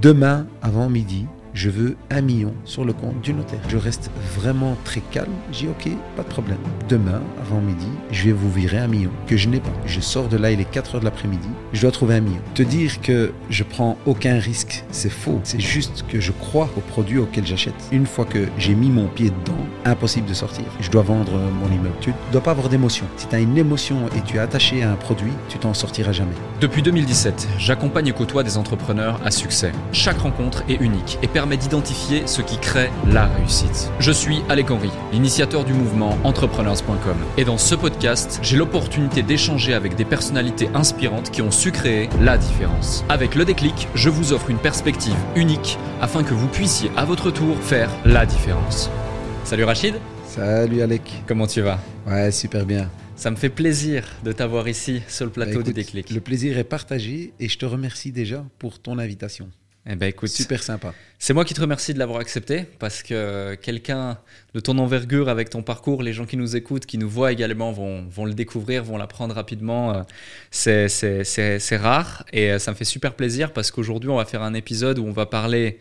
demain avant midi, je veux un million sur le compte du notaire. Je reste vraiment très calme. J'ai ok, pas de problème. Demain, avant midi, je vais vous virer un million que je n'ai pas. Je sors de là, il est 4 heures de l'après-midi. Je dois trouver un million. Te dire que je prends aucun risque, c'est faux. C'est juste que je crois au produit auquel j'achète. Une fois que j'ai mis mon pied dedans, impossible de sortir. Je dois vendre mon immeuble. Tu ne dois pas avoir d'émotion. Si tu as une émotion et tu es attaché à un produit, tu t'en sortiras jamais. Depuis 2017, j'accompagne et côtoie des entrepreneurs à succès. Chaque rencontre est unique et permet d'identifier ce qui crée la réussite. Je suis Alec Henry, l'initiateur du mouvement entrepreneurs.com. Et dans ce podcast, j'ai l'opportunité d'échanger avec des personnalités inspirantes qui ont su créer la différence. Avec le déclic, je vous offre une perspective unique afin que vous puissiez à votre tour faire la différence. Salut Rachid Salut Alec. Comment tu vas? Ouais, super bien. Ça me fait plaisir de t'avoir ici sur le plateau Bah, du écoute, déclic. Le plaisir est partagé et je te remercie déjà pour ton invitation. Eh ben écoute, Super sympa. C'est moi qui te remercie de l'avoir accepté parce que quelqu'un de ton envergure avec ton parcours, les gens qui nous écoutent, qui nous voient également vont, vont le découvrir, vont l'apprendre rapidement. Euh, C'est- rare et euh, ça me fait super plaisir parce qu'aujourd'hui on va faire un épisode où on va parler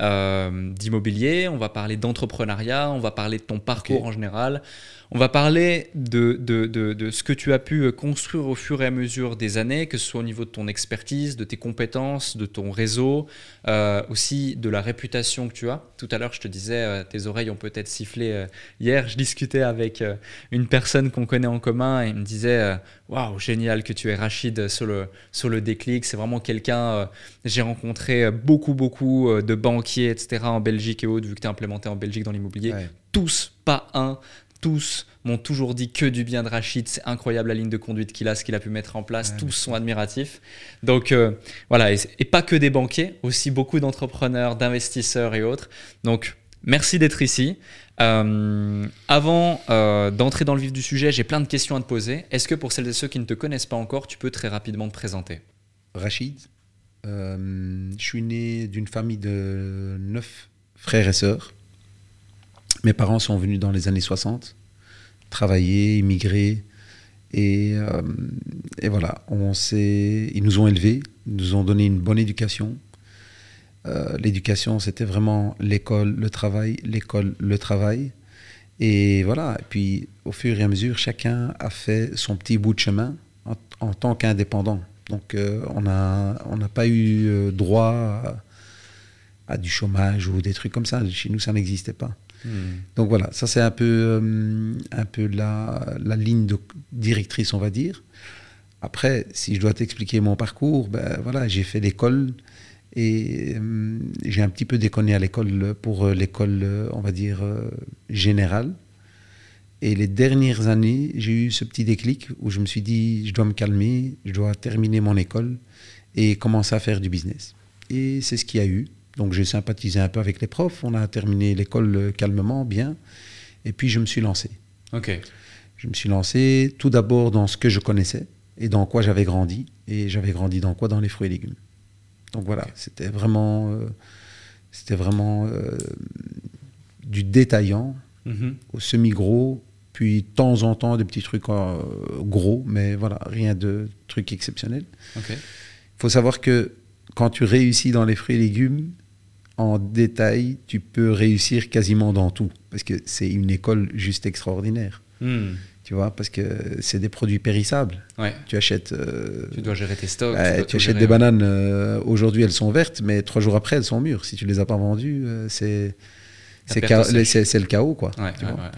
euh, d'immobilier, on va parler d'entrepreneuriat, on va parler de ton parcours en général. On va parler de, de, de, de ce que tu as pu construire au fur et à mesure des années, que ce soit au niveau de ton expertise, de tes compétences, de ton réseau, euh, aussi de la réputation que tu as. Tout à l'heure, je te disais, euh, tes oreilles ont peut-être sifflé. euh, hier, je discutais avec euh, une personne qu'on connaît en commun et il me disait euh, Waouh, génial que tu es Rachid sur le, sur le déclic. C'est vraiment quelqu'un. euh, J'ai rencontré euh, beaucoup, beaucoup euh, de banquiers, etc., en Belgique et autres, vu que tu es implémenté en Belgique dans l'immobilier Ouais. tous, pas un, tous m'ont toujours dit que du bien de Rachid. C'est incroyable la ligne de conduite qu'il a, ce qu'il a pu mettre en place. Ouais, tous sont admiratifs. Donc euh, voilà, et, et pas que des banquiers, aussi beaucoup d'entrepreneurs, d'investisseurs et autres. Donc merci d'être ici. Euh, avant euh, d'entrer dans le vif du sujet, j'ai plein de questions à te poser. Est-ce que pour celles et ceux qui ne te connaissent pas encore, tu peux très rapidement te présenter? Rachid, je suis né d'une famille de neuf frères et sœurs. Mes parents sont venus dans les années 60, travailler, immigrer. Et, euh, et voilà, on ils nous ont élevés, ils nous ont donné une bonne éducation. Euh, L'éducation, c'était vraiment l'école, le travail, l'école, le travail. Et voilà, puis au fur et à mesure, chacun a fait son petit bout de chemin en, tant qu'indépendant. Donc euh, on n'a pas eu droit à du chômage ou des trucs comme ça. Chez nous, ça n'existait pas. Donc voilà, ça c'est un peu, euh, un peu la, ligne directrice, on va dire. Après, si je dois t'expliquer mon parcours, ben voilà, j'ai fait l'école et euh, j'ai un petit peu déconné à l'école pour euh, l'école, on va dire, générale. Et les dernières années, j'ai eu ce petit déclic où je me suis dit, je dois me calmer, je dois terminer mon école et commencer à faire du business. Et c'est ce qu'il y a eu. Donc j'ai sympathisé un peu avec les profs, on a terminé l'école euh, calmement, bien, et puis je me suis lancé. Ok. Je me suis lancé tout d'abord dans ce que je connaissais et dans quoi j'avais grandi. Et j'avais grandi dans quoi? Dans les fruits et légumes. Donc voilà, c'était vraiment, euh, c'était vraiment euh, du détaillant Mhm. au semi-gros, puis de temps en temps des petits trucs euh, gros, mais voilà, rien de truc exceptionnel. Il faut savoir que quand tu réussis dans les fruits et légumes, en détail, tu peux réussir quasiment dans tout, parce que c'est une école juste extraordinaire. Hmm. Tu vois, parce que c'est des produits périssables. Ouais. Tu achètes, euh, Tu dois gérer tes stocks. tu achètes gérer, des ouais. bananes. euh, Aujourd'hui, elles sont vertes, mais trois jours après, elles sont mûres. Si tu les as pas vendues, euh, c'est c'est le chaos, quoi. Ouais, tu vois.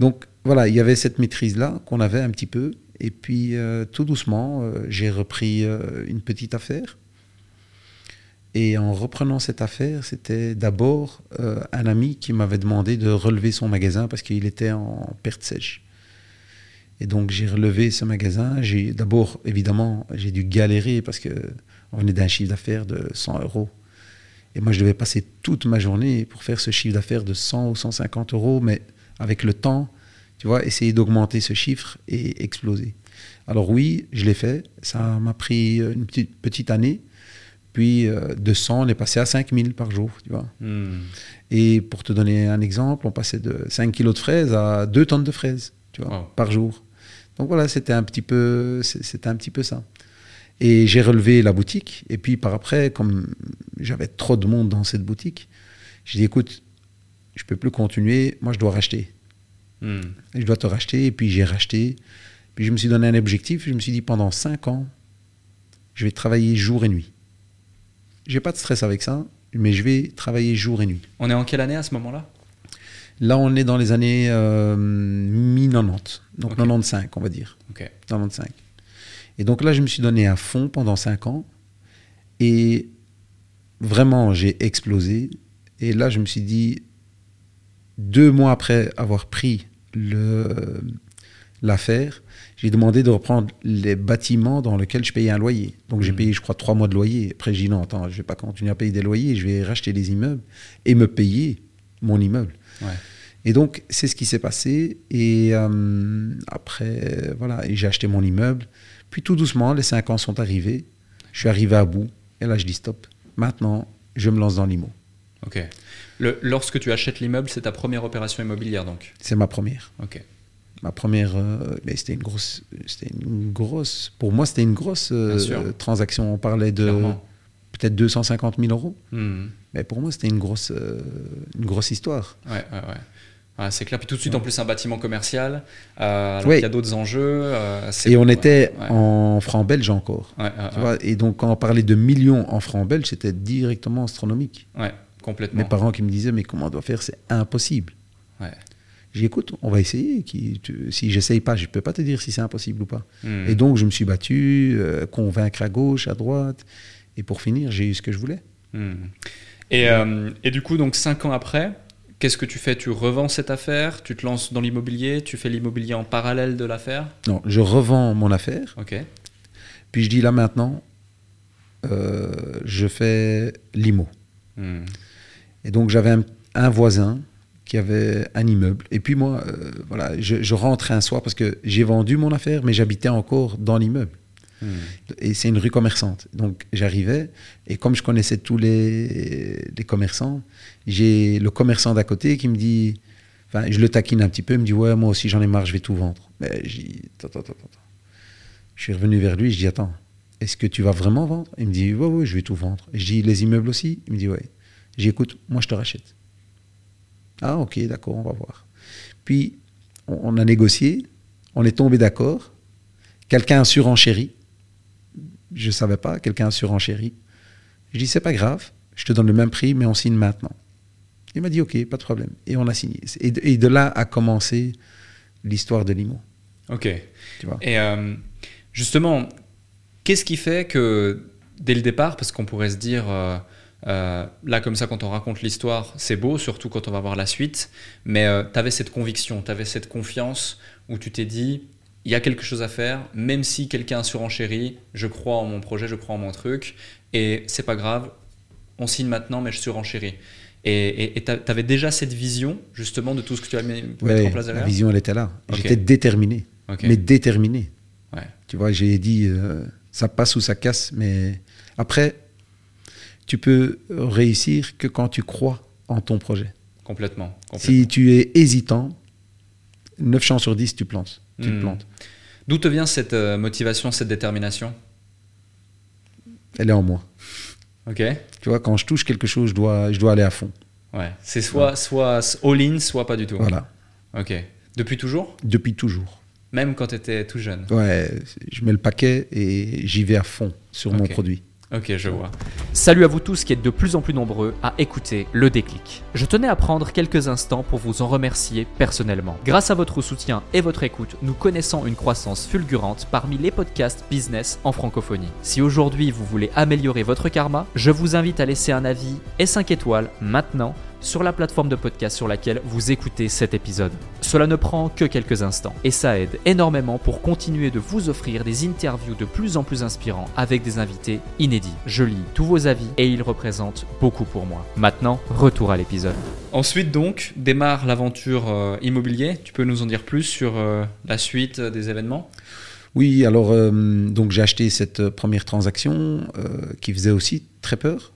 Donc voilà, il y avait cette maîtrise-là qu'on avait un petit peu. Et puis tout doucement, j'ai repris une petite affaire. Et en reprenant cette affaire, c'était d'abord euh, un ami qui m'avait demandé de relever son magasin parce qu'il était en perte sèche. Et donc j'ai relevé ce magasin. J'ai d'abord, évidemment, j'ai dû galérer parce que on venait d'un chiffre d'affaires de 100 euros. Et moi, je devais passer toute ma journée pour faire ce chiffre d'affaires de 100 ou 150 euros, mais avec le temps, tu vois, essayer d'augmenter ce chiffre et exploser. Alors oui, je l'ai fait. Ça m'a pris une petite, petite année. Puis euh, de 100, on est passé à 5000 par jour, tu vois. Hmm. Et pour te donner un exemple, on passait de 5 kilos de fraises à 2 tonnes de fraises, tu vois, Wow. par jour. Donc voilà, c'était un petit peu, c'était un petit peu ça. Et j'ai relevé la boutique. Et puis par après, comme j'avais trop de monde dans cette boutique, j'ai dit écoute, je peux plus continuer, moi je dois racheter. Hmm. Je dois te racheter. Et puis j'ai racheté. Puis je me suis donné un objectif. Je me suis dit pendant 5 ans, je vais travailler jour et nuit. J'ai pas de stress avec ça, mais je vais travailler jour et nuit. On est en quelle année à ce moment-là? Là, on est dans les années euh, mi-90, donc Ok. 95, on va dire. Ok. 95. Et donc là, je me suis donné à fond pendant 5 ans. Et vraiment, j'ai explosé. Et là, je me suis dit, deux mois après avoir pris le- l'affaire, j'ai demandé de reprendre les bâtiments dans lesquels je payais un loyer. Donc j'ai Mhm. payé, je crois, trois mois de loyer. Après, j'ai dit non, attends, je vais pas continuer à payer des loyers, je vais racheter des immeubles et me payer mon immeuble. Ouais. Et donc, c'est ce qui s'est passé. Et euh, après, voilà, j'ai acheté mon immeuble. Puis tout doucement, les cinq ans sont arrivés. Je suis arrivé à bout. Et là, je dis stop. Maintenant, je me lance dans l'IMO. Ok. Le- lorsque tu achètes l'immeuble, c'est ta première opération immobilière donc? C'est ma première. Ok. Ma première, euh, c'était une grosse, c'était une grosse. Pour moi, c'était une grosse euh, transaction. On parlait de peut-être 250 000 euros. Hmm. Mais pour moi, c'était une grosse, euh, une grosse histoire. Ouais, ouais, ouais. Ouais, c'est clair. Puis tout de suite, en plus, un bâtiment commercial, alors Oui. qu'il y a d'autres enjeux. Et on était en francs belges encore. Tu vois, et donc, quand on parlait de millions en francs belges, c'était directement astronomique. Ouais, complètement. Mes parents qui me disaient, mais comment on doit faire? C'est impossible. Ouais. J'ai dit, écoute, on va essayer. Qui, tu- si j'essaye pas, je peux pas te dire si c'est impossible ou pas. Hmm. Et donc, je me suis battu, euh, convaincre à gauche, à droite. Et pour finir, j'ai eu ce que je voulais. Hmm. Et, euh, et du coup, donc cinq ans après, qu'est-ce que tu fais? Tu revends cette affaire? Tu te lances dans l'immobilier? Tu fais l'immobilier en parallèle de l'affaire? Non, je revends mon affaire. Ok. Puis je dis, là maintenant, euh, je fais l'IMO. Hmm. Et donc, j'avais un, un voisin qui avait un immeuble. Et puis moi, euh, voilà, je, je rentrais un soir parce que j'ai vendu mon affaire, mais j'habitais encore dans l'immeuble. Hmm. Et c'est une rue commerçante. Donc j'arrivais, et comme je connaissais tous les, les commerçants, j'ai le commerçant d'à côté qui me dit, enfin, je le taquine un petit peu, il me dit, ouais, moi aussi j'en ai marre, je vais tout vendre. Mais j'ai attends, attends, attends. Je suis revenu vers lui, je dis, attends, est-ce que tu vas vraiment vendre? Il me dit, ouais, ouais, je vais tout vendre. Et je dis, les immeubles aussi? Il me dit, ouais. J'ai écoute, moi je te rachète. Ah, ok, d'accord, on va voir. Puis on, on a négocié, on est tombé d'accord. Quelqu'un a surenchéri. Je ne savais pas, quelqu'un a surenchéri. Je dis, c'est pas grave, je te donne le même prix, mais on signe maintenant. Il m'a dit, ok, pas de problème. Et on a signé. Et de, et de là a commencé l'histoire de Limo. Ok. Tu vois. Et euh, justement, qu'est-ce qui fait que dès le départ, parce qu'on pourrait se dire, euh, euh, là comme ça quand on raconte l'histoire, c'est beau, surtout quand on va voir la suite, mais tu avais cette conviction, tu avais cette confiance où tu t'es dit, il y a quelque chose à faire, même si quelqu'un surenchérit, je crois en mon projet, je crois en mon truc, et c'est pas grave, on signe maintenant, mais je surenchéris. Et tu avais déjà cette vision, justement, de tout ce que tu as mis, mettre en place la derrière vision, elle était là. J'étais déterminé. Mais déterminé. Ouais. Tu vois, j'ai dit, euh, ça passe ou ça casse, mais après, tu peux réussir que quand tu crois en ton projet. Complètement. complètement. Si tu es hésitant, 9 chances sur 10, tu plantes. Tu Hmm. plantes. D'où te vient cette euh, motivation, cette détermination? Elle est en moi. Ok. Tu vois, quand je touche quelque chose, je dois, je dois aller à fond. Ouais. C'est soit, soit all-in, soit pas du tout. Voilà. Ok. Depuis toujours? Depuis toujours. Même quand tu étais tout jeune? Ouais, je mets le paquet et j'y vais à fond sur mon produit. Ok, je vois. Salut à vous tous qui êtes de plus en plus nombreux à écouter le déclic. Je tenais à prendre quelques instants pour vous en remercier personnellement. Grâce à votre soutien et votre écoute, nous connaissons une croissance fulgurante parmi les podcasts business en francophonie. Si aujourd'hui vous voulez améliorer votre karma, je vous invite à laisser un avis et 5 étoiles maintenant sur la plateforme de podcast sur laquelle vous écoutez cet épisode. Cela ne prend que quelques instants et ça aide énormément pour continuer de vous offrir des interviews de plus en plus inspirants avec des invités inédits. Je lis tous vos avis et ils représentent beaucoup pour moi. Maintenant, retour à l'épisode. Ensuite, donc, démarre l'aventure euh, immobilier. Tu peux nous en dire plus sur euh, la suite euh, des événements? Oui, alors euh, donc j'ai acheté cette première transaction euh, qui faisait aussi très peur.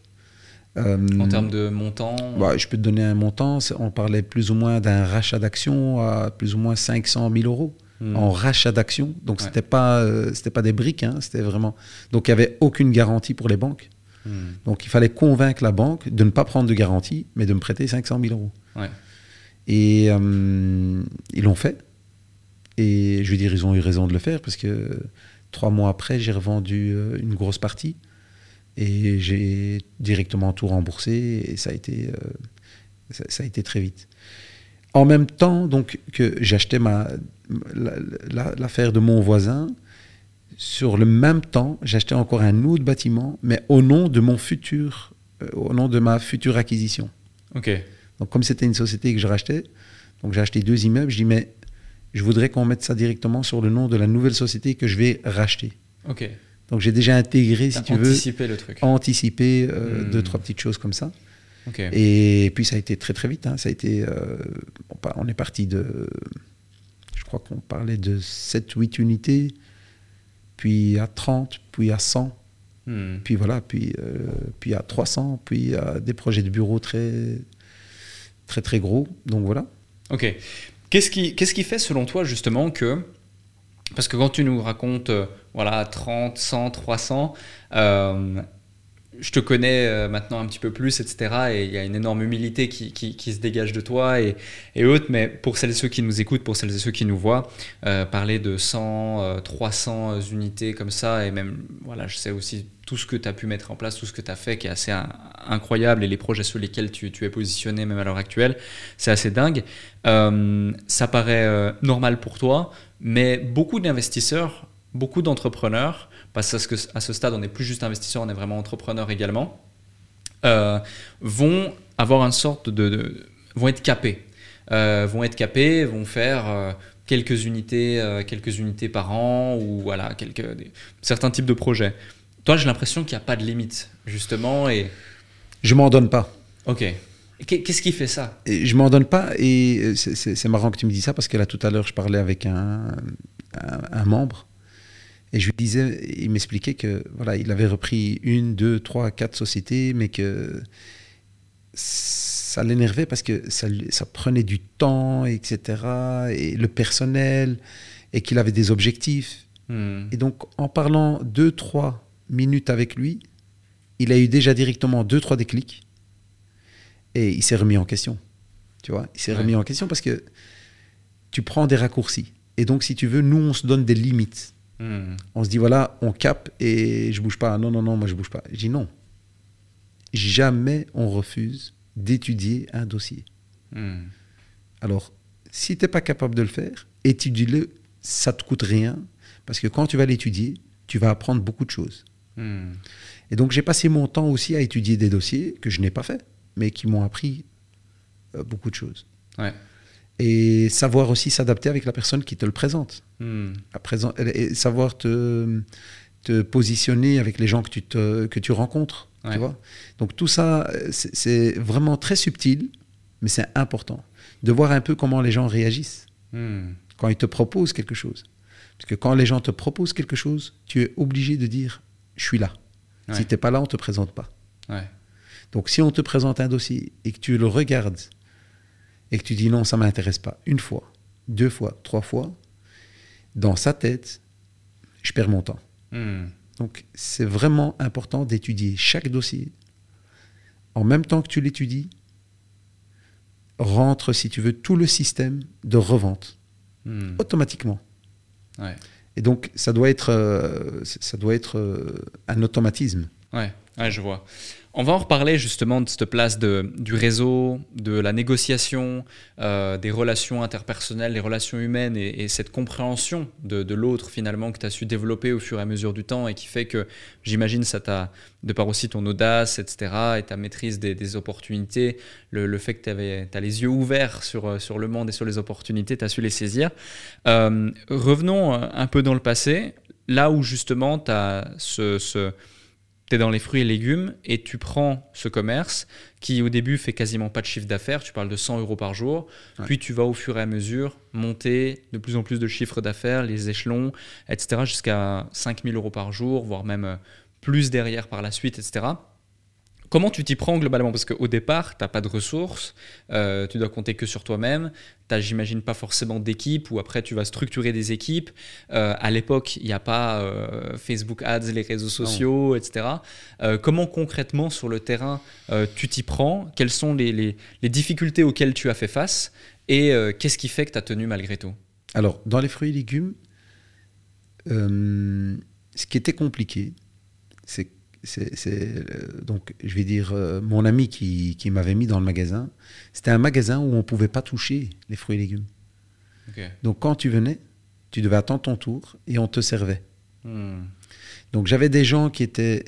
Euh, en termes de montant bah, je peux te donner un montant. On parlait plus ou moins d'un rachat d'actions à plus ou moins 500 000 euros. Hmm. en rachat d'actions. Donc, Ouais. c'était pas, euh, pas des briques, hein, c'était vraiment. Donc, il n'y avait aucune garantie pour les banques. Hmm. Donc, il fallait convaincre la banque de ne pas prendre de garantie, mais de me prêter 500 000 euros. Ouais. Et euh, ils l'ont fait. Et je veux dire, ils ont eu raison de le faire parce que trois mois après, j'ai revendu euh, une grosse partie et j'ai directement tout remboursé et ça a été, euh, ça, ça a été très vite. En même temps, donc que j'achetais ma la- la- l'affaire de mon voisin, sur le même temps, j'achetais encore un autre bâtiment, mais au nom de mon futur, euh, au nom de ma future acquisition. Ok. Donc, comme c'était une société que je rachetais, donc j'ai acheté deux immeubles, je dis, mais je voudrais qu'on mette ça directement sur le nom de la nouvelle société que je vais racheter. Ok. Donc, j'ai déjà intégré, si tu veux, anticipé le truc. anticipé euh, Hmm. deux, trois petites choses comme ça. Et puis, ça a été très, très vite. hein. Ça a été, euh, on est parti de, je crois qu'on parlait de 7, 8 unités, puis à 30, puis à 100. Hmm. Puis voilà, puis, euh, puis à 300, puis à des projets de bureau très, très, très gros. Donc voilà. Ok. Qu'est-ce qui, qu'est-ce qui fait selon toi justement que. Parce que quand tu nous racontes euh, voilà, 30, 100, 300, euh, je te connais euh, maintenant un petit peu plus, etc. Et il y a une énorme humilité qui, qui- se dégage de toi et, et autres. Mais pour celles et ceux qui nous écoutent, pour celles et ceux qui nous voient, euh, parler de 100, euh, 300 unités comme ça, et même, voilà, je sais aussi tout ce que tu as pu mettre en place, tout ce que tu as fait qui est assez in- incroyable et les projets sur lesquels tu, es positionné même à l'heure actuelle, c'est assez dingue. Euh, ça paraît euh, normal pour toi, mais beaucoup d'investisseurs, beaucoup d'entrepreneurs, parce que à ce stade, on n'est plus juste investisseur, on est vraiment entrepreneur également, euh, vont avoir une sorte de, vont être capés, vont être capés, vont faire quelques unités, quelques unités par an ou voilà certains types de projets. Toi, j'ai l'impression qu'il n'y a pas de limite justement et Je m'en donne pas. ok. Qu'est- Qu'est-ce qui fait ça? Et je m'en donne pas. Et c'est- marrant que tu me dis ça parce que là, tout à l'heure, je parlais avec un, un, un membre. Et je lui disais, il m'expliquait que voilà, il avait repris une, deux, trois, quatre sociétés, mais que ça l'énervait parce que ça prenait du temps, etc. Et le personnel, et qu'il avait des objectifs. Hmm. Et donc, en parlant deux, trois minutes avec lui, il a eu déjà directement deux, trois déclics. Et il s'est remis en question. Tu vois, il s'est Ouais. remis en question parce que tu prends des raccourcis. Et donc, si tu veux, nous, on se donne des limites. Hmm. On se dit, voilà, on capte et je bouge pas. Non, non, non, moi, je bouge pas. Je dis non. Jamais on refuse d'étudier un dossier. Hmm. Alors, si tu n'es pas capable de le faire, étudie-le, ça te coûte rien, parce que quand tu vas l'étudier, tu vas apprendre beaucoup de choses. Et donc, j'ai passé mon temps aussi à étudier des dossiers que je n'ai pas fait, mais qui m'ont appris euh, beaucoup de choses. Ouais. Et savoir aussi s'adapter avec la personne qui te le présente. Hmm. À présent, et savoir te, te positionner avec les gens que tu, te, que tu rencontres. Ouais. Tu vois Donc, tout ça, c'est c'est vraiment très subtil, mais c'est important. De voir un peu comment les gens réagissent Hmm. quand ils te proposent quelque chose. Parce que quand les gens te proposent quelque chose, tu es obligé de dire je suis là. Ouais. Si tu n'es pas là, on ne te présente pas. Ouais. Donc si on te présente un dossier et que tu le regardes et que tu dis non, ça ne m'intéresse pas, une fois, deux fois, trois fois, dans sa tête, je perds mon temps. Hmm. Donc c'est vraiment important d'étudier chaque dossier. En même temps que tu l'étudies, rentre, si tu veux, tout le système de revente Hmm. automatiquement. Ouais. Et donc, ça doit être, euh, euh, un automatisme. Ouais, je vois. On va en reparler justement de cette place du réseau, de la négociation, euh, des relations interpersonnelles, des relations humaines et, et cette compréhension de, l'autre finalement que tu as su développer au fur et à mesure du temps et qui fait que j'imagine ça t'a, de par aussi ton audace, etc., et ta maîtrise des, opportunités, le, fait que tu as les yeux ouverts sur, euh, sur le monde et sur les opportunités, tu as su les saisir. Euh, revenons un peu dans le passé, là où justement tu as ce tu es dans les fruits et légumes et tu prends ce commerce qui au début fait quasiment pas de chiffre d'affaires, tu parles de 100 euros par jour, Ouais. puis tu vas au fur et à mesure monter de plus en plus de chiffre d'affaires, les échelons, etc., jusqu'à 5000 euros par jour, voire même euh, plus derrière par la suite, etc. Comment tu t'y prends globalement? Parce qu'au départ, tu n'as pas de ressources, euh, tu dois compter que sur toi-même, tu n'as, j'imagine, pas forcément d'équipe, ou après tu vas structurer des équipes. Euh, à l'époque, il n'y a pas euh, Facebook Ads, les réseaux sociaux, etc. comment concrètement sur le terrain tu t'y prends? Quelles sont les, les, les, difficultés auxquelles tu as fait face? Et qu'est-ce qui fait que tu as tenu malgré tout? Alors, dans les fruits et légumes, ce qui était compliqué, c'est c'est euh, donc je vais dire euh, mon ami qui, qui m'avait mis dans le magasin. C'était un magasin où on pouvait pas toucher les fruits et légumes. Donc quand tu venais, tu devais attendre ton tour et on te servait. Hmm. Donc j'avais des gens qui étaient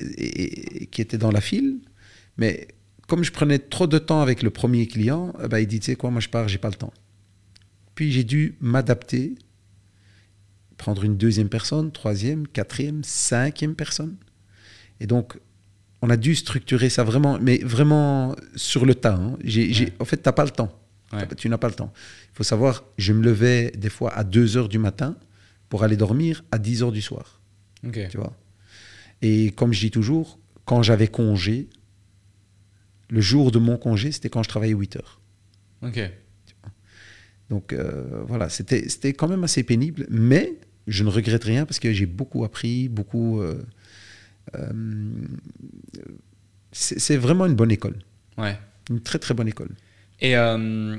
qui étaient dans la file, mais comme je prenais trop de temps avec le premier client, eh ben, il dit tu sais quoi, moi je pars, j'ai pas le temps. Puis j'ai dû m'adapter, prendre une deuxième personne, troisième, quatrième, cinquième personne et donc, on a dû structurer ça vraiment, mais vraiment sur le tas. Hein. En fait, tu n'as pas le temps. Tu n'as pas le temps. Il faut savoir, je me levais des fois à 2 heures du matin pour aller dormir à 10 heures du soir. Tu vois Et comme je dis toujours, quand j'avais congé, le jour de mon congé, c'était quand je travaillais 8 heures. Ok. Donc euh, voilà, c'était quand même assez pénible, mais je ne regrette rien parce que j'ai beaucoup appris, beaucoup. Euh, c'est vraiment une bonne école. Ouais. Une très très bonne école. Et euh,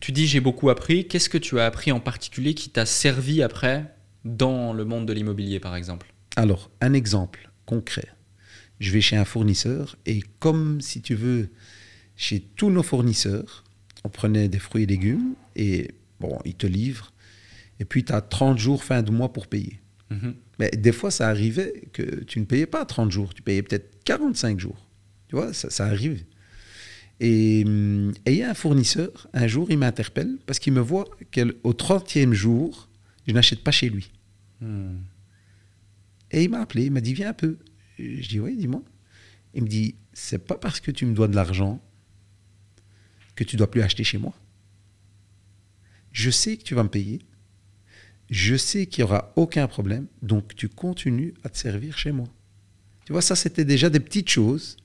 tu dis j'ai beaucoup appris. Qu'est-ce que tu as appris en particulier qui t'a servi après dans le monde de l'immobilier par exemple? Alors, un exemple concret. Je vais chez un fournisseur et comme si tu veux, chez tous nos fournisseurs, on prenait des fruits et légumes et bon, ils te livrent. Et puis tu as 30 jours fin de mois pour payer. Mhm. Mais des fois, ça arrivait que tu ne payais pas 30 jours, tu payais peut-être 45 jours. Tu vois, ça, arrive. Et il y a un fournisseur, un jour, il m'interpelle parce qu'il me voit qu'au 30e jour, je n'achète pas chez lui. Hmm. Et il m'a appelé, il m'a dit Viens un peu. Je dis Oui, dis-moi. Il me dit C'est pas parce que tu me dois de l'argent que tu dois plus acheter chez moi. Je sais que tu vas me payer je sais qu'il n'y aura aucun problème, donc tu continues à te servir chez moi. Tu vois, ça, c'était déjà des petites choses.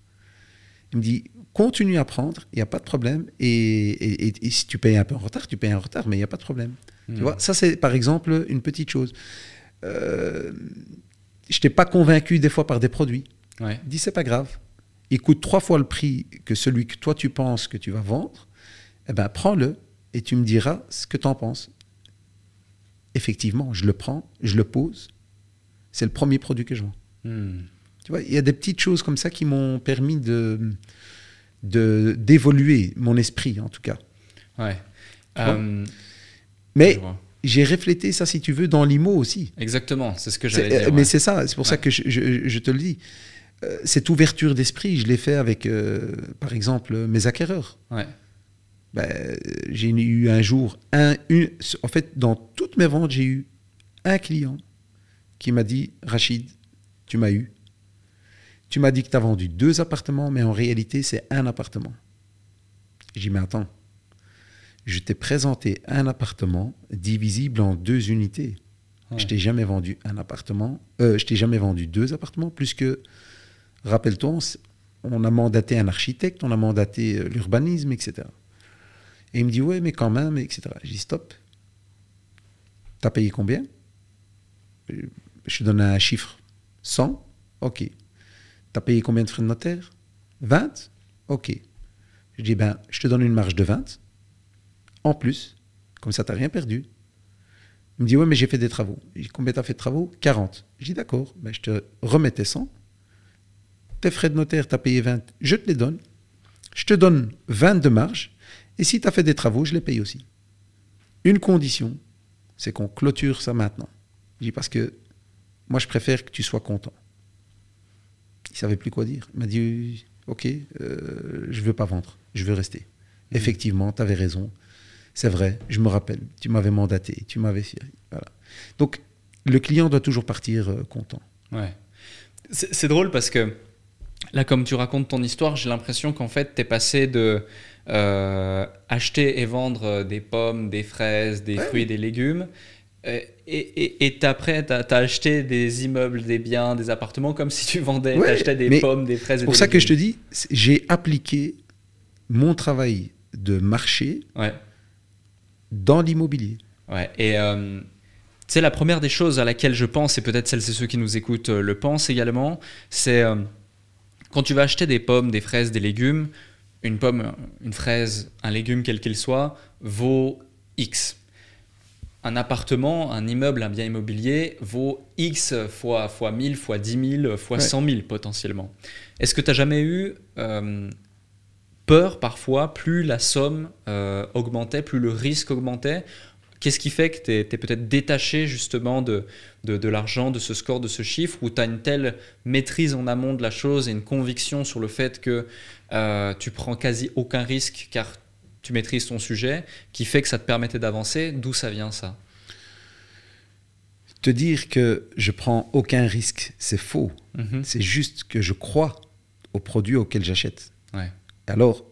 Il me dit, continue à prendre, il n'y a pas de problème. Et, si tu payes un peu en retard, tu payes en retard, mais il n'y a pas de problème. Tu hmm. vois, ça, c'est par exemple une petite chose. Euh, je t'ai pas convaincu des fois par des produits. Ouais. Dis, c'est pas grave. Il coûte trois fois le prix que celui que toi tu penses que tu vas vendre. Eh ben, prends-le et tu me diras ce que tu en penses effectivement, je le prends, je le pose. C'est le premier produit que je vends. Hmm. Tu vois, il y a des petites choses comme ça qui m'ont permis de d'évoluer mon esprit, en tout cas. Ouais. Euh, mais j'ai reflété ça, si tu veux, dans l'IMO aussi. Exactement, c'est ce que j'allais dire. Mais c'est ça, c'est pour ça que je, je, te le dis. Euh, cette ouverture d'esprit, je l'ai fait avec, euh, par exemple, mes acquéreurs. Ouais. Ben, j'ai eu un jour, un, une, en fait, dans toutes mes ventes, j'ai eu un client qui m'a dit Rachid, tu m'as eu. Tu m'as dit que tu as vendu deux appartements, mais en réalité, c'est un appartement. J'ai dit Mais attends, je t'ai présenté un appartement divisible en deux unités. Je t'ai jamais vendu un appartement, euh, je t'ai jamais vendu deux appartements, plus que, rappelle-toi, on a mandaté un architecte, on a mandaté euh, l'urbanisme, etc. Et il me dit, ouais, mais quand même, etc. Je dis, stop. T'as payé combien? Je te donne un chiffre. 100 Ok. T'as payé combien de frais de notaire? 20 Ok. Je dis, ben, je te donne une marge de 20. En plus, comme ça, t'as rien perdu. Il me dit, ouais, mais j'ai fait des travaux. Je dis, combien t'as fait de travaux? 40. Je dis, d'accord, ben, je te remets tes 100. Tes frais de notaire, t'as payé 20. Je te les donne. Je te donne 20 de marge. Et si tu as fait des travaux, je les paye aussi. Une condition, c'est qu'on clôture ça maintenant. Je dis parce que moi, je préfère que tu sois content. Il savait plus quoi dire. Il m'a dit, OK, euh, je veux pas vendre, je veux rester. Mmh. Effectivement, tu avais raison. C'est vrai, je me rappelle, tu m'avais mandaté, tu m'avais fait. Voilà. Donc, le client doit toujours partir euh, content. Ouais. C'est drôle parce que là, comme tu racontes ton histoire, j'ai l'impression qu'en fait, tu es passé de euh, acheter et vendre des pommes, des fraises, des fruits et des légumes, Et tu après, tu as, acheté des immeubles, des biens, des appartements comme si tu vendais, Ouais, tu achetais des pommes, des fraises. et Pour des ça que je te dis, c'est- j'ai appliqué mon travail de marché Ouais. dans l'immobilier. Ouais, et euh, tu sais, la première des choses à laquelle je pense, et peut-être celles et ceux qui nous écoutent euh, le pensent également, c'est euh, quand tu vas acheter des pommes, des fraises, des légumes, une pomme, une fraise, un légume quel qu'il soit, vaut X. Un appartement, un immeuble, un bien immobilier vaut X fois, fois 1000, fois 10 000, fois Ouais. 100 000 potentiellement. Est-ce que tu as jamais eu euh, peur parfois, plus la somme euh, augmentait, plus le risque augmentait Qu'est-ce qui fait que tu es, peut-être détaché justement de, de, de l'argent, de ce score, de ce chiffre, où tu as une telle maîtrise en amont de la chose et une conviction sur le fait que euh, tu prends quasi aucun risque car tu maîtrises ton sujet, qui fait que ça te permettait d'avancer? D'où ça vient ça? Te dire que je prends aucun risque, c'est faux. Mhm. C'est juste que je crois aux produits auxquels j'achète. Ouais. Alors,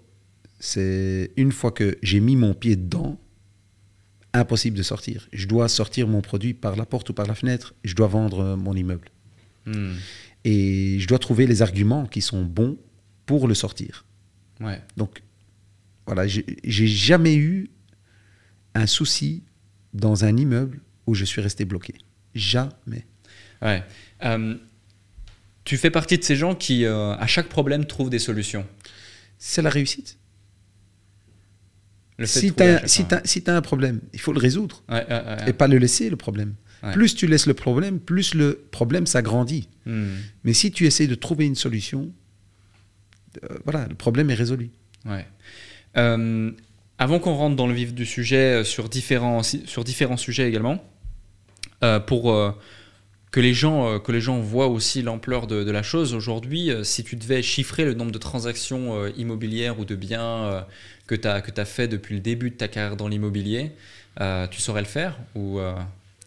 c'est une fois que j'ai mis mon pied dedans, impossible de sortir. Je dois sortir mon produit par la porte ou par la fenêtre. Je dois vendre euh, mon immeuble. Hmm. Et je dois trouver les arguments qui sont bons pour le sortir. Ouais. Donc, voilà, j'ai j'ai jamais eu un souci dans un immeuble où je suis resté bloqué. Jamais. Ouais. Euh, tu fais partie de ces gens qui, euh, à chaque problème, trouvent des solutions. C'est la réussite. Le fait de Si tu as, si si un problème, il faut le résoudre Ouais, ouais, ouais. et pas le laisser, le problème. Plus tu laisses le problème, plus le problème s'agrandit. Hmm. Mais si tu essaies de trouver une solution, euh, voilà, le problème est résolu. Euh, avant qu'on rentre dans le vif du sujet euh, sur différents, sur différents sujets également, euh, pour que, les gens, que les gens voient aussi l'ampleur de, de la chose, aujourd'hui, si tu devais chiffrer le nombre de transactions immobilières ou de biens que tu as, que as fait depuis le début de ta carrière dans l'immobilier, euh, tu saurais le faire ou, euh,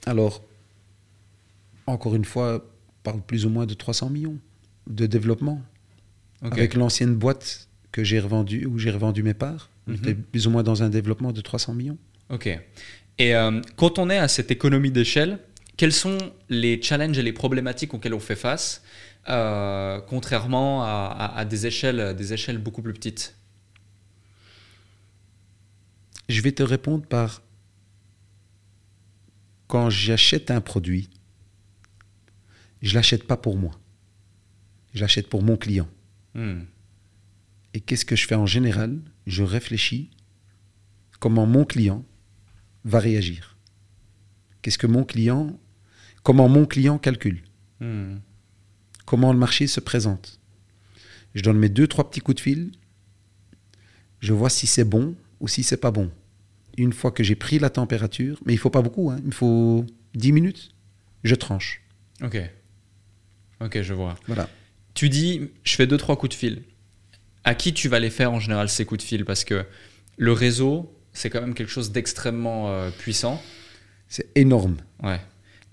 Alors, encore une fois, parle plus ou moins de 300 millions de développement. Avec l'ancienne boîte que j'ai revendue, où j'ai revendu mes parts, on Mhm. était plus ou moins dans un développement de 300 millions. Ok. Et euh, quand on est à cette économie d'échelle, quels sont les challenges et les problématiques auxquelles on fait face, euh, contrairement à, à- à des, échelles, des échelles beaucoup plus petites? Je vais te répondre par quand j'achète un produit, je l'achète pas pour moi. Je l'achète pour mon client. Hmm. Et qu'est-ce que je fais en général? Je réfléchis comment mon client va réagir. Qu'est-ce que mon client comment mon client calcule Hmm. comment le marché se présente. Je donne mes deux, trois petits coups de fil. Je vois si c'est bon ou si c'est pas bon. Une fois que j'ai pris la température, mais il faut pas beaucoup, hein, il faut 10 minutes, je tranche. Ok. Ok, je vois. Voilà. Tu dis, je fais deux, trois coups de fil. À qui tu vas les faire en général ces coups de fil? Parce que le réseau, c'est quand même quelque chose d'extrêmement euh, puissant. C'est énorme. Ouais.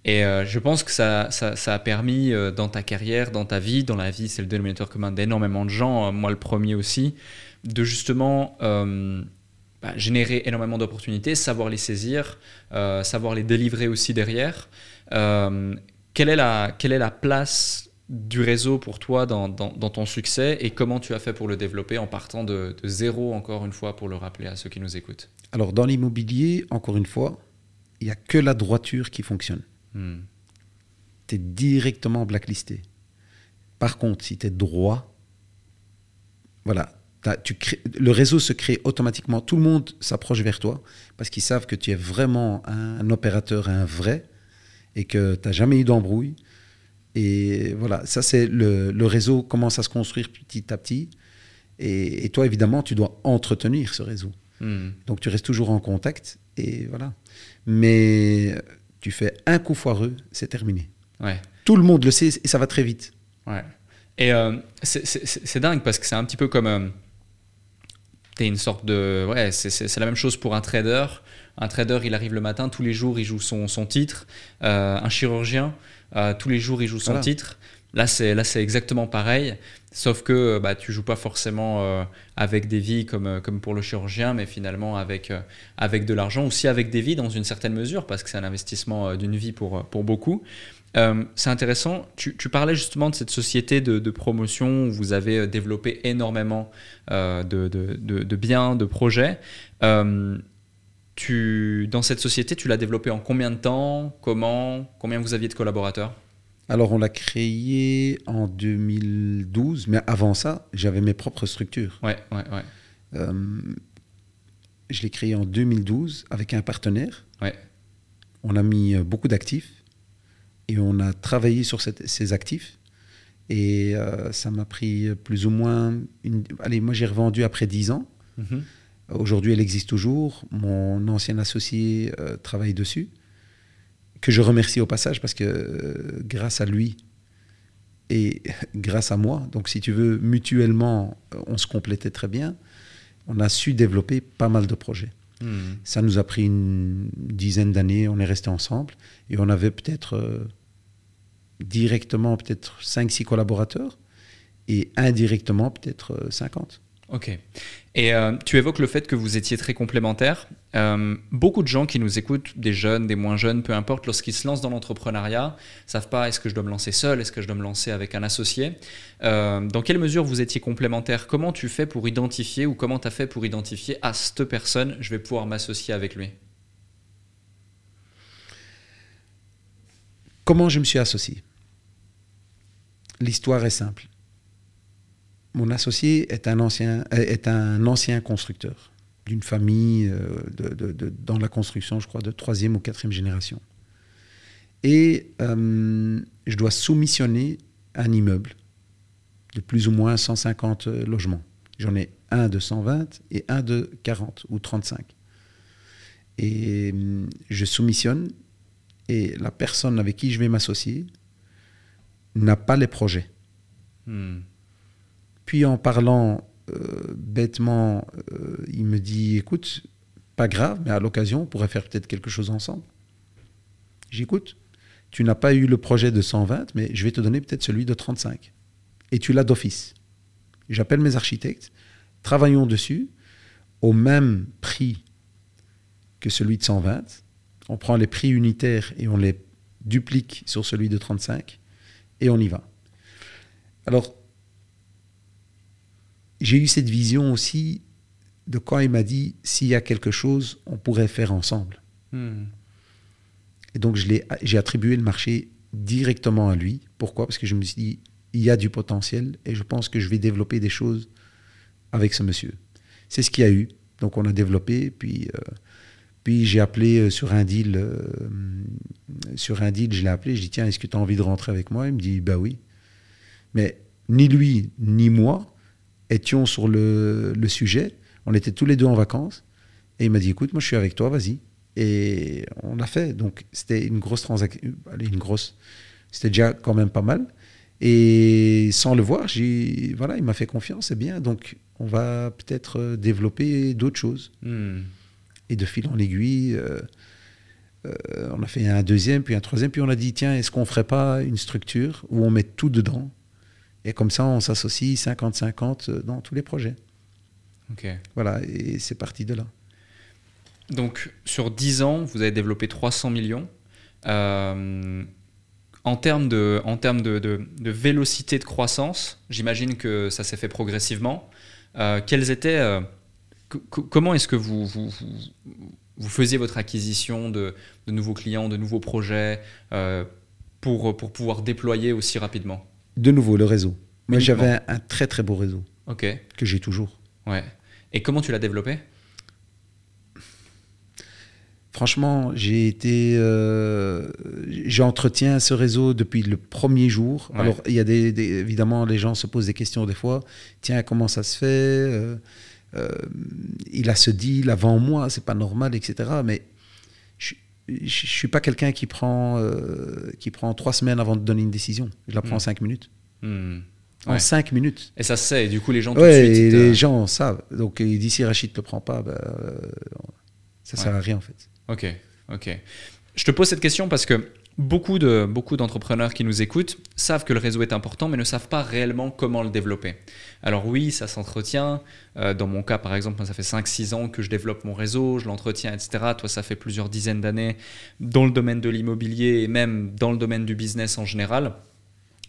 Et euh, je pense que ça, ça, ça a permis euh, dans ta carrière, dans ta vie, dans la vie, c'est le dénominateur commun d'énormément de gens, moi le premier aussi, de justement bah, générer énormément d'opportunités, savoir les saisir, euh, savoir les délivrer aussi derrière. Euh, quelle, est la, quelle est la place du réseau pour toi dans, dans, dans ton succès et comment tu as fait pour le développer en partant de, de zéro, encore une fois, pour le rappeler à ceux qui nous écoutent? Alors dans l'immobilier, encore une fois, il n'y a que la droiture qui fonctionne. Hmm. Tu es directement blacklisté. Par contre, si tu es droit, voilà, tu crées- le réseau se crée automatiquement. Tout le monde s'approche vers toi parce qu'ils savent que tu es vraiment un, un opérateur, un vrai, et que tu n'as jamais eu d'embrouille. Et voilà, ça c'est le, le réseau commence à se construire petit à petit. Et, et toi, évidemment, tu dois entretenir ce réseau. Hmm. Donc tu restes toujours en contact et voilà. Mais tu fais un coup foireux, c'est terminé. Ouais. Tout le monde le sait et ça va très vite. Ouais. Et euh, c'est dingue parce que c'est un petit peu comme. euh, Une sorte de. Ouais, c'est- la même chose pour un trader. Un trader, il arrive le matin, tous les jours, il joue son, son titre. Euh, un chirurgien, euh, tous les jours, il joue son Voilà. titre. Là, c'est là, c'est exactement pareil, sauf que bah, tu joues pas forcément euh, avec des vies comme, euh, comme pour le chirurgien, mais finalement avec, euh, avec de l'argent, aussi avec des vies dans une certaine mesure, parce que c'est un investissement d'une vie pour, pour beaucoup. C'est intéressant. Tu, tu, parlais justement de cette société de, de, promotion où vous avez développé énormément de, de, de, biens, de projets. tu, dans cette société, tu l'as développée en combien de temps? Comment? Combien vous aviez de collaborateurs? Alors, on l'a créé en 2012, mais avant ça, j'avais mes propres structures. Ouais, ouais, ouais. Euh, je l'ai créé en 2012 avec un partenaire. Ouais. On a mis euh, beaucoup d'actifs et on a travaillé sur ces actifs. Et euh, ça m'a pris plus ou moins. Une... Allez, moi, j'ai revendu après 10 ans. Mm-hmm. Aujourd'hui, elle existe toujours. Mon ancien associé travaille dessus que je remercie au passage parce que euh, grâce à lui et grâce à moi, donc si tu veux, mutuellement, on se complétait très bien, on a su développer pas mal de projets. Hmm. Ça nous a pris une dizaine d'années, on est resté ensemble et on avait peut-être euh, directement peut-être 5-6 collaborateurs et indirectement peut-être 50. Euh, ok. Et euh, tu évoques le fait que vous étiez très complémentaires. Euh, beaucoup de gens qui nous écoutent, des jeunes, des moins jeunes, peu importe, lorsqu'ils se lancent dans l'entrepreneuriat, savent pas est-ce que je dois me lancer seul, est-ce que je dois me lancer avec un associé? Euh, dans quelle mesure vous étiez complémentaires? Comment tu fais pour identifier ou comment tu as fait pour identifier à cette personne, je vais pouvoir m'associer avec lui Comment je me suis associé? L'histoire est simple mon associé est un ancien, est un ancien constructeur d'une famille euh, de, dans la construction, je crois, de troisième ou quatrième génération. Et euh, je dois soumissionner un immeuble de plus ou moins 150 logements. J'en ai un de 120 et un de 40 ou 35. Et euh, je soumissionne et la personne avec qui je vais m'associer n'a pas les projets. Hmm. Puis en parlant euh, bêtement, euh, il me dit, écoute, pas grave, mais à l'occasion, on pourrait faire peut-être quelque chose ensemble. J'écoute, tu n'as pas eu le projet de 120, mais je vais te donner peut-être celui de 35. Et tu l'as d'office. J'appelle mes architectes, travaillons dessus au même prix que celui de 120. On prend les prix unitaires et on les duplique sur celui de 35 et on y va. Alors, j'ai eu cette vision aussi de quand il m'a dit s'il y a quelque chose, on pourrait faire ensemble. Hmm. Et donc j'ai attribué le marché directement à lui. Pourquoi? Parce que je me suis dit il y a du potentiel et je pense que je vais développer des choses avec ce monsieur. C'est ce qu'il y a eu. Donc on a développé, puis, euh, puis j'ai appelé euh, sur un deal, euh, sur un deal, je l'ai appelé, je dis tiens, est-ce que tu as envie de rentrer avec moi? Il me dit bah oui. Mais ni lui ni moi, étions sur le, sujet. On était tous les deux en vacances. Et il m'a dit, écoute, moi je suis avec toi, vas-y. Et on l'a fait. Donc c'était une grosse transaction. Une grosse. C'était déjà quand même pas mal. Et sans le voir, j'ai, voilà, il m'a fait confiance, c'est bien. Donc on va peut-être euh, développer d'autres choses. Hmm. Et de fil en aiguille, euh, euh, on a fait un deuxième, puis un troisième, puis on a dit, tiens, est-ce qu'on ferait pas une structure où on met tout dedans et comme ça, on s'associe 50-50 euh, dans tous les projets. Ok. Voilà, et c'est parti de là. Donc, sur 10 ans, vous avez développé 300 millions. Euh, en termes, de, en termes de, de, vélocité de croissance, j'imagine que ça s'est fait progressivement. Euh, quels étaient, comment est-ce que vous, vous, vous, faisiez votre acquisition de, de, nouveaux clients, de nouveaux projets pour, pour pouvoir déployer aussi rapidement? De nouveau, le réseau. Moi, j'avais un, très très beau réseau. Ok. Que j'ai toujours. Ouais. Et comment tu l'as développé? Franchement, j'ai été, euh, j'entretiens ce réseau depuis le premier jour. Alors, il y a des, évidemment, les gens se posent des questions des fois. Tiens, comment ça se fait? Euh, euh, Il a ce deal avant moi, c'est pas normal, etc. Mais je ne suis pas quelqu'un qui prend, euh, qui prend trois semaines avant de donner une décision. Je la prends en hmm. cinq minutes. Hmm. En cinq minutes. Et ça se sait, du coup les gens tout de suite. les gens savent. Donc il dit si Rachid ne le prend pas, euh, ça ne sert à rien en fait. Ok, ok. Je te pose cette question parce que beaucoup de beaucoup d'entrepreneurs qui nous écoutent savent que le réseau est important, mais ne savent pas réellement comment le développer. Alors oui, ça s'entretient. Euh, dans mon cas, par exemple, ça fait 5-6 ans que je développe mon réseau, je l'entretiens, etc. Toi, ça fait plusieurs dizaines d'années dans le domaine de l'immobilier et même dans le domaine du business en général.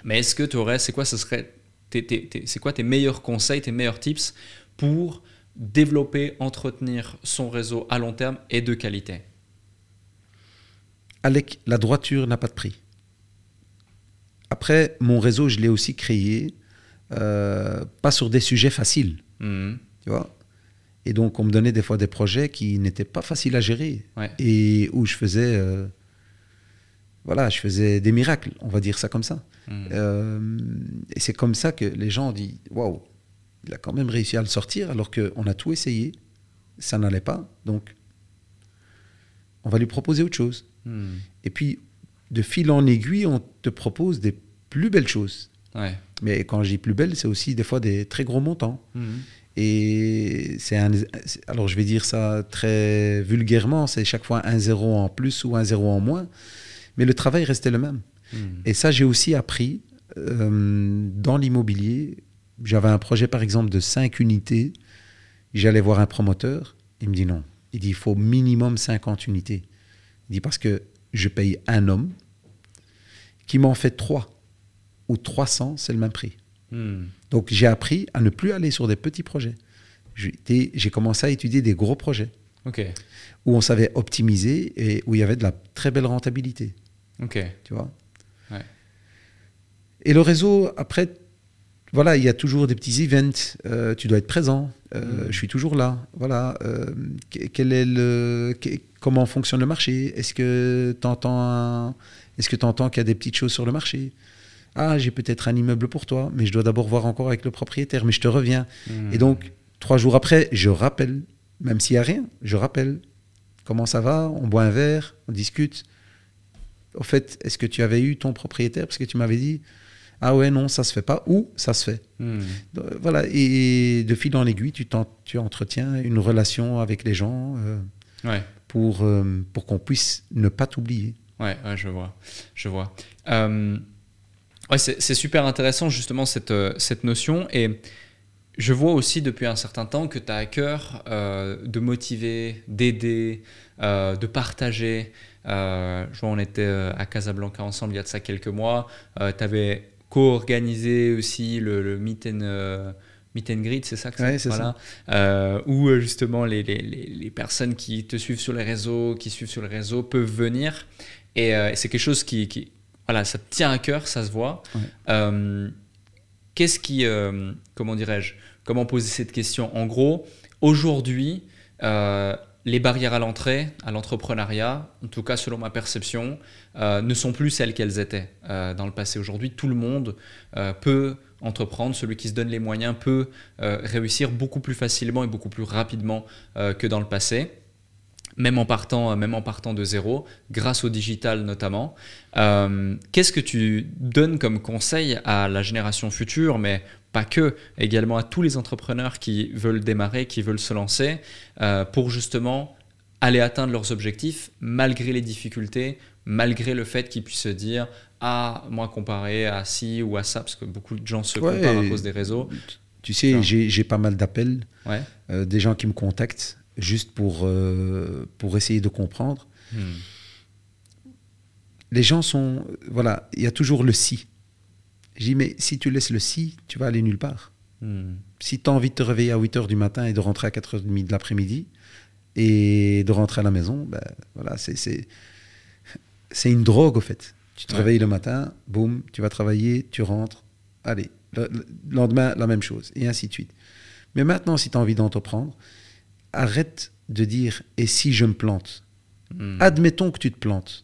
Mais est-ce que tu aurais, c'est quoi, ce serait, c'est quoi tes meilleurs conseils, tes meilleurs tips pour développer, entretenir son réseau à long terme et de qualité? Alec, la droiture n'a pas de prix. Après, mon réseau, je l'ai aussi créé, euh, pas sur des sujets faciles. Mhm. Tu vois Et donc, on me donnait des fois des projets qui n'étaient pas faciles à gérer. Et où je faisais. Euh, voilà, je faisais des miracles, on va dire ça comme ça. Mhm. Euh, et c'est comme ça que les gens ont dit Waouh, il a quand même réussi à le sortir alors qu'on a tout essayé. Ça n'allait pas. Donc, on va lui proposer autre chose. Hmm. Et puis, de fil en aiguille, on te propose des plus belles choses. Mais quand je dis plus belles, c'est aussi des fois des très gros montants. Hmm. Et c'est un. Alors, je vais dire ça très vulgairement c'est chaque fois un zéro en plus ou un zéro en moins. Mais le travail restait le même. Hmm. Et ça, j'ai aussi appris euh, dans l'immobilier. J'avais un projet, par exemple, de 5 unités. J'allais voir un promoteur. Il me dit non. Il dit il faut minimum 50 unités. Il dit parce que je paye un homme qui m'en fait trois ou 300, c'est le même prix. Hmm. Donc j'ai appris à ne plus aller sur des petits projets. J'ai commencé à étudier des gros projets où on savait optimiser et où il y avait de la très belle rentabilité. Tu vois? Et le réseau, après, voilà, il y a toujours des petits events. Euh, tu dois être présent. Euh, hmm. Je suis toujours là. Voilà. Euh, quel est le, comment fonctionne le marché? Est-ce que tu entends, est-ce que entends qu'il y a des petites choses sur le marché? Ah, j'ai peut-être un immeuble pour toi, mais je dois d'abord voir encore avec le propriétaire. Mais je te reviens. Hmm. Et donc trois jours après, je rappelle, même s'il y a rien, je rappelle. Comment ça va? On boit un verre, on discute. Au fait, est-ce que tu avais eu ton propriétaire? Parce que tu m'avais dit ah ouais, non, ça se fait pas, ou ça se fait. Hmm. Voilà, et de fil en aiguille, tu, tu entretiens une relation avec les gens euh, pour, euh, pour qu'on puisse ne pas t'oublier. Ouais, je vois. Je vois. Euh, ouais, c'est super intéressant, justement, cette, cette notion. Et je vois aussi depuis un certain temps que tu as à cœur de motiver, d'aider, de partager. je vois, on était à Casablanca ensemble il y a de ça quelques mois. tu avais co-organiser aussi le, le meet, and, euh, meet and greet, c'est ça que c'est voilà. Euh, où euh, justement les, les, les, personnes qui te suivent sur les réseaux, qui suivent sur les réseaux peuvent venir. Et c'est quelque chose qui, qui, voilà, ça te tient à cœur, ça se voit. Qu'est-ce qui, comment dirais-je, comment poser cette question? En gros, aujourd'hui, les barrières à l'entrée, à l'entrepreneuriat, en tout cas selon ma perception, euh, ne sont plus celles qu'elles étaient euh, dans le passé. Aujourd'hui, tout le monde euh, peut entreprendre, celui qui se donne les moyens peut réussir beaucoup plus facilement et beaucoup plus rapidement que dans le passé. Même en, partant, même en partant de zéro, grâce au digital notamment. Qu'est-ce que tu donnes comme conseil à la génération future, mais pas que, également à tous les entrepreneurs qui veulent démarrer, qui veulent se lancer, euh, pour justement aller atteindre leurs objectifs malgré les difficultés, malgré le fait qu'ils puissent se dire ah moi comparé à ci ou à ça parce que beaucoup de gens se comparent à cause des réseaux. Tu sais, j'ai pas mal d'appels, euh, des gens qui me contactent juste pour euh, pour essayer de comprendre. Hmm. Les gens sont voilà, il y a toujours le si. Je dis, mais si tu laisses le si, tu vas aller nulle part. Hmm. Si tu as envie de te réveiller à 8 h du matin et de rentrer à 4 h 30 de l'après-midi et de rentrer à la maison, ben, voilà, c'est une drogue au fait. Tu te réveilles le matin, boum, tu vas travailler, tu rentres, allez, le, lendemain, la même chose, et ainsi de suite. Mais maintenant, si tu as envie d'entreprendre, arrête de dire et si je me plante? Hmm. Admettons que tu te plantes.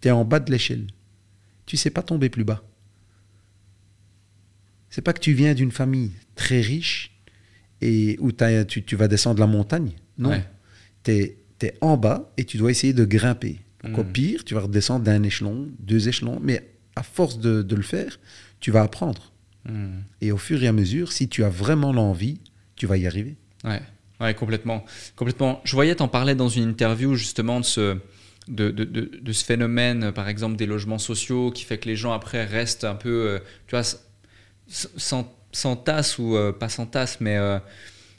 Tu es en bas de l'échelle. Tu sais pas tomber plus bas c'est pas que tu viens d'une famille très riche et où tu, tu, vas descendre la montagne. Non. Tu es, en bas et tu dois essayer de grimper. Au hmm. pire, tu vas redescendre d'un échelon, deux échelons, mais à force de, le faire, tu vas apprendre. Hmm. Et au fur et à mesure, si tu as vraiment l'envie, tu vas y arriver. Ouais, ouais complètement. complètement. Je voyais t'en parler dans une interview justement de ce, de, de, de, ce phénomène, par exemple, des logements sociaux, qui fait que les gens après restent un peu, euh, tu vois, tasse ou euh, pas sans tasse, mais euh,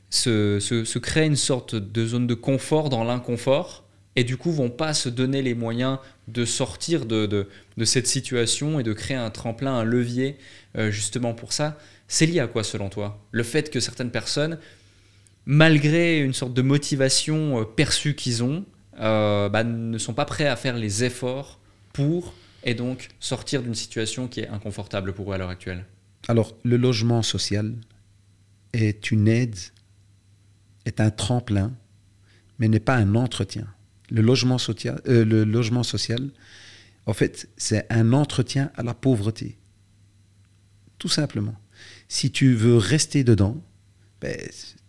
se, se, créer une sorte de zone de confort dans l'inconfort et du coup vont pas se donner les moyens de sortir de, cette situation et de créer un tremplin, un levier justement pour ça. C'est lié à quoi selon toi? Le fait que certaines personnes, malgré une sorte de motivation perçue qu'ils ont, euh, bah, ne sont pas prêts à faire les efforts pour et donc sortir d'une situation qui est inconfortable pour eux à l'heure actuelle? Alors, le logement social est une aide, est un tremplin, mais n'est pas un entretien. Le logement, social, euh, le logement social, en fait, c'est un entretien à la pauvreté. Tout simplement. Si tu veux rester dedans, ben,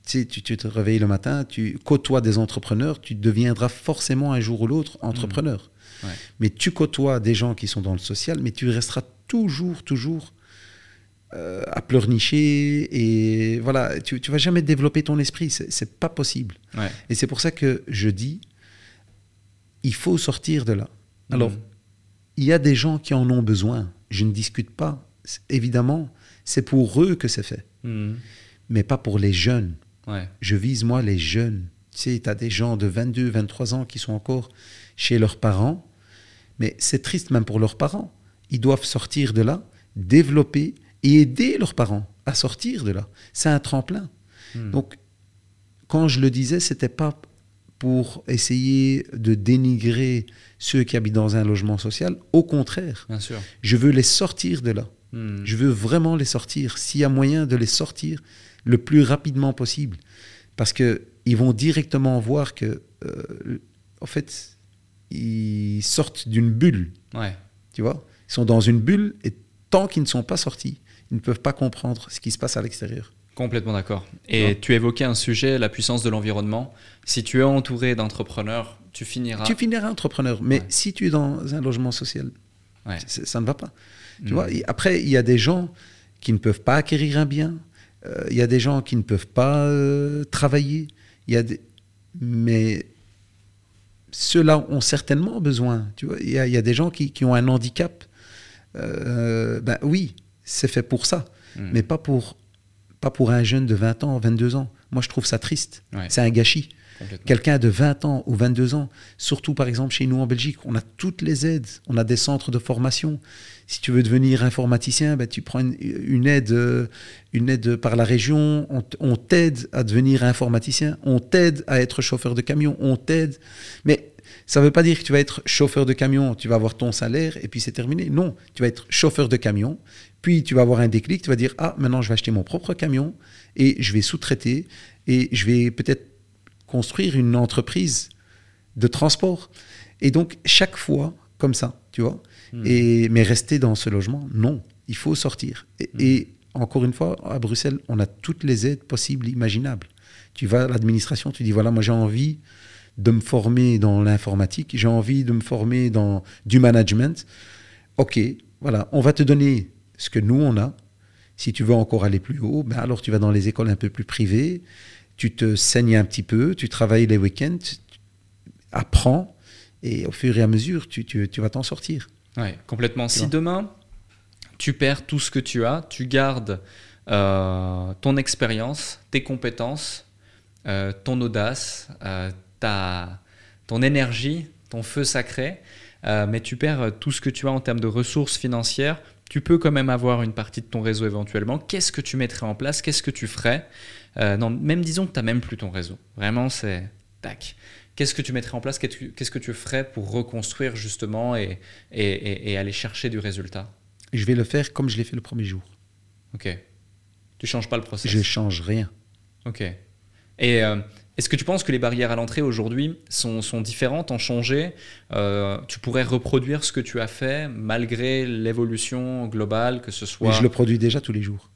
tu, tu, te réveilles le matin, tu côtoies des entrepreneurs, tu deviendras forcément un jour ou l'autre entrepreneur. Mmh. Mais tu côtoies des gens qui sont dans le social, mais tu resteras toujours, toujours euh, à pleurnicher et voilà, tu, tu vas jamais développer ton esprit, c'est pas possible. Et c'est pour ça que je dis, il faut sortir de là. Mmh. Alors, il y a des gens qui en ont besoin. Je ne discute pas. Évidemment, c'est pour eux que c'est fait, mmh. mais pas pour les jeunes. Je vise, moi, les jeunes. Tu sais, tu as des gens de 22, 23 ans qui sont encore chez leurs parents. Mais c'est triste même pour leurs parents. Ils doivent sortir de là, développer et aider leurs parents à sortir de là. C'est un tremplin. Hmm. Donc, quand je le disais, c'était pas pour essayer de dénigrer ceux qui habitent dans un logement social. Au contraire, Bien sûr. je veux les sortir de là. Hmm. Je veux vraiment les sortir. S'il y a moyen de les sortir, le plus rapidement possible. Parce qu'ils vont directement voir que, euh, en fait, ils sortent d'une bulle. Ouais. Tu vois? Ils sont dans une bulle et tant qu'ils ne sont pas sortis, ils ne peuvent pas comprendre ce qui se passe à l'extérieur. Complètement d'accord. Et tu évoquais un sujet, la puissance de l'environnement. Si tu es entouré d'entrepreneurs, tu finiras. Tu finiras entrepreneur. Mais si tu es dans un logement social, ça ne va pas. Tu hmm. vois Après, il y a des gens qui ne peuvent pas acquérir un bien, euh, il y a des gens qui ne peuvent pas euh, travailler. Il y a des... Mais ceux-là ont certainement besoin. Tu vois, il y, a, il y a des gens qui, qui, ont un handicap. Euh, ben oui, c'est fait pour ça, hmm. mais pas pour, pas pour un jeune de 20 ans, 22 ans. Moi, je trouve ça triste. C'est un gâchis. Quelqu'un de 20 ans ou 22 ans, surtout par exemple chez nous en Belgique, on a toutes les aides, on a des centres de formation. Si tu veux devenir informaticien, ben, tu prends une, aide, euh, une aide par la région, on, t'aide à devenir informaticien, on t'aide à être chauffeur de camion, on t'aide. Mais ça ne veut pas dire que tu vas être chauffeur de camion, tu vas avoir ton salaire et puis c'est terminé. Non, tu vas être chauffeur de camion, puis tu vas avoir un déclic, tu vas dire, ah, maintenant je vais acheter mon propre camion et je vais sous-traiter et je vais peut-être construire une entreprise de transport. Et donc, chaque fois, comme ça, tu vois. Hmm. Et, mais rester dans ce logement, non. Il faut sortir. Hmm. Et, encore une fois, à Bruxelles, on a toutes les aides possibles, imaginables. Tu vas à l'administration, tu dis voilà, moi j'ai envie de me former dans l'informatique, j'ai envie de me former dans du management. Ok, voilà, on va te donner ce que nous on a. Si tu veux encore aller plus haut, ben alors tu vas dans les écoles un peu plus privées tu te saignes un petit peu, tu travailles les week-ends, tu apprends, et au fur et à mesure, tu, vas t'en sortir. Oui, complètement. Si demain, tu perds tout ce que tu as, tu gardes euh, ton expérience, tes compétences, euh, ton audace, euh, ta, ton énergie, ton feu sacré, mais tu perds tout ce que tu as en termes de ressources financières, tu peux quand même avoir une partie de ton réseau éventuellement. Qu'est-ce que tu mettrais en place? Qu'est-ce que tu ferais? Euh, non, même disons que tu n'as même plus ton réseau. Vraiment, c'est tac. Qu'est-ce que tu mettrais en place? Qu'est-ce que tu ferais pour reconstruire justement et, et, aller chercher du résultat? Je vais le faire comme je l'ai fait le premier jour. Ok. Tu changes pas le processus Je change rien. Ok. Et euh, est-ce que tu penses que les barrières à l'entrée aujourd'hui sont, sont, différentes, ont changé euh, Tu pourrais reproduire ce que tu as fait malgré l'évolution globale, que ce soit. Mais je le produis déjà tous les jours.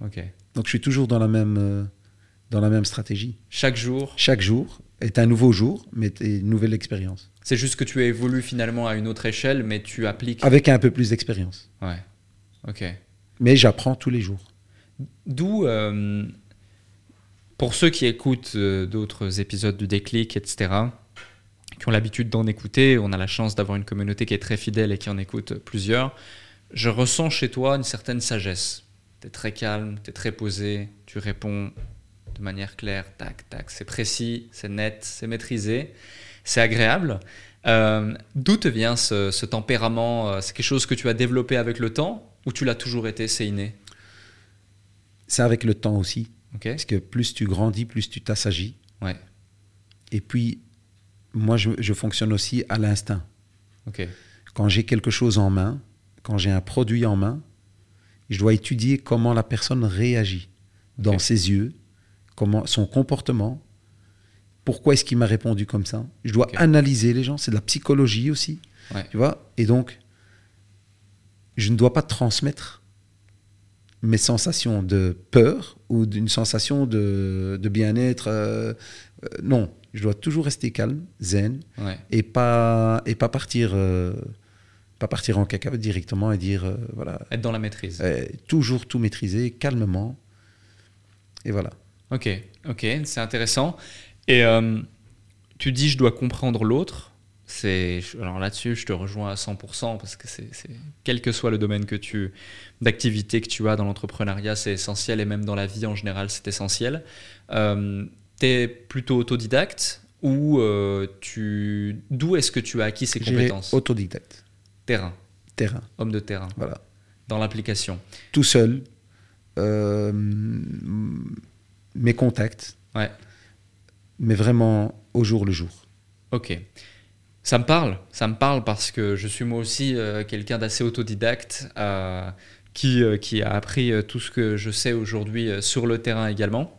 Ok. Donc je suis toujours dans la même, euh, dans la même stratégie. Chaque jour Chaque jour est un nouveau jour, mais une nouvelle expérience. C'est juste que tu évolues finalement à une autre échelle, mais tu appliques. Avec un peu plus d'expérience. Ouais. Ok. Mais j'apprends tous les jours. D'où, euh, pour ceux qui écoutent euh, d'autres épisodes du déclic, etc., qui ont l'habitude d'en écouter, on a la chance d'avoir une communauté qui est très fidèle et qui en écoute plusieurs, je ressens chez toi une certaine sagesse. Tu es très calme, tu es très posé, tu réponds de manière claire, tac, tac, c'est précis, c'est net, c'est maîtrisé, c'est agréable. Euh, D'où te vient ce, ce tempérament euh, C'est quelque chose que tu as développé avec le temps ou tu l'as toujours été, c'est inné? C'est avec le temps aussi. Parce que plus tu grandis, plus tu t'assagis. Ouais. Et puis, moi, je, je fonctionne aussi à l'instinct. Quand j'ai quelque chose en main, quand j'ai un produit en main, je dois étudier comment la personne réagit dans ses yeux, comment son comportement, pourquoi est-ce qu'il m'a répondu comme ça? Je dois analyser les gens, c'est de la psychologie aussi, Ouais. tu vois? Et donc, je ne dois pas transmettre mes sensations de peur ou d'une sensation de, de bien-être. euh, euh, non, je dois toujours rester calme, zen, Ouais. et pas et pas partir euh, pas partir en cacahuète directement et dire voilà Être dans la maîtrise. toujours tout maîtriser calmement et voilà Ok, ok, c'est intéressant. Et tu dis je dois comprendre l'autre. C'est alors là-dessus je te rejoins à 100% parce que c'est quel que soit le domaine que tu d'activité que tu as dans l'entrepreneuriat c'est essentiel et même dans la vie en général c'est essentiel. Euh, T'es plutôt autodidacte ou euh, tu d'où est-ce que tu as acquis ces compétences? autodidacte. Terrain, terrain. Homme de terrain, voilà. Dans l'application. tout seul. Euh, mes contacts. Ouais. mais vraiment au jour le jour. Ok. Ça me parle, ça me parle parce que je suis moi aussi euh, quelqu'un d'assez autodidacte euh, qui, euh, qui a appris tout ce que je sais aujourd'hui sur le terrain également,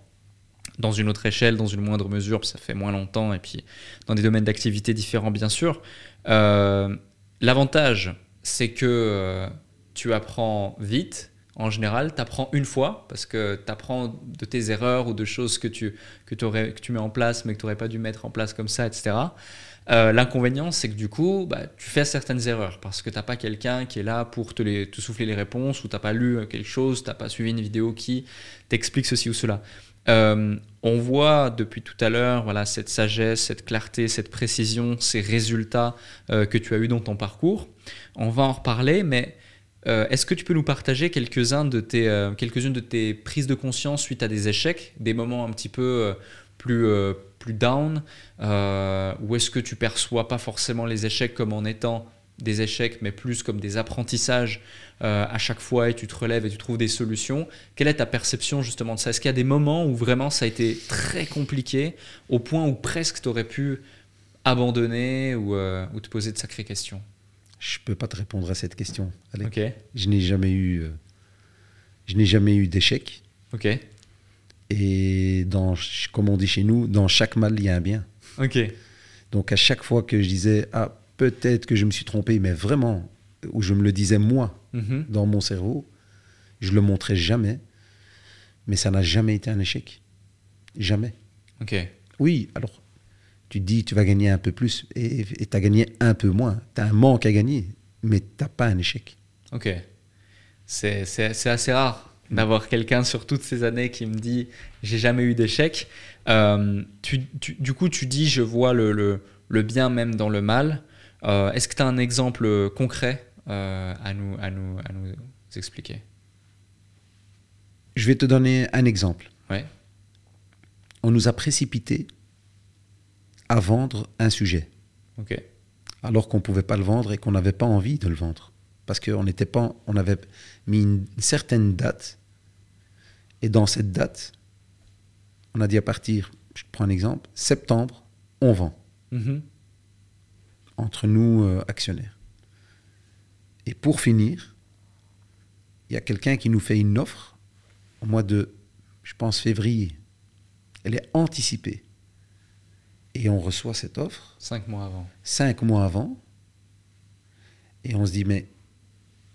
dans une autre échelle, dans une moindre mesure, ça fait moins longtemps, et puis dans des domaines d'activité différents bien sûr. L'avantage, c'est que tu apprends vite. En général, tu apprends une fois parce que tu apprends de tes erreurs ou de choses que tu, que tu mets en place mais que tu n'aurais pas dû mettre en place comme ça, etc. Euh, L'inconvénient, c'est que du coup, bah, tu fais certaines erreurs parce que tu n'as pas quelqu'un qui est là pour te, souffler les réponses ou tu n'as pas lu quelque chose, tu n'as pas suivi une vidéo qui t'explique ceci ou cela. Euh, on voit depuis tout à l'heure voilà, cette sagesse, cette clarté, cette précision, ces résultats euh, que tu as eu dans ton parcours. On va en reparler, mais est-ce que tu peux nous partager quelques-uns de quelques-unes de tes prises de conscience suite à des échecs, des moments un petit peu plus, plus down, euh, ou est-ce que tu perçois pas forcément les échecs comme en étant des échecs, mais plus comme des apprentissages euh, à chaque fois et tu te relèves et tu trouves des solutions. Quelle est ta perception justement de ça? Est-ce qu'il y a des moments où vraiment ça a été très compliqué, au point où presque tu aurais pu abandonner ou, euh, ou te poser de sacrées questions? Je peux pas te répondre à cette question Alex. Ok, je n'ai jamais eu euh, je n'ai jamais eu d'échec ok, et dans comme on dit chez nous dans chaque mal il y a un bien ok, Donc à chaque fois que je disais ah peut-être que je me suis trompé, mais vraiment où je me le disais moi Mhm. dans mon cerveau, je le montrais jamais, mais ça n'a jamais été un échec, jamais. ok, Oui, alors tu te dis tu vas gagner un peu plus et tu as gagné un peu moins, tu as un manque à gagner, mais tu pas un échec. ok. C'est assez rare d'avoir quelqu'un sur toutes ces années qui me dit j'ai jamais eu d'échec. Euh, tu- tu- du coup, tu dis je vois le, le- le bien même dans le mal. Euh, Est-ce que tu as un exemple concret euh, à, nous, à, nous, à nous expliquer? Je vais te donner un exemple. Ouais. On nous a précipité à vendre un sujet. Alors qu'on ne pouvait pas le vendre et qu'on n'avait pas envie de le vendre. Parce qu'on n'était pas, on avait mis une certaine date, et dans cette date, on a dit à partir, je te prends un exemple, septembre, on vend, Mhm. entre nous euh, actionnaires. Et pour finir, il y a quelqu'un qui nous fait une offre au mois de, je pense, février. Elle est anticipée. Et on reçoit cette offre Cinq mois avant. cinq mois avant. Et on se dit, mais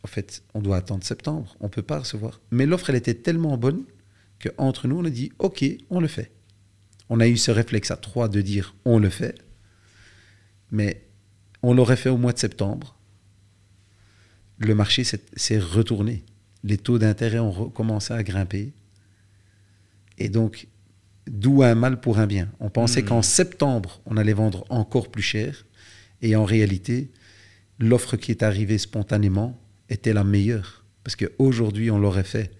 en fait, on doit attendre septembre, on ne peut pas recevoir. Mais l'offre, elle était tellement bonne qu'entre nous, on a dit, OK, on le fait. On a eu ce réflexe à trois de dire, on le fait. Mais on l'aurait fait au mois de septembre. Le marché s'est retourné. Les taux d'intérêt ont recommencé à grimper. Et donc, d'où un mal pour un bien. On pensait Hmm. qu'en septembre, on allait vendre encore plus cher. Et en réalité, l'offre qui est arrivée spontanément était la meilleure. Parce qu'aujourd'hui, on l'aurait fait,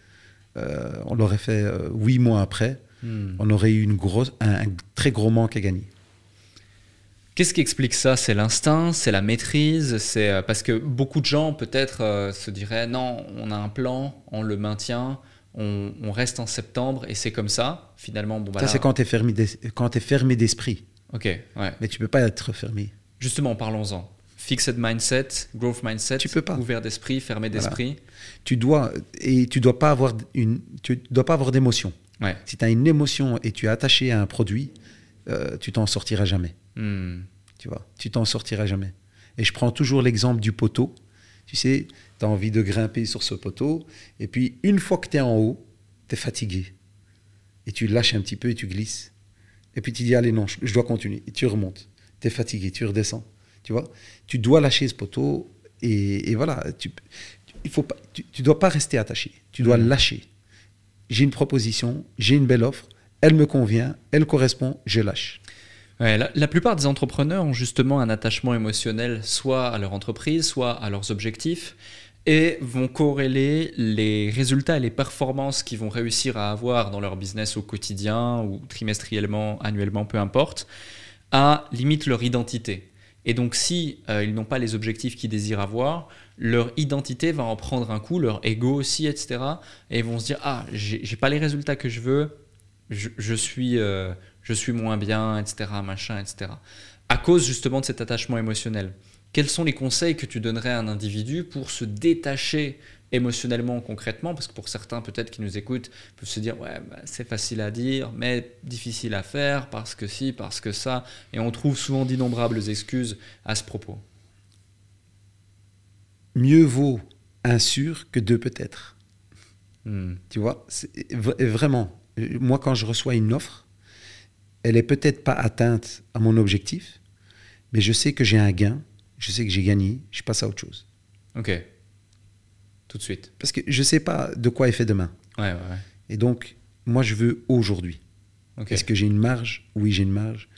euh, on l'aurait fait euh, huit mois après, Hmm. on aurait eu une grosse, un, un très gros manque à gagner. Qu'est-ce qui explique ça? C'est l'instinct, c'est la maîtrise, c'est euh, parce que beaucoup de gens peut-être se diraient non, on a un plan, on le maintient, on, on reste en septembre et c'est comme ça. Finalement, bon voilà. Ça, c'est quand tu es fermé quand t'es fermé d'esprit. Ok, ouais. Mais tu peux pas être fermé. Justement, parlons-en. Fixed mindset, growth mindset, Tu peux pas. ouvert d'esprit, fermé Voilà. d'esprit. Tu dois, et tu dois pas avoir une, tu dois pas avoir d'émotion. Ouais. Si tu as une émotion et tu es attaché à un produit, euh, tu t'en sortiras jamais. Hmm. Tu vois, tu t'en sortiras jamais. Et je prends toujours l'exemple du poteau. Tu sais, tu as envie de grimper sur ce poteau, et puis une fois que tu es en haut, tu es fatigué. Et tu lâches un petit peu et tu glisses. Et puis tu dis, allez, non, je, je dois continuer. Et tu remontes. Tu es fatigué, tu redescends. Tu vois, tu dois lâcher ce poteau, et, et voilà, tu, il faut pas, tu, tu dois pas rester attaché. Tu dois lâcher. J'ai une proposition, j'ai une belle offre, elle me convient, elle correspond, je lâche. Ouais, la, la plupart des entrepreneurs ont justement un attachement émotionnel soit à leur entreprise, soit à leurs objectifs, et vont corréler les résultats et les performances qu'ils vont réussir à avoir dans leur business au quotidien ou trimestriellement, annuellement, peu importe, à limite leur identité. Et donc si euh, ils n'ont pas les objectifs qu'ils désirent avoir, leur identité va en prendre un coup, leur ego aussi, etc. Et ils vont se dire ah j'ai pas les résultats que je veux, je, je suis euh, je suis moins bien, etc. Machin, etc. À cause justement de cet attachement émotionnel. Quels sont les conseils que tu donnerais à un individu pour se détacher émotionnellement, concrètement Parce que pour certains, peut-être qui nous écoutent, peuvent se dire ouais, bah, c'est facile à dire, mais difficile à faire parce que si, parce que ça. Et on trouve souvent d'innombrables excuses à ce propos. Mieux vaut un sûr que deux peut-être. Hmm. Tu vois, vraiment, moi quand je reçois une offre, elle est peut-être pas atteinte à mon objectif, mais je sais que j'ai un gain, je sais que j'ai gagné, je passe à autre chose. Ok. Tout de suite. Parce que je sais pas de quoi est fait demain. Ouais, ouais, ouais. Et donc, moi je veux aujourd'hui. Est-ce que j'ai une marge? Oui, j'ai une marge.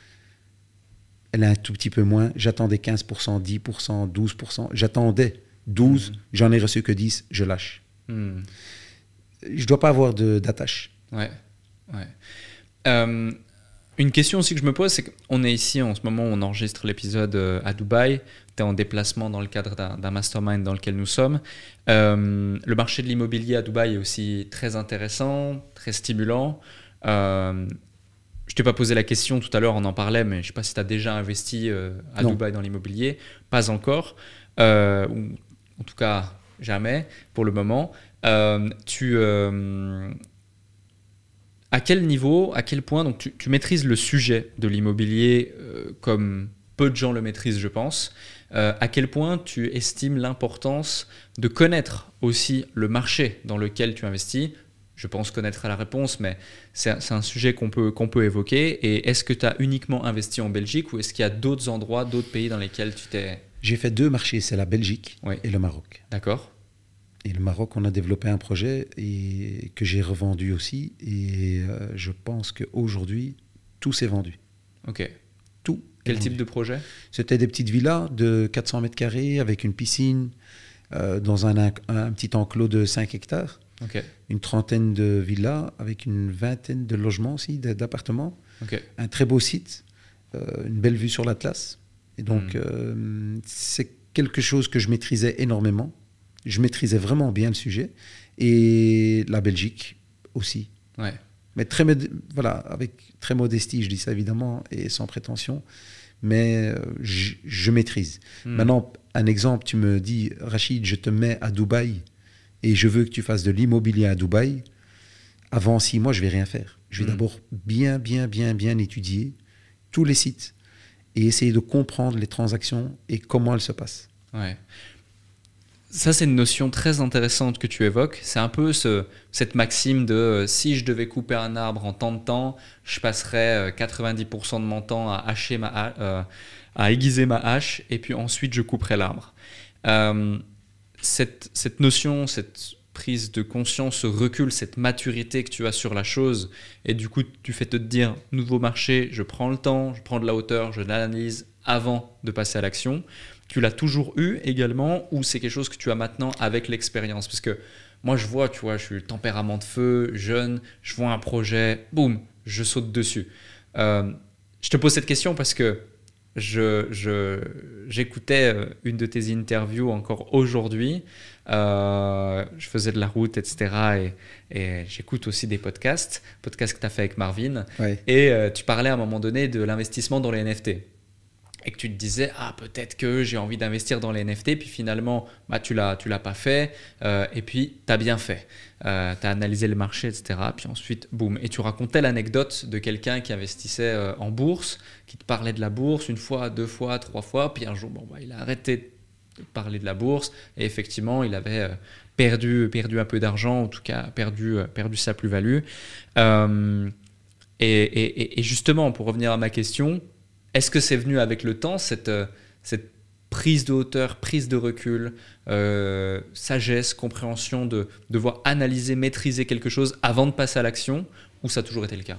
Elle est un tout petit peu moins. J'attendais 15%, 10%, 12%. J'attendais 12, j'en ai reçu que 10, je lâche. Hmm. Je dois pas avoir de- d'attache. Ouais, ouais. Euh, une question aussi que je me pose, c'est qu'on est ici en ce moment, on enregistre l'épisode euh, à Dubaï. Tu es en déplacement dans le cadre d'un mastermind dans lequel nous sommes. Euh, le marché de l'immobilier à Dubaï est aussi très intéressant, très stimulant. Euh, je t'ai pas posé la question tout à l'heure, on en parlait, mais je sais pas si tu as déjà investi euh, à Non. Dubaï dans l'immobilier. Pas encore. Ou en tout cas, jamais pour le moment. Tu, à quel niveau, à quel point, donc tu, tu maîtrises le sujet de l'immobilier euh, comme peu de gens le maîtrisent, je pense. Euh, à quel point tu estimes l'importance de connaître aussi le marché dans lequel tu investis? Je pense connaître la réponse, mais c'est un- c'est un sujet qu'on peut, qu'on peut évoquer. Et est-ce que tu as uniquement investi en Belgique ou est-ce qu'il y a d'autres endroits, d'autres pays dans lesquels tu t'es... J'ai fait deux marchés, c'est la Belgique Oui. et le Maroc. D'accord Et le Maroc, on a développé un projet et, que j'ai revendu aussi. Et euh, je pense qu'aujourd'hui, tout s'est vendu. Ok. Tout. Quel vendu. type de projet? C'était des petites villas de 400 mètres carrés avec une piscine euh, dans un, petit enclos de 5 hectares. Ok. Une trentaine de villas avec une vingtaine de logements aussi, d'appartements. Ok. Un très beau site, euh, une belle vue sur l'Atlas. Et donc, Mm. euh, c'est quelque chose que je maîtrisais énormément. Je maîtrisais vraiment bien le sujet. Et la Belgique aussi. Ouais. Mais très, voilà, avec très modestie, je dis ça évidemment, et sans prétention. Mais euh, je, je maîtrise. Hmm. Maintenant, un exemple, tu me dis, Rachid, je te mets à Dubaï et je veux que tu fasses de l'immobilier à Dubaï. Avant six mois, je vais rien faire. Je vais Mm. d'abord bien, bien, bien, bien étudier tous les sites et essayer de comprendre les transactions et comment elles se passent. Ouais. Ça, c'est une notion très intéressante que tu évoques. C'est un peu ce- cette maxime de euh, si je devais couper un arbre en tant de temps, je passerais euh, 90% de mon temps à hacher ma euh, à aiguiser ma hache et puis ensuite je couperais l'arbre. Euh, cette, cette notion, cette prise de conscience, ce recul, cette maturité que tu as sur la chose, et du coup tu fais te dire, nouveau marché, je prends le temps, je prends de la hauteur, je l'analyse avant de passer à l'action, tu l'as toujours eu également, ou c'est quelque chose que tu as maintenant avec l'expérience? Parce que moi je vois, tu vois, je suis le tempérament de feu, jeune, je vois un projet, boum, je saute dessus. Euh, je te pose cette question parce que je, j'écoutais euh, une de tes interviews encore aujourd'hui. Euh, je faisais de la route, etc. Et, et j'écoute aussi des podcasts, podcasts que tu as fait avec Marvin. Et euh, tu parlais à un moment donné de l'investissement dans les NFT et que tu te disais ah peut-être que j'ai envie d'investir dans les NFT puis finalement bah tu l'as tu l'as pas fait euh, et puis tu as bien fait. Euh, tu as analysé le marché etc puis ensuite boum. Et tu racontais l'anecdote de quelqu'un qui investissait euh, en bourse qui te parlait de la bourse une fois deux fois trois fois puis un jour bon bah, il a arrêté de parler de la bourse et effectivement il avait perdu perdu un peu d'argent en tout cas perdu perdu sa plus-value. Et, et, et justement pour revenir à ma question est-ce que c'est venu avec le temps, cette, euh, cette prise de hauteur, prise de recul, euh, sagesse, compréhension de devoir analyser, maîtriser quelque chose avant de passer à l'action, ou ça a toujours été le cas?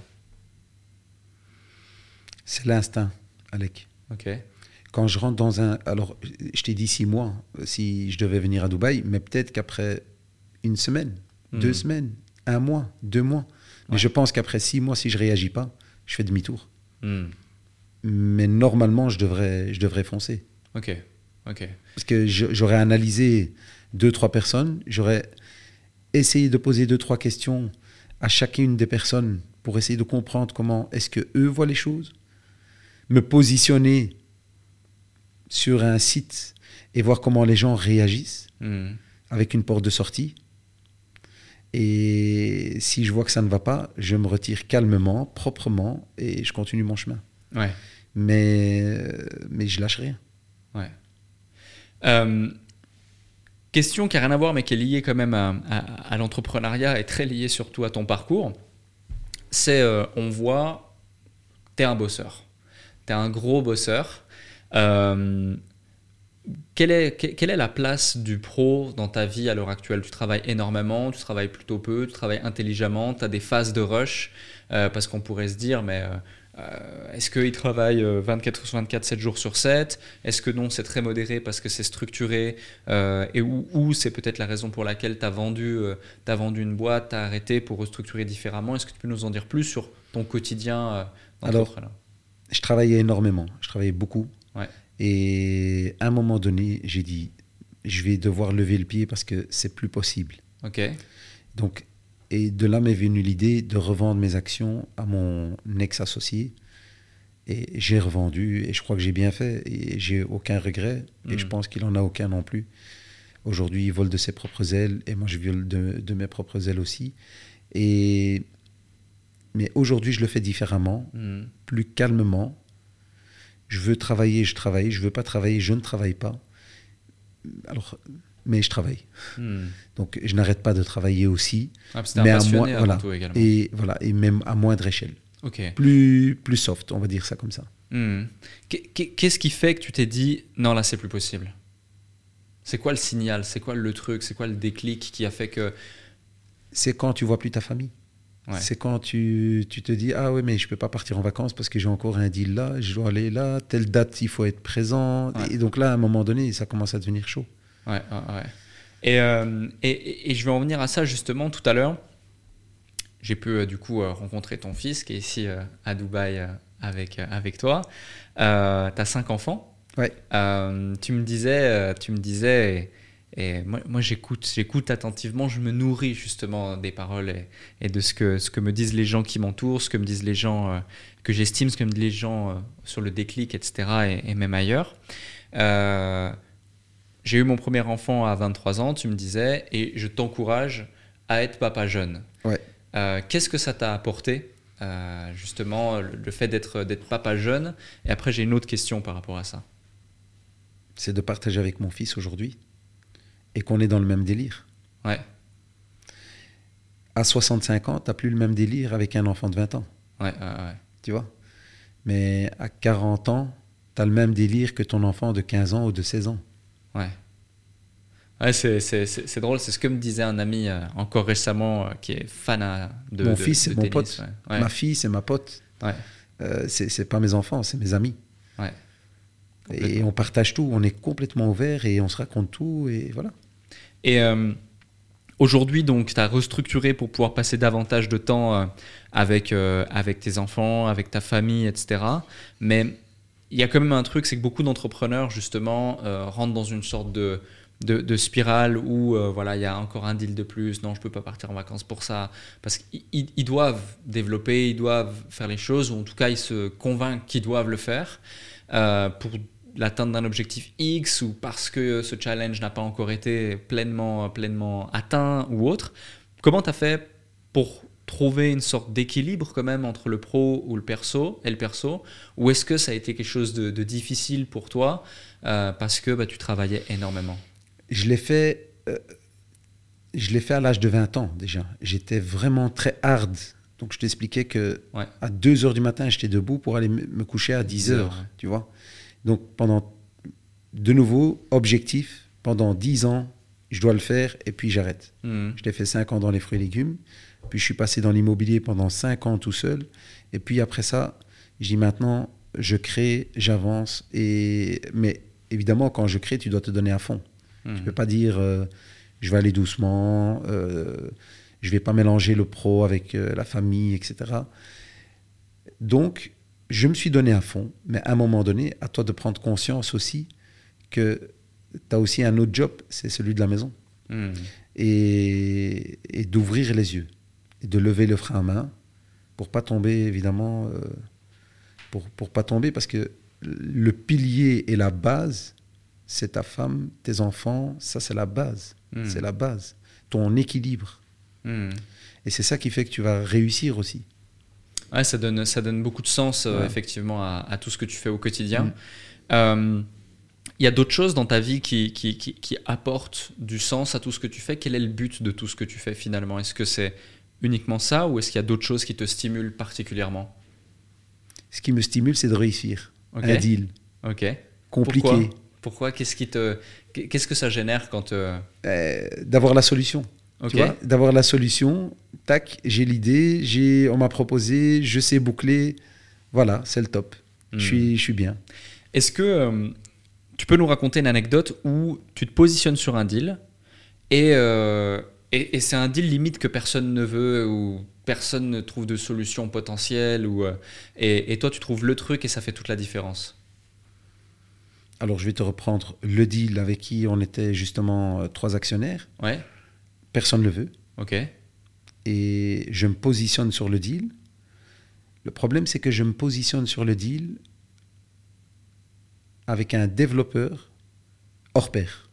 C'est l'instinct, Alec. Ok. Quand je rentre dans un... Alors, je t'ai dit six mois, si je devais venir à Dubaï, mais peut-être qu'après une semaine, deux hmm. semaines, un mois, deux mois. Mais je pense qu'après six mois, si je réagis pas, je fais demi-tour. Hmm mais normalement, je devrais, je devrais foncer. Ok, ok. Parce que j'aurais analysé deux, trois personnes, j'aurais essayé de poser deux, trois questions à chacune des personnes pour essayer de comprendre comment est-ce que eux voient les choses, me positionner sur un site et voir comment les gens réagissent hmm. avec une porte de sortie. Et si je vois que ça ne va pas, je me retire calmement, proprement et je continue mon chemin. Ouais mais, mais je lâche rien. Ouais. Euh, question qui n'a rien à voir, mais qui est liée quand même à, l'entrepreneuriat et très liée surtout à ton parcours. C'est, euh, on voit, tu es un bosseur. Tu es un gros bosseur. Euh, quelle est, quelle est la place du pro dans ta vie à l'heure actuelle? Tu travailles énormément, tu travailles plutôt peu, tu travailles intelligemment, tu as des phases de rush, parce qu'on pourrait se dire, mais euh, est-ce qu'il travaille 24 sur 24, 7 jours sur 7 Est-ce que non, c'est très modéré parce que c'est structuré euh, Et où, c'est peut-être la raison pour laquelle tu as, vendu, euh, as vendu une boîte, tu as arrêté pour restructurer différemment? Est-ce que tu peux nous en dire plus sur ton quotidien Alors, je travaillais énormément, je travaillais beaucoup. Et à un moment donné, j'ai dit, je vais devoir lever le pied parce que c'est plus possible. Ok. Donc, et de là m'est venue l'idée de revendre mes actions à mon ex-associé. Et j'ai revendu, et je crois que j'ai bien fait, et j'ai aucun regret, et je hmm. pense qu'il en a aucun non plus. Aujourd'hui, il vole de ses propres ailes, et moi je vole de, mes propres ailes aussi. Et, mais aujourd'hui, je le fais différemment, hmm. plus calmement. Je veux travailler, je travaille. Je veux pas travailler, je ne travaille pas. Alors, mais je travaille. Hmm. Donc je n'arrête pas de travailler aussi. Ah, mais à moins, voilà, et voilà, et même à moindre échelle. Plus plus soft, on va dire ça comme ça. Hmm. Qu'est-ce qui fait que tu t'es dit non là c'est plus possible? C'est quoi le signal? C'est quoi le truc? C'est quoi le déclic qui a fait que C'est quand tu vois plus ta famille. C'est quand tu, tu, te dis ah oui mais je peux pas partir en vacances parce que j'ai encore un deal là, je dois aller là, telle date il faut être présent. Et donc là à un moment donné ça commence à devenir chaud. Ouais, ouais. Euh, et, et, je vais en venir à ça justement tout à l'heure. J'ai pu euh, du coup euh, rencontrer ton fils qui est ici à Dubaï avec, avec toi. tu as cinq enfants. Ouais. tu me disais, tu me disais et, moi, moi j'écoute, j'écoute attentivement, je me nourris justement des paroles et, de ce que, ce que me disent les gens qui m'entourent, ce que me disent les gens que j'estime, ce que me disent les gens sur le déclic, etc. et, même ailleurs. J'ai eu mon premier enfant à 23 ans, tu me disais, et je t'encourage à être papa jeune. Ouais. Euh, qu'est-ce que ça t'a apporté, euh, justement, le fait d'être papa jeune? Et après, j'ai une autre question par rapport à ça. C'est de partager avec mon fils aujourd'hui et qu'on est dans le même délire. Ouais. À 65 ans, tu n'as plus le même délire avec un enfant de 20 ans. Ouais, ouais, ouais. Tu vois? Mais à 40 ans, tu as le même délire que ton enfant de 15 ans ou de 16 ans. Ouais. Ouais, c'est, c'est, c'est, c'est drôle, c'est ce que me disait un ami euh, encore récemment euh, qui est fan euh, de Mon de- fils, c'est mon tennis, pote. ouais. Ouais, Ma fille, c'est ma pote. ouais, Euh, c'est c'est pas mes enfants, c'est mes amis. ouais. Et on partage tout, on est complètement ouvert et on se raconte tout et voilà. Et aujourd'hui, donc, tu as restructuré pour pouvoir passer davantage de temps avec, avec tes enfants, avec ta famille, etc. Mais il y a quand même un truc, c'est que beaucoup d'entrepreneurs, justement, euh, rentrent dans une sorte de, de, spirale où euh, voilà, il y a encore un deal de plus, non, je peux pas partir en vacances pour ça. Parce qu'ils ils- ils doivent développer, ils doivent faire les choses, ou en tout cas, ils se convainquent qu'ils doivent le faire euh, pour l'atteinte d'un objectif X ou parce que ce challenge n'a pas encore été pleinement, pleinement atteint ou autre. Comment tu as fait pour trouver une sorte d'équilibre quand même entre le pro ou le perso et le perso Ou est-ce que ça a été quelque chose de, de difficile pour toi euh, parce que bah, tu travaillais énormément? Je l'ai fait, euh, je l'ai fait à l'âge de 20 ans déjà. J'étais vraiment très hard. Donc je t'expliquais que Ouais. à 2 heures du matin, j'étais debout pour aller me coucher à 10 heures, heures, ouais. tu vois. Donc pendant, de nouveau, objectif, pendant 10 ans, je dois le faire et puis j'arrête. Hmm. Je l'ai fait 5 ans dans les fruits et légumes, puis je suis passé dans l'immobilier pendant 5 ans tout seul, et puis après ça, je dis maintenant, je crée, j'avance, et mais évidemment, quand je crée, tu dois te donner à fond. Hmm. Tu peux pas dire euh, je vais aller doucement, euh, je vais pas mélanger le pro avec euh, la famille, etc. Donc, je me suis donné à fond, mais à un moment donné, à toi de prendre conscience aussi que tu as aussi un autre job, c'est celui de la maison. Et, et d'ouvrir les yeux, et de lever le frein à main pour pas tomber, évidemment, euh, pour, pour pas tomber, parce que le pilier et la base, c'est ta femme, tes enfants, ça c'est la base, Hmm. c'est la base, ton équilibre. Hmm. Et c'est ça qui fait que tu vas réussir aussi. Ouais, ça donne, ça donne beaucoup de sens, euh, effectivement, à, à tout ce que tu fais au quotidien. Mm. Euh, Il y a d'autres choses dans ta vie qui, qui, qui, qui apportent du sens à tout ce que tu fais. Quel est le but de tout ce que tu fais finalement? Est-ce que c'est uniquement ça ou est-ce qu'il y a d'autres choses qui te stimulent particulièrement Ce qui me stimule, c'est de réussir. Ok. Un deal Ok. compliqué, Pourquoi Pourquoi Qu'est-ce qui te, qu'est-ce que ça génère quand euh, euh, d'avoir la solution. Ok. Tu vois, d'avoir la solution, tac, j'ai l'idée, j'ai, on m'a proposé, je sais boucler, voilà, c'est le top. Hmm. Je, suis, je suis bien. Est-ce que euh, tu peux nous raconter une anecdote où tu te positionnes sur un deal et, euh, et, et c'est un deal limite que personne ne veut ou personne ne trouve de solution potentielle ou, euh, et, et toi tu trouves le truc et ça fait toute la différence Alors, je vais te reprendre le deal avec qui on était justement euh, trois actionnaires. Ouais, Personne ne le veut. ok. Et je me positionne sur le deal. Le problème, c'est que je me positionne sur le deal avec un développeur hors pair.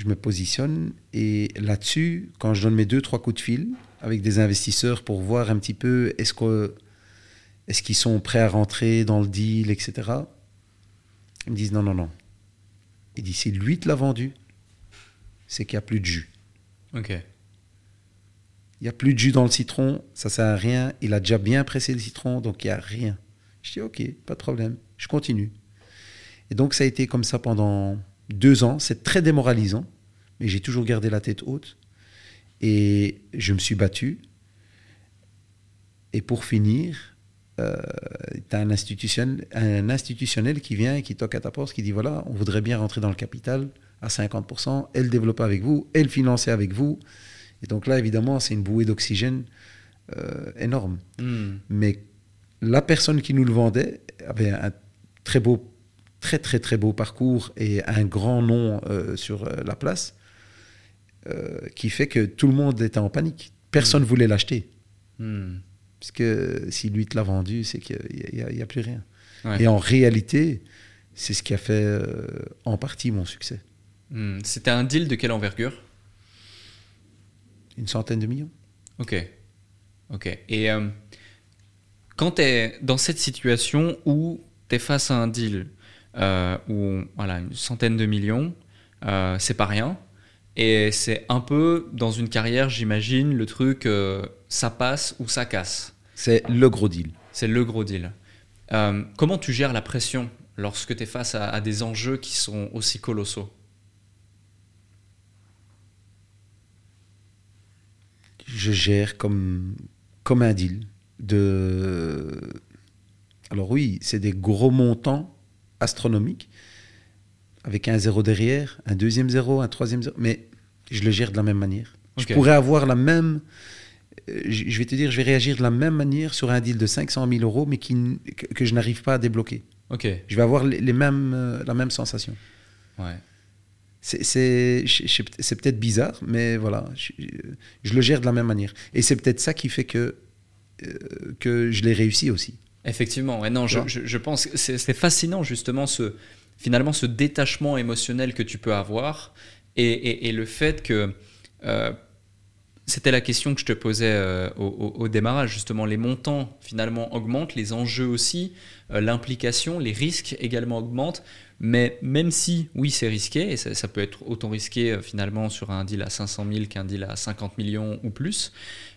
Je me positionne et là-dessus, quand je donne mes deux, trois coups de fil avec des investisseurs pour voir un petit peu est-ce que est-ce qu'ils sont prêts à rentrer dans le deal, etc. Ils me disent non, non, non. Il dit si lui te l'a vendu, c'est qu'il n'y a plus de jus. Ok. Il n'y a plus de jus dans le citron, ça sert à rien. Il a déjà bien pressé le citron, donc il n'y a rien. Je dis ok, pas de problème, je continue. Et donc ça a été comme ça pendant deux ans. C'est très démoralisant, mais j'ai toujours gardé la tête haute. Et je me suis battu. Et pour finir, euh, tu as un institutionnel, un institutionnel qui vient et qui toque à ta porte, qui dit voilà, on voudrait bien rentrer dans le capital à 50%, et le développer avec vous, et le financer avec vous. Et donc là, évidemment, c'est une bouée d'oxygène euh, énorme. Hmm. Mais la personne qui nous le vendait avait un très beau, très très très beau parcours et un grand nom euh, sur euh, la place, euh, qui fait que tout le monde était en panique. Personne ne voulait l'acheter. Hmm. Parce que si lui te l'a vendu, c'est qu'il n'y a, a plus rien. Ouais. Et en réalité, c'est ce qui a fait euh, en partie mon succès. Hmm. C'était un deal de quelle envergure? Une centaine de millions. Ok. Ok. Et quand tu es dans cette situation où tu es face à un deal euh, où voilà, une centaine de millions, euh, c'est pas rien. Et c'est un peu dans une carrière, j'imagine, le truc euh, ça passe ou ça casse. C'est le gros deal. C'est le gros deal. Euh, comment tu gères la pression lorsque tu es face à, à, des enjeux qui sont aussi colossaux Je gère comme, comme un deal. De... Alors oui, c'est des gros montants, astronomiques, avec un zéro derrière, un deuxième zéro, un troisième zéro, mais je le gère de la même manière. Je pourrais avoir la même... euh, Je vais te dire, je vais réagir de la même manière sur un deal de 500 000 euros, mais qui, que je n'arrive pas à débloquer. Ok. Je vais avoir les, mêmes, euh, la même sensation. Ouais. C'est peut-être bizarre, mais voilà, je, je le gère de la même manière. Et c'est peut-être ça qui fait que, euh, que je l'ai réussi aussi. Effectivement, ouais, non, je, je- je pense que c'est fascinant justement ce, finalement ce détachement émotionnel que tu peux avoir et, et- et le fait que euh, c'était la question que je te posais euh, au, au- au démarrage, justement les montants finalement augmentent, les enjeux aussi, euh, l'implication, les risques également augmentent, mais même si oui c'est risqué, et ça, ça peut être autant risqué euh, finalement sur un deal à 500 000 qu'un deal à 50 millions ou plus,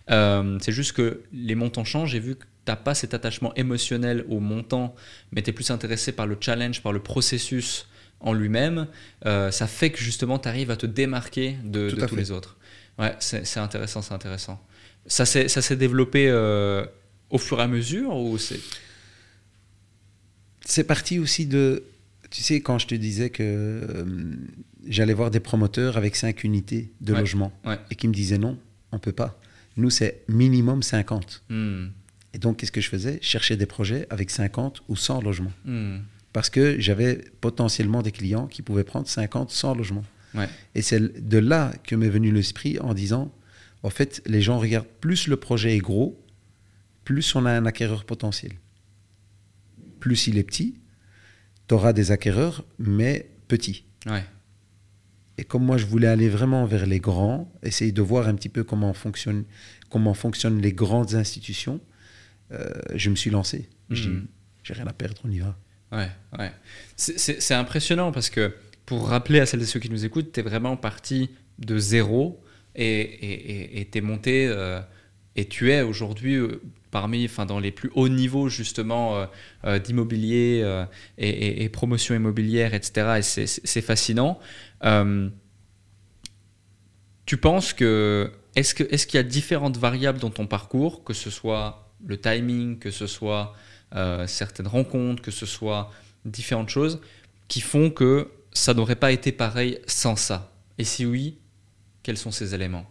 c'est juste que les montants changent et vu que tu n'as pas cet attachement émotionnel au montant, mais tu es plus intéressé par le challenge, par le processus en lui-même, euh, ça fait que justement tu arrives à te démarquer de, tous fait. les autres. Ouais, c'est intéressant, c'est intéressant. Ça s'est ça s'est développé euh, au fur et à mesure ou c'est? C'est parti aussi de. Tu sais, quand je te disais que euh, j'allais voir des promoteurs avec 5 unités de Ouais, logement ouais. et qui me disaient non, on peut pas. Nous, c'est minimum 50. Hmm, Et donc, qu'est-ce que je faisais? Je cherchais des projets avec 50 ou 100 logements. hmm, Parce que j'avais potentiellement des clients qui pouvaient prendre 50, 100 logements. ouais, Et c'est de là que m'est venu l'esprit en disant, en fait, les gens regardent plus le projet est gros, plus on a un acquéreur potentiel. Plus il est petit, tu auras des acquéreurs, mais petits. ouais. Et comme moi, je voulais aller vraiment vers les grands, essayer de voir un petit peu comment fonctionnent, comment fonctionnent les grandes institutions, euh, je me suis lancé. Je dis, j'ai rien à perdre, on y va. Ouais, ouais. C'est- impressionnant parce que pour rappeler à celles et ceux qui nous écoutent, tu es vraiment parti de zéro et tu es monté euh, et tu es aujourd'hui euh, parmi, enfin, dans les plus hauts niveaux justement euh, euh, d'immobilier euh, et, et- et promotion immobilière, etc. Et c'est- fascinant. Tu penses que est-ce que est-ce qu'il y a différentes variables dans ton parcours, que ce soit le timing, que ce soit euh, certaines rencontres, que ce soit différentes choses, qui font que ça n'aurait pas été pareil sans ça Et si oui, quels sont ces éléments?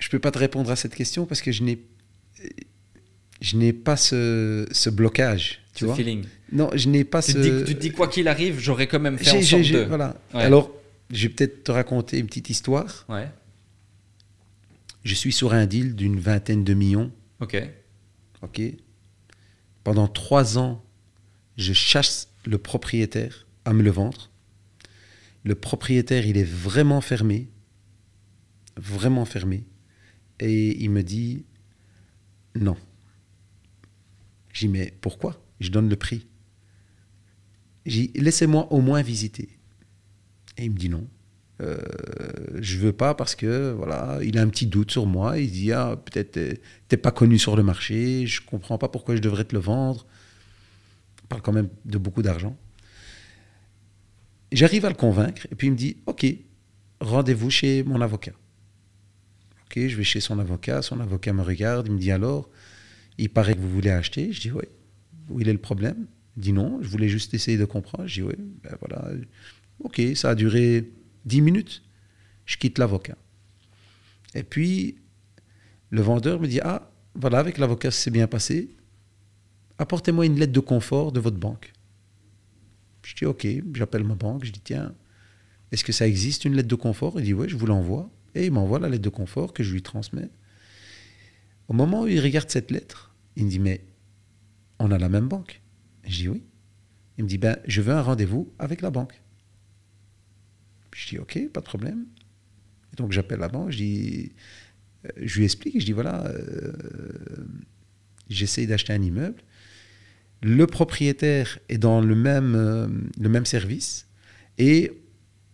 Je peux pas te répondre à cette question parce que je n'ai, je n'ai pas ce, ce blocage. Tu Ce vois? feeling Non, je n'ai pas tu, ce. te dis, tu te dis, quoi qu'il arrive, j'aurais quand même fait en sorte de... Voilà. Ouais. Alors, je vais peut-être te raconter une petite histoire. Ouais, Je suis sur un deal d'une vingtaine de millions. ok. Ok. Pendant trois ans, je chasse le propriétaire à me le vendre. Le propriétaire, il est vraiment fermé. Vraiment fermé. Et il me dit non. Je dis mais pourquoi? Je donne le prix. J'ai laissez-moi au moins visiter. Et il me dit non. Euh, je veux pas parce que voilà, il a un petit doute sur moi. Il dit ah peut-être euh, t'es pas connu sur le marché. Je comprends pas pourquoi je devrais te le vendre. On parle quand même de beaucoup d'argent. J'arrive à le convaincre et puis il me dit ok rendez-vous chez mon avocat. Ok je vais chez son avocat. Son avocat me regarde. Il me dit alors il paraît que vous voulez acheter. Je dis oui. Où est le problème? Il dit non. Je voulais juste essayer de comprendre. Je dis oui. Ben voilà. Ok ça a duré 10 minutes, je quitte l'avocat. Et puis, le vendeur me dit, ah, voilà, avec l'avocat, ça s'est bien passé. Apportez-moi une lettre de confort de votre banque. Je dis, ok, j'appelle ma banque, je dis, tiens, est-ce que ça existe une lettre de confort? Il dit, oui, je vous l'envoie. Et il m'envoie la lettre de confort que je lui transmets. Au moment où il regarde cette lettre, il me dit, mais on a la même banque. Je dis, oui. Il me dit, ben, je veux un rendez-vous avec la banque. Je dis ok, pas de problème. Donc j'appelle la banque, je dis, euh, je lui explique, je dis voilà, euh, j'essaye d'acheter un immeuble. Le propriétaire est dans le même, euh, le même service et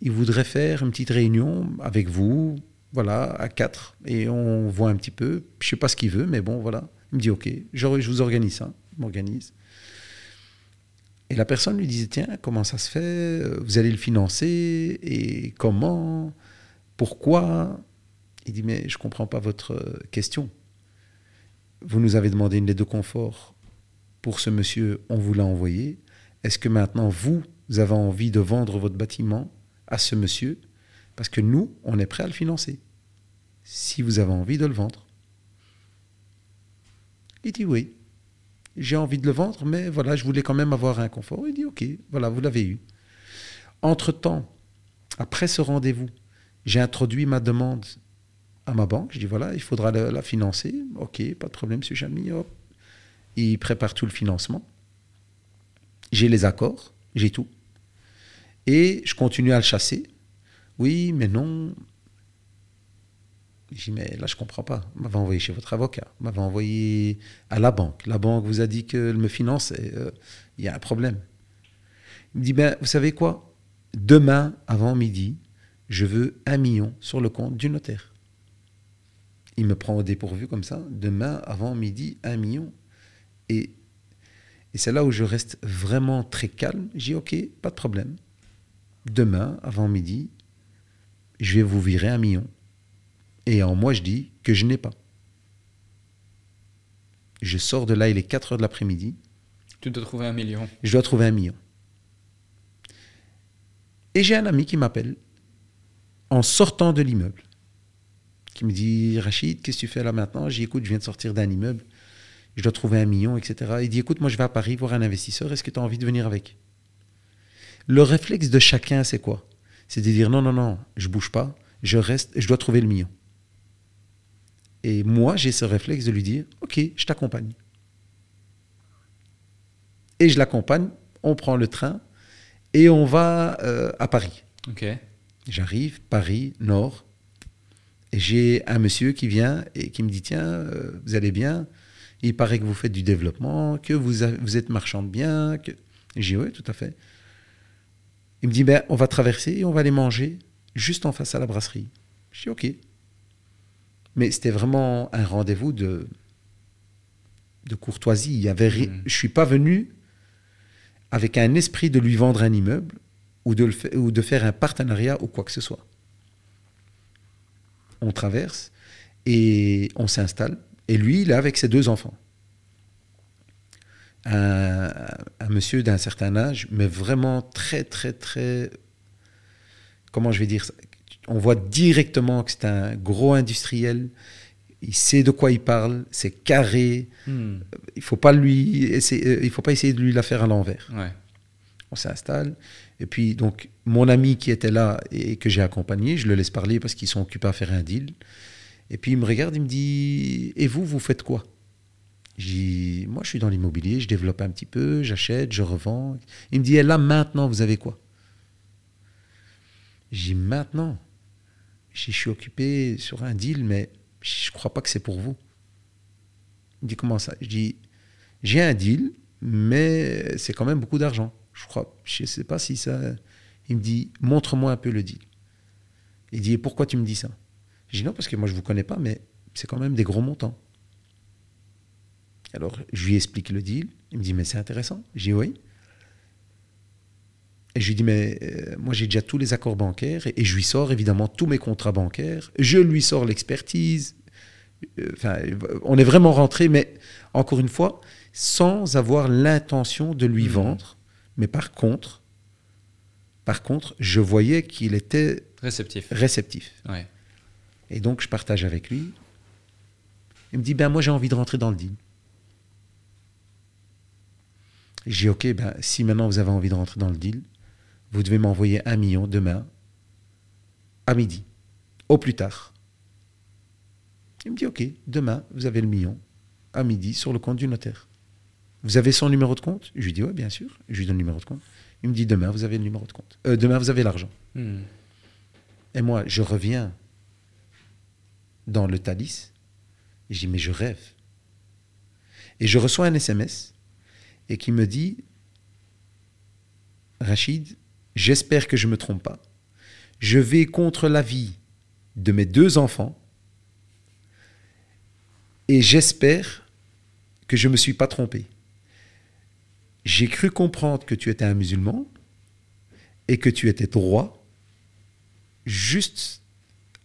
il voudrait faire une petite réunion avec vous, voilà, à quatre, et on voit un petit peu. Je sais pas ce qu'il veut, mais bon, voilà. Il me dit ok, je, je vous organise ça, il m'organise. Et la personne lui disait, tiens, comment ça se fait? Vous allez le financer? Et comment? Pourquoi? Il dit, mais je ne comprends pas votre euh, question. Vous nous avez demandé une lettre de confort pour ce monsieur, on vous l'a envoyé. Est-ce que maintenant, vous, avez envie de vendre votre bâtiment à ce monsieur? Parce que nous, on est prêt à le financer. Si vous avez envie de le vendre. Il dit oui. J'ai envie de le vendre, mais voilà, je voulais quand même avoir un confort. Il dit ok, voilà, vous l'avez eu. Entre-temps, après ce rendez-vous, j'ai introduit ma demande à ma banque. Je dis voilà, il faudra la, financer. Ok, pas de problème, monsieur Chami. Hop. Il prépare tout le financement. J'ai les accords, j'ai tout. Et je continue à le chasser. Oui, mais non. Je dis, mais là, je comprends pas. Vous m'avez envoyé chez votre avocat. Vous m'avez envoyé à la banque. La banque vous a dit qu'elle me finance. Euh, il y a un problème. Il me dit, ben, vous savez quoi? Demain, avant midi, je veux un million sur le compte du notaire. Il me prend au dépourvu comme ça. Demain, avant midi, un million. Et, et c'est là où je reste vraiment très calme. J'ai dis, OK, pas de problème. Demain, avant midi, je vais vous virer un million. Et en moi, je dis que je n'ai pas. Je sors de là, il est 4 heures de l'après-midi. Tu dois trouver un million. Je dois trouver un million. Et j'ai un ami qui m'appelle en sortant de l'immeuble, qui me dit Rachid, qu'est-ce que tu fais là maintenant? J'ai écoute, je viens de sortir d'un immeuble, je dois trouver un million, etc. Il dit écoute, moi je vais à Paris voir un investisseur, est-ce que tu as envie de venir avec? Le réflexe de chacun, c'est quoi? C'est de dire non, non, non, je bouge pas, je reste, je dois trouver le million. Et moi, j'ai ce réflexe de lui dire ok, je t'accompagne. Et je l'accompagne, on prend le train et on va euh, à Paris. Ok. J'arrive, Paris, Nord, et j'ai un monsieur qui vient et qui me dit Tiens, euh, vous allez bien? Il paraît que vous faites du développement, que vous, vous êtes marchand de biens. Que... J'ai Oui, tout à fait. Il me dit ben, On va traverser et on va aller manger juste en face à la brasserie. Je dis Ok. Mais c'était vraiment un rendez-vous de, de courtoisie. Il y avait, mmh. Je ne suis pas venu avec un esprit de lui vendre un immeuble ou de, le ou de faire un partenariat ou quoi que ce soit. On traverse et on s'installe. Et lui, il est avec ses deux enfants. Un, un monsieur d'un certain âge, mais vraiment très, très, très... Comment je vais dire ça? On voit directement que c'est un gros industriel il sait de quoi il parle, c'est carré. Hmm. Il faut pas lui essayer, euh, il faut pas essayer de lui la faire à l'envers. On s'installe. Et puis, donc, mon ami qui était là et que j'ai accompagné, je le laisse parler parce qu'ils sont occupés à faire un deal. Et puis, il me regarde, il me dit Et vous, vous faites quoi? J'ai Moi, je suis dans l'immobilier, je développe un petit peu, j'achète, je revends. Il me dit Et là, maintenant, vous avez quoi? J'ai Maintenant? Je suis occupé sur un deal, mais je ne crois pas que c'est pour vous. Il dit comment ça? Je dis j'ai un deal, mais c'est quand même beaucoup d'argent. Je crois, je sais pas si ça. Il me dit montre-moi un peu le deal. Il dit pourquoi tu me dis ça? Je dis non parce que moi je vous connais pas, mais c'est quand même des gros montants. Alors je lui explique le deal. Il me dit mais c'est intéressant. Je dis oui. Et je lui dis, mais euh, moi j'ai déjà tous les accords bancaires et, je lui sors évidemment tous mes contrats bancaires. Je lui sors l'expertise. Euh, enfin, on est vraiment rentré, mais encore une fois, sans avoir l'intention de lui mmh. vendre. Mais par contre, par contre, je voyais qu'il était réceptif. réceptif. Ouais. Et donc je partage avec lui. Il me dit, ben moi j'ai envie de rentrer dans le deal. J'ai dit, ok, ben, si maintenant vous avez envie de rentrer dans le deal, vous devez m'envoyer un million demain à midi, au plus tard. Il me dit, OK, demain, vous avez le million à midi sur le compte du notaire. Vous avez son numéro de compte? Je lui dis, oui, bien sûr. Je lui donne le numéro de compte. Il me dit, demain, vous avez le numéro de compte. Euh, demain, vous avez l'argent. Hmm. Et moi, je reviens dans le Thalys. Et je dis, mais je rêve. Et je reçois un SMS et qui me dit, Rachid, J'espère que je ne me trompe pas. Je vais contre l'avis de mes deux enfants et j'espère que je ne me suis pas trompé. J'ai cru comprendre que tu étais un musulman et que tu étais droit juste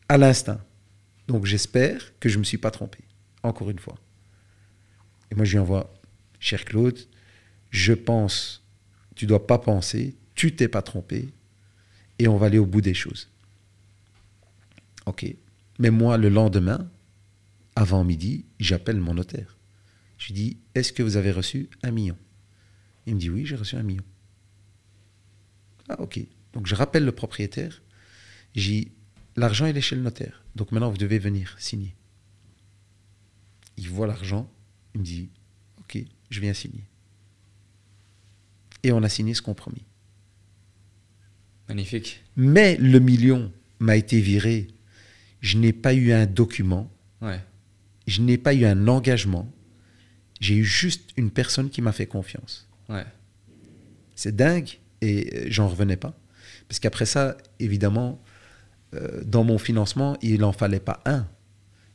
à l'instinct. Donc j'espère que je ne me suis pas trompé, encore une fois. Et moi je lui envoie, cher Claude, je pense, tu dois pas penser, tu t'es pas trompé, et on va aller au bout des choses. Ok. Mais moi, le lendemain, avant midi, j'appelle mon notaire. Je lui dis, est-ce que vous avez reçu un million? Il me dit, oui, j'ai reçu un million. Ah, ok. Donc je rappelle le propriétaire. J'ai l'argent, il est chez le notaire. Donc maintenant, vous devez venir signer. Il voit l'argent. Il me dit, ok, je viens signer. Et on a signé ce compromis. Magnifique. Mais le million m'a été viré. Je n'ai pas eu un document. Ouais. Je n'ai pas eu un engagement. J'ai eu juste une personne qui m'a fait confiance. Ouais. C'est dingue et euh, j'en revenais pas. Parce qu'après ça, évidemment, euh, dans mon financement, il n'en fallait pas un.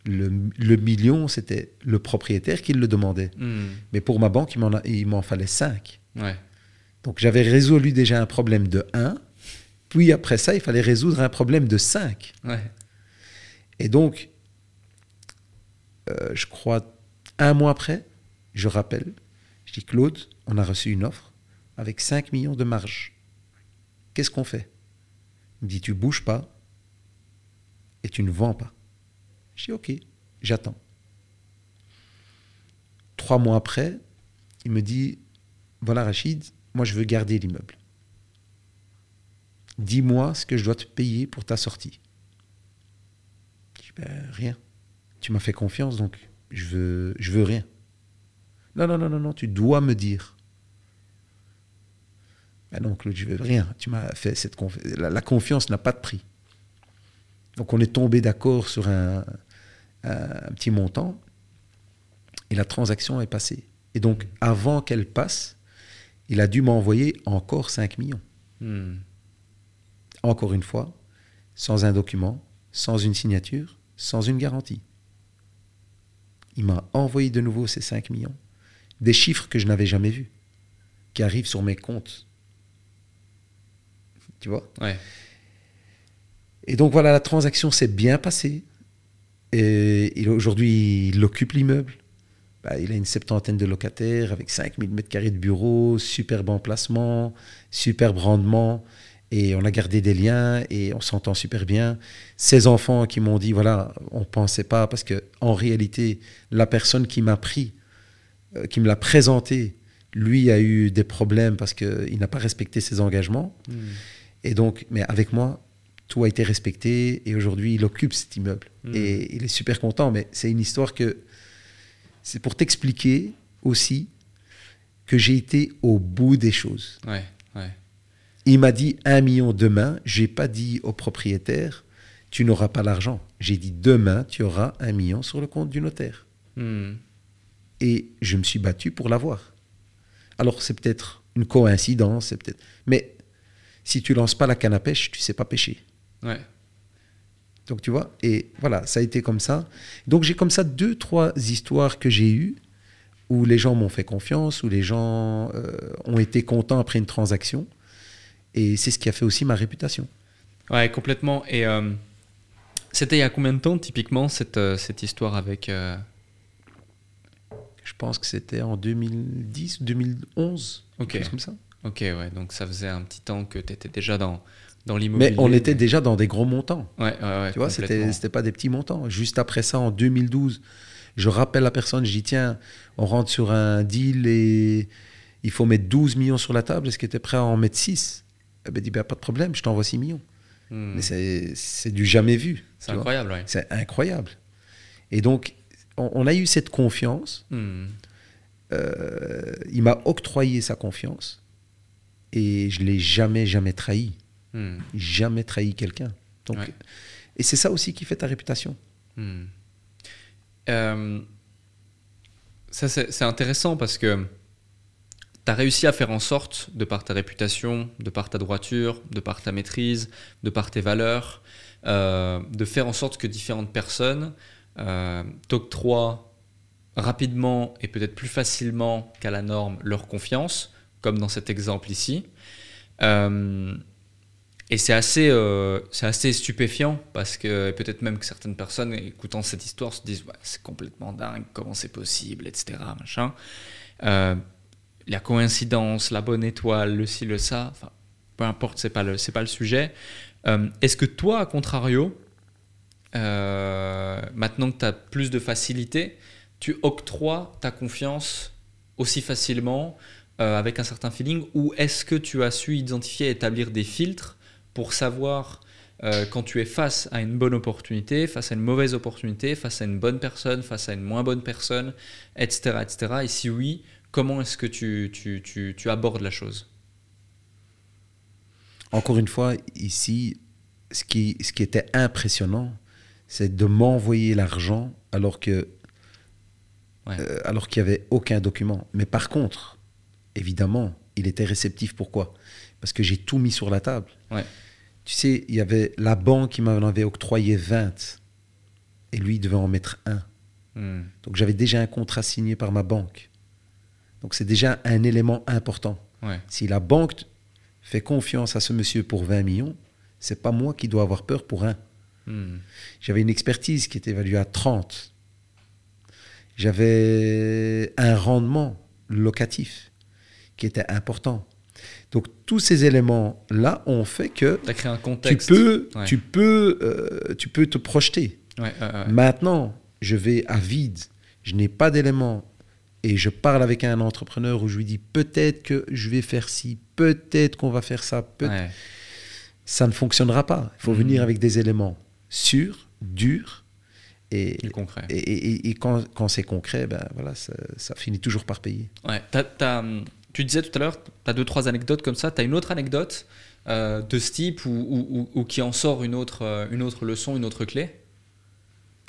Le, le million, c'était le propriétaire qui le demandait. Hmm. Mais pour ma banque, il m'en fallait cinq. Ouais. Donc j'avais résolu déjà un problème de 1. Puis après ça, il fallait résoudre un problème de 5. Ouais. Et donc, euh, je crois, un mois après, je rappelle, je dis Claude, on a reçu une offre avec 5 millions de marge. Qu'est-ce qu'on fait? Il me dit Tu bouges pas et tu ne vends pas. Je dis Ok, j'attends. Trois mois après, il me dit Voilà, Rachid, moi je veux garder l'immeuble. Dis-moi ce que je dois te payer pour ta sortie. Je dis, Ben, rien. Tu m'as fait confiance, donc je veux, veux rien. Non, non, non, non, non, tu dois me dire. Ben non, Claude, je veux rien. Tu m'as fait cette la, confiance n'a pas de prix. Donc on est tombé d'accord sur un petit montant et la transaction est passée. Et donc avant qu'elle passe, il a dû m'envoyer encore 5 millions. Hmm. Encore une fois, sans un document, sans une signature, sans une garantie. Il m'a envoyé de nouveau ces 5 millions. Des chiffres que je n'avais jamais vus, qui arrivent sur mes comptes. Tu vois? Ouais. Et donc voilà, la transaction s'est bien passée. Et aujourd'hui, il occupe l'immeuble. Bah, il a une septantaine de locataires avec 5000 mètres carrés de bureau, superbe emplacement, superbe rendement. Et on a gardé des liens et on s'entend super bien. Ces enfants qui m'ont dit, voilà, on ne pensait pas, parce que en réalité, la personne qui m'a pris, euh, qui me l'a présenté, lui a eu des problèmes parce qu'il n'a pas respecté ses engagements. Hmm. Et donc, mais avec moi, tout a été respecté et aujourd'hui, il occupe cet immeuble. Mm. Et il est super content, mais c'est une histoire que c'est pour t'expliquer aussi que j'ai été au bout des choses. Ouais. Ouais. Il m'a dit un million demain. J'ai pas dit au propriétaire, tu n'auras pas l'argent. J'ai dit demain, tu auras un million sur le compte du notaire. Hmm. Et je me suis battu pour l'avoir. Alors c'est peut-être une coïncidence, c'est peut-être. Mais si tu lances pas la canne à pêche, tu sais pas pêcher. Ouais. Donc tu vois, et voilà, ça a été comme ça. Donc j'ai comme ça deux, trois histoires que j'ai eues où les gens m'ont fait confiance, où les gens euh, ont été contents après une transaction. Et c'est ce qui a fait aussi ma réputation. Ouais, complètement. Et euh, c'était il y a combien de temps, typiquement, cette, euh, cette histoire avec. euh, Je pense que c'était en 2010 ou 2011, Ok. quelque chose comme ça. Ok, ouais. Donc ça faisait un petit temps que tu étais déjà dans, dans l'immobilier. Mais on était déjà dans des gros montants. Ouais, ouais, ouais. Tu vois, c'était c'était pas des petits montants. Juste après ça, en 2012, je rappelle la personne, je dis tiens, on rentre sur un deal et il faut mettre 12 millions sur la table. Est-ce que tu es prêt à en mettre 6 Elle m'a dit ben, pas de problème, je t'envoie 6 millions. Hmm. Mais c'est du jamais vu. C'est incroyable, ouais. C'est incroyable. Et donc, on, on a eu cette confiance. Hmm. Euh, il m'a octroyé sa confiance et je l'ai jamais, jamais trahi. Hmm. Jamais trahi quelqu'un. Donc, Ouais. Et c'est ça aussi qui fait ta réputation. Euh, ça, c'est c'est intéressant parce que réussi à faire en sorte, de par ta réputation, de par ta droiture, de par ta maîtrise, de par tes valeurs, euh, de faire en sorte que différentes personnes euh, t'octroient rapidement et peut-être plus facilement qu'à la norme leur confiance, comme dans cet exemple ici. Euh, Et c'est assez, assez stupéfiant parce que peut-être même que certaines personnes écoutant cette histoire se disent c'est complètement dingue, comment c'est possible, etc. Machin. La coïncidence, la bonne étoile, le ci, le ça, peu importe, c'est pas pas le sujet. Euh, est-ce que toi, à contrario, maintenant que tu as plus de facilité, tu octroies ta confiance aussi facilement avec un certain feeling ou est-ce que tu as su identifier et établir des filtres pour savoir euh, quand tu es face à une bonne opportunité, face à une mauvaise opportunité, face à une bonne personne, face à une moins bonne personne, etc. etc. Et si oui, comment est-ce que tu, tu, tu, tu, abordes la chose? Encore une fois, ici, ce qui, ce qui était impressionnant, c'est de m'envoyer l'argent alors que euh, alors qu'il n'y avait aucun document. Mais par contre, évidemment, il était réceptif. Pourquoi? Parce que j'ai tout mis sur la table. Ouais. Tu sais, il y avait la banque qui m'en avait octroyé 20 et lui il devait en mettre un. Hmm. Donc j'avais déjà un contrat signé par ma banque. Donc c'est déjà un élément important. Si la banque fait confiance à ce monsieur pour 20 millions, c'est pas moi qui dois avoir peur pour un. Hmm. J'avais une expertise qui était évaluée à 30. J'avais un rendement locatif qui était important. Donc tous ces éléments-là ont fait que créé un contexte. tu peux, tu, peux, euh, tu peux te projeter. Maintenant, je vais à vide, je n'ai pas d'éléments et je parle avec un entrepreneur où je lui dis peut-être que je vais faire ci, peut-être qu'on va faire ça, ça ne fonctionnera pas. Il faut venir mhm. avec des éléments sûrs, durs. Et, concret. et, et, quand, quand c'est concret, ben voilà, ça, ça, finit toujours par payer. Ouais, tu disais tout à l'heure, tu as deux, trois anecdotes comme ça. Tu as une autre anecdote euh, de ce type ou, qui en sort une autre, euh, une autre leçon, une autre clé?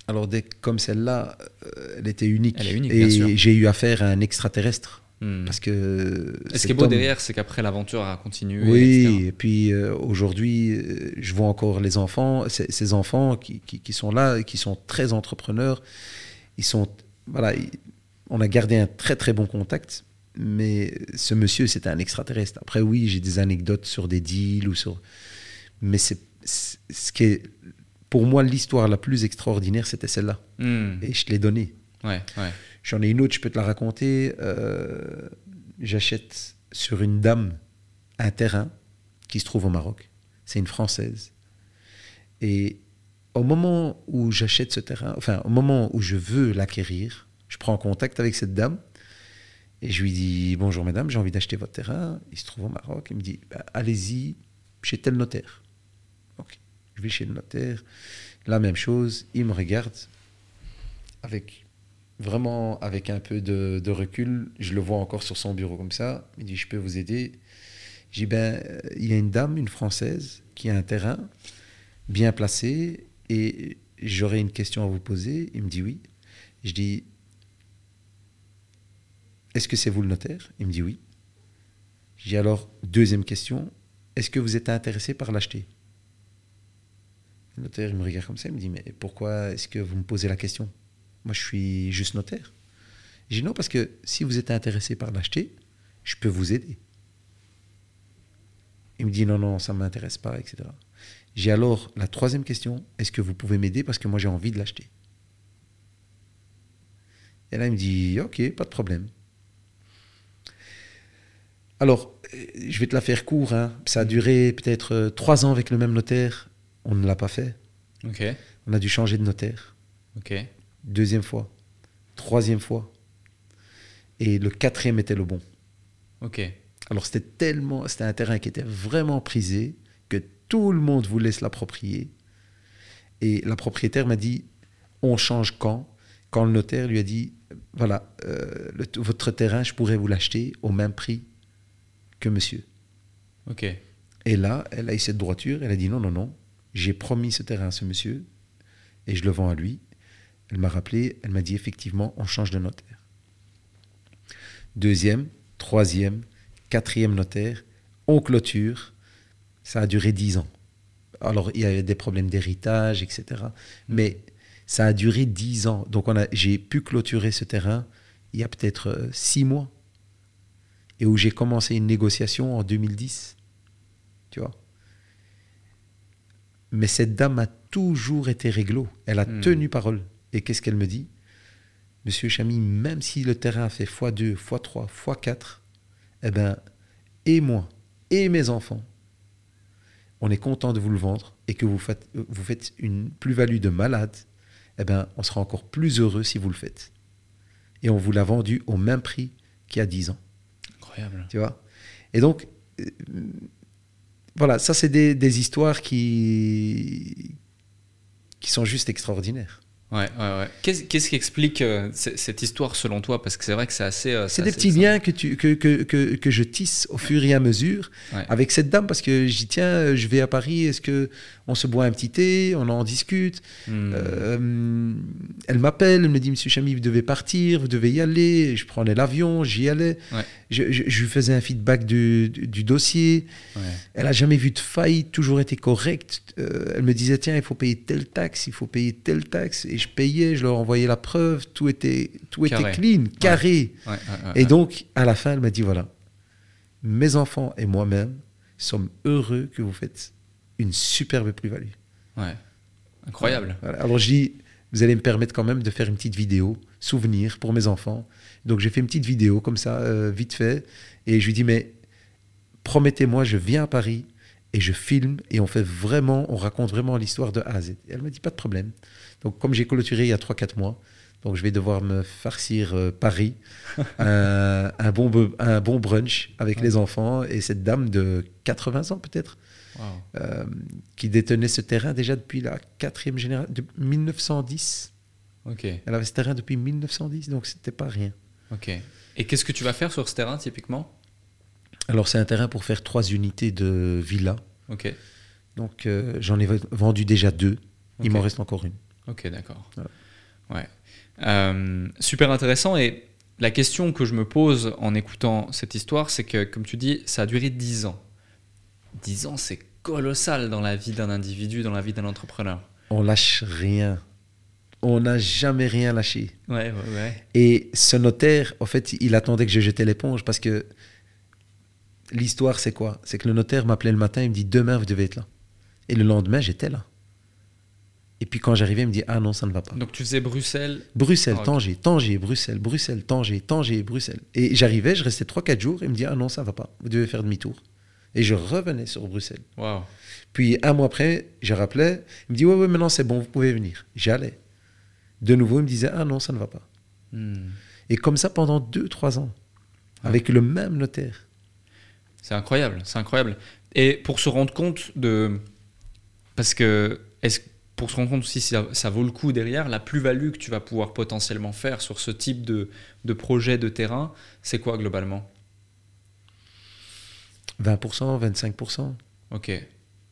Alors, comme celle-là, euh, elle était unique. Elle est unique, Et j'ai eu affaire à un extraterrestre. Hmm. Parce que. ce qui est beau derrière, c'est qu'après l'aventure a continué. Oui, et puis aujourd'hui, je vois encore les enfants, ces, enfants qui, qui, sont là, qui sont très entrepreneurs. Ils sont. Voilà, on a gardé un très très bon contact mais ce monsieur, c'était un extraterrestre. Après, oui, j'ai des anecdotes sur des deals ou sur. Mais c'est ce qui est. Pour moi, l'histoire la plus extraordinaire, c'était celle-là. Hmm. Et je te l'ai donnée. Ouais, ouais. J'en ai une autre, je peux te la raconter. Euh, j'achète sur une dame un terrain qui se trouve au Maroc. C'est une Française. Et au moment où j'achète ce terrain, enfin, au moment où je veux l'acquérir, je prends contact avec cette dame et je lui dis Bonjour mesdames, j'ai envie d'acheter votre terrain. Il se trouve au Maroc. Il me dit bah, Allez-y chez tel notaire. Je vais chez le notaire. La même chose. Il me regarde avec vraiment avec un peu de, recul. Je le vois encore sur son bureau comme ça. Il dit Je peux vous aider dis Ben, il y a une dame, une française, qui a un terrain bien placé et j'aurais une question à vous poser. Il me dit Oui. Je dis est-ce que c'est vous le notaire? Il me dit oui. J'ai alors, deuxième question, est-ce que vous êtes intéressé par l'acheter? Notaire, il me regarde comme ça, il me dit, mais pourquoi est-ce que vous me posez la question? Moi, je suis juste notaire. J'ai dit non, parce que si vous êtes intéressé par l'acheter, je peux vous aider. Il me dit non, non, ça ne m'intéresse pas, etc. J'ai alors la troisième question, est-ce que vous pouvez m'aider parce que moi j'ai envie de l'acheter? Et là, il me dit, ok, pas de problème. Alors, je vais te la faire court. Hein. Ça a duré peut-être euh, trois ans avec le même notaire. On ne l'a pas fait. On a dû changer de notaire. Deuxième fois. Troisième fois. Et le quatrième était le bon. Alors, c'était tellement. C'était un terrain qui était vraiment prisé que tout le monde voulait se l'approprier. Et la propriétaire m'a dit on change quand? Quand le notaire lui a dit voilà, euh, votre terrain, je pourrais vous l'acheter au même prix que monsieur. Ok. Et là, elle a eu cette droiture, elle a dit non, non, non, j'ai promis ce terrain à ce monsieur et je le vends à lui. Elle m'a rappelé, elle m'a dit effectivement, on change de notaire. Deuxième, troisième, quatrième notaire, on clôture. Ça a duré dix ans. Alors, il y avait des problèmes d'héritage, etc. Mm. Mais ça a duré dix ans. Donc, j'ai pu clôturer ce terrain il y a peut-être euh, six mois et où j'ai commencé une négociation en 2010. Tu vois? Mais cette dame a toujours été réglo. Elle a Hmm. tenu parole. Et qu'est-ce qu'elle me dit? Monsieur Chamy, même si le terrain a fait x2, x3, x4, eh ben, et moi, et mes enfants, on est content de vous le vendre et que vous faites, vous faites une plus-value de malade, eh ben, on sera encore plus heureux si vous le faites. Et on vous l'a vendu au même prix qu'il y a 10 ans. Incroyable. Tu vois? Et donc, euh, voilà, ça, c'est des, histoires qui, qui sont juste extraordinaires. Ouais, ouais, ouais. Qu'est-ce qui explique euh, cette histoire selon toi? Parce que c'est vrai que c'est assez. euh, C'est des petits liens que, tu, que, que, que, que je tisse au fur et à mesure avec cette dame parce que je dis tiens, euh, je vais à Paris, est-ce que on se boit un petit thé, on en discute? Hmm. Euh, Elle m'appelle, elle me dit Monsieur Chamy, vous devez partir, vous devez y aller. Je prenais l'avion, j'y allais. Je, je- je lui faisais un feedback du, du, du dossier. Elle a jamais vu de faille, toujours été correcte. Elle me disait tiens, il faut payer telle taxe, il faut payer telle taxe, et je payais, je leur envoyais la preuve, tout était tout Carré. était clean, carré. Ouais, ouais, ouais, Et donc à la fin, elle m'a dit voilà, mes enfants et moi-même sommes heureux que vous faites une superbe plus-value. Ouais. Incroyable. Voilà. Alors je dis vous allez me permettre quand même de faire une petite vidéo souvenir pour mes enfants. Donc j'ai fait une petite vidéo comme ça, euh, vite fait, et je lui dis mais promettez-moi, je viens à Paris et je filme et on fait vraiment, on raconte vraiment l'histoire de A à Z. Et elle m'a dit pas de problème. Donc comme j'ai clôturé il y a 3-4 mois, donc je vais devoir me farcir euh, Paris, un, un bon, un bon brunch avec Ouais. les enfants et cette dame de 80 ans peut-être, Wow. euh, qui détenait ce terrain déjà depuis la quatrième génération, de 1910. Ok, Elle avait ce terrain depuis 1910, donc c'était pas rien. ok. Et qu'est-ce que tu vas faire sur ce terrain typiquement? Alors c'est un terrain pour faire trois unités de villa. Ok, Donc euh, j'en ai vendu déjà deux. Il m'en reste encore une. Ok, d'accord. Voilà. Ouais. Euh, super intéressant. Et la question que je me pose en écoutant cette histoire, c'est que, comme tu dis, ça a duré 10 ans. 10 ans, c'est colossal dans la vie d'un individu, dans la vie d'un entrepreneur. On lâche rien. On n'a jamais rien lâché. Ouais, ouais, ouais. Et ce notaire, en fait, il attendait que je jetais l'éponge parce que l'histoire, c'est quoi? C'est que le notaire m'appelait le matin, il me dit demain, vous devez être là. Et le lendemain, j'étais là. Et puis quand j'arrivais, il me dit ah non, ça ne va pas. Donc tu faisais Bruxelles. Bruxelles, Ah, ok. Tanger, Tanger, Bruxelles, Bruxelles, Tanger, Tanger, Bruxelles. Et j'arrivais, je restais 3-4 jours, et il me dit ah non, ça va pas, vous devez faire demi-tour. Et je revenais sur Bruxelles. Waouh. Puis un mois après, je rappelais, il me dit ouais, ouais, maintenant c'est bon, vous pouvez venir. J'allais. De nouveau, il me disait ah non, ça ne va pas. Hmm. Et comme ça pendant 2-3 ans, avec le même notaire. C'est incroyable, c'est incroyable. Et pour se rendre compte de. Parce que, est-ce pour se rendre compte si ça, ça vaut le coup derrière, la plus-value que tu vas pouvoir potentiellement faire sur ce type de, de projet de terrain, c'est quoi globalement? 20%, 25%. Ok. Et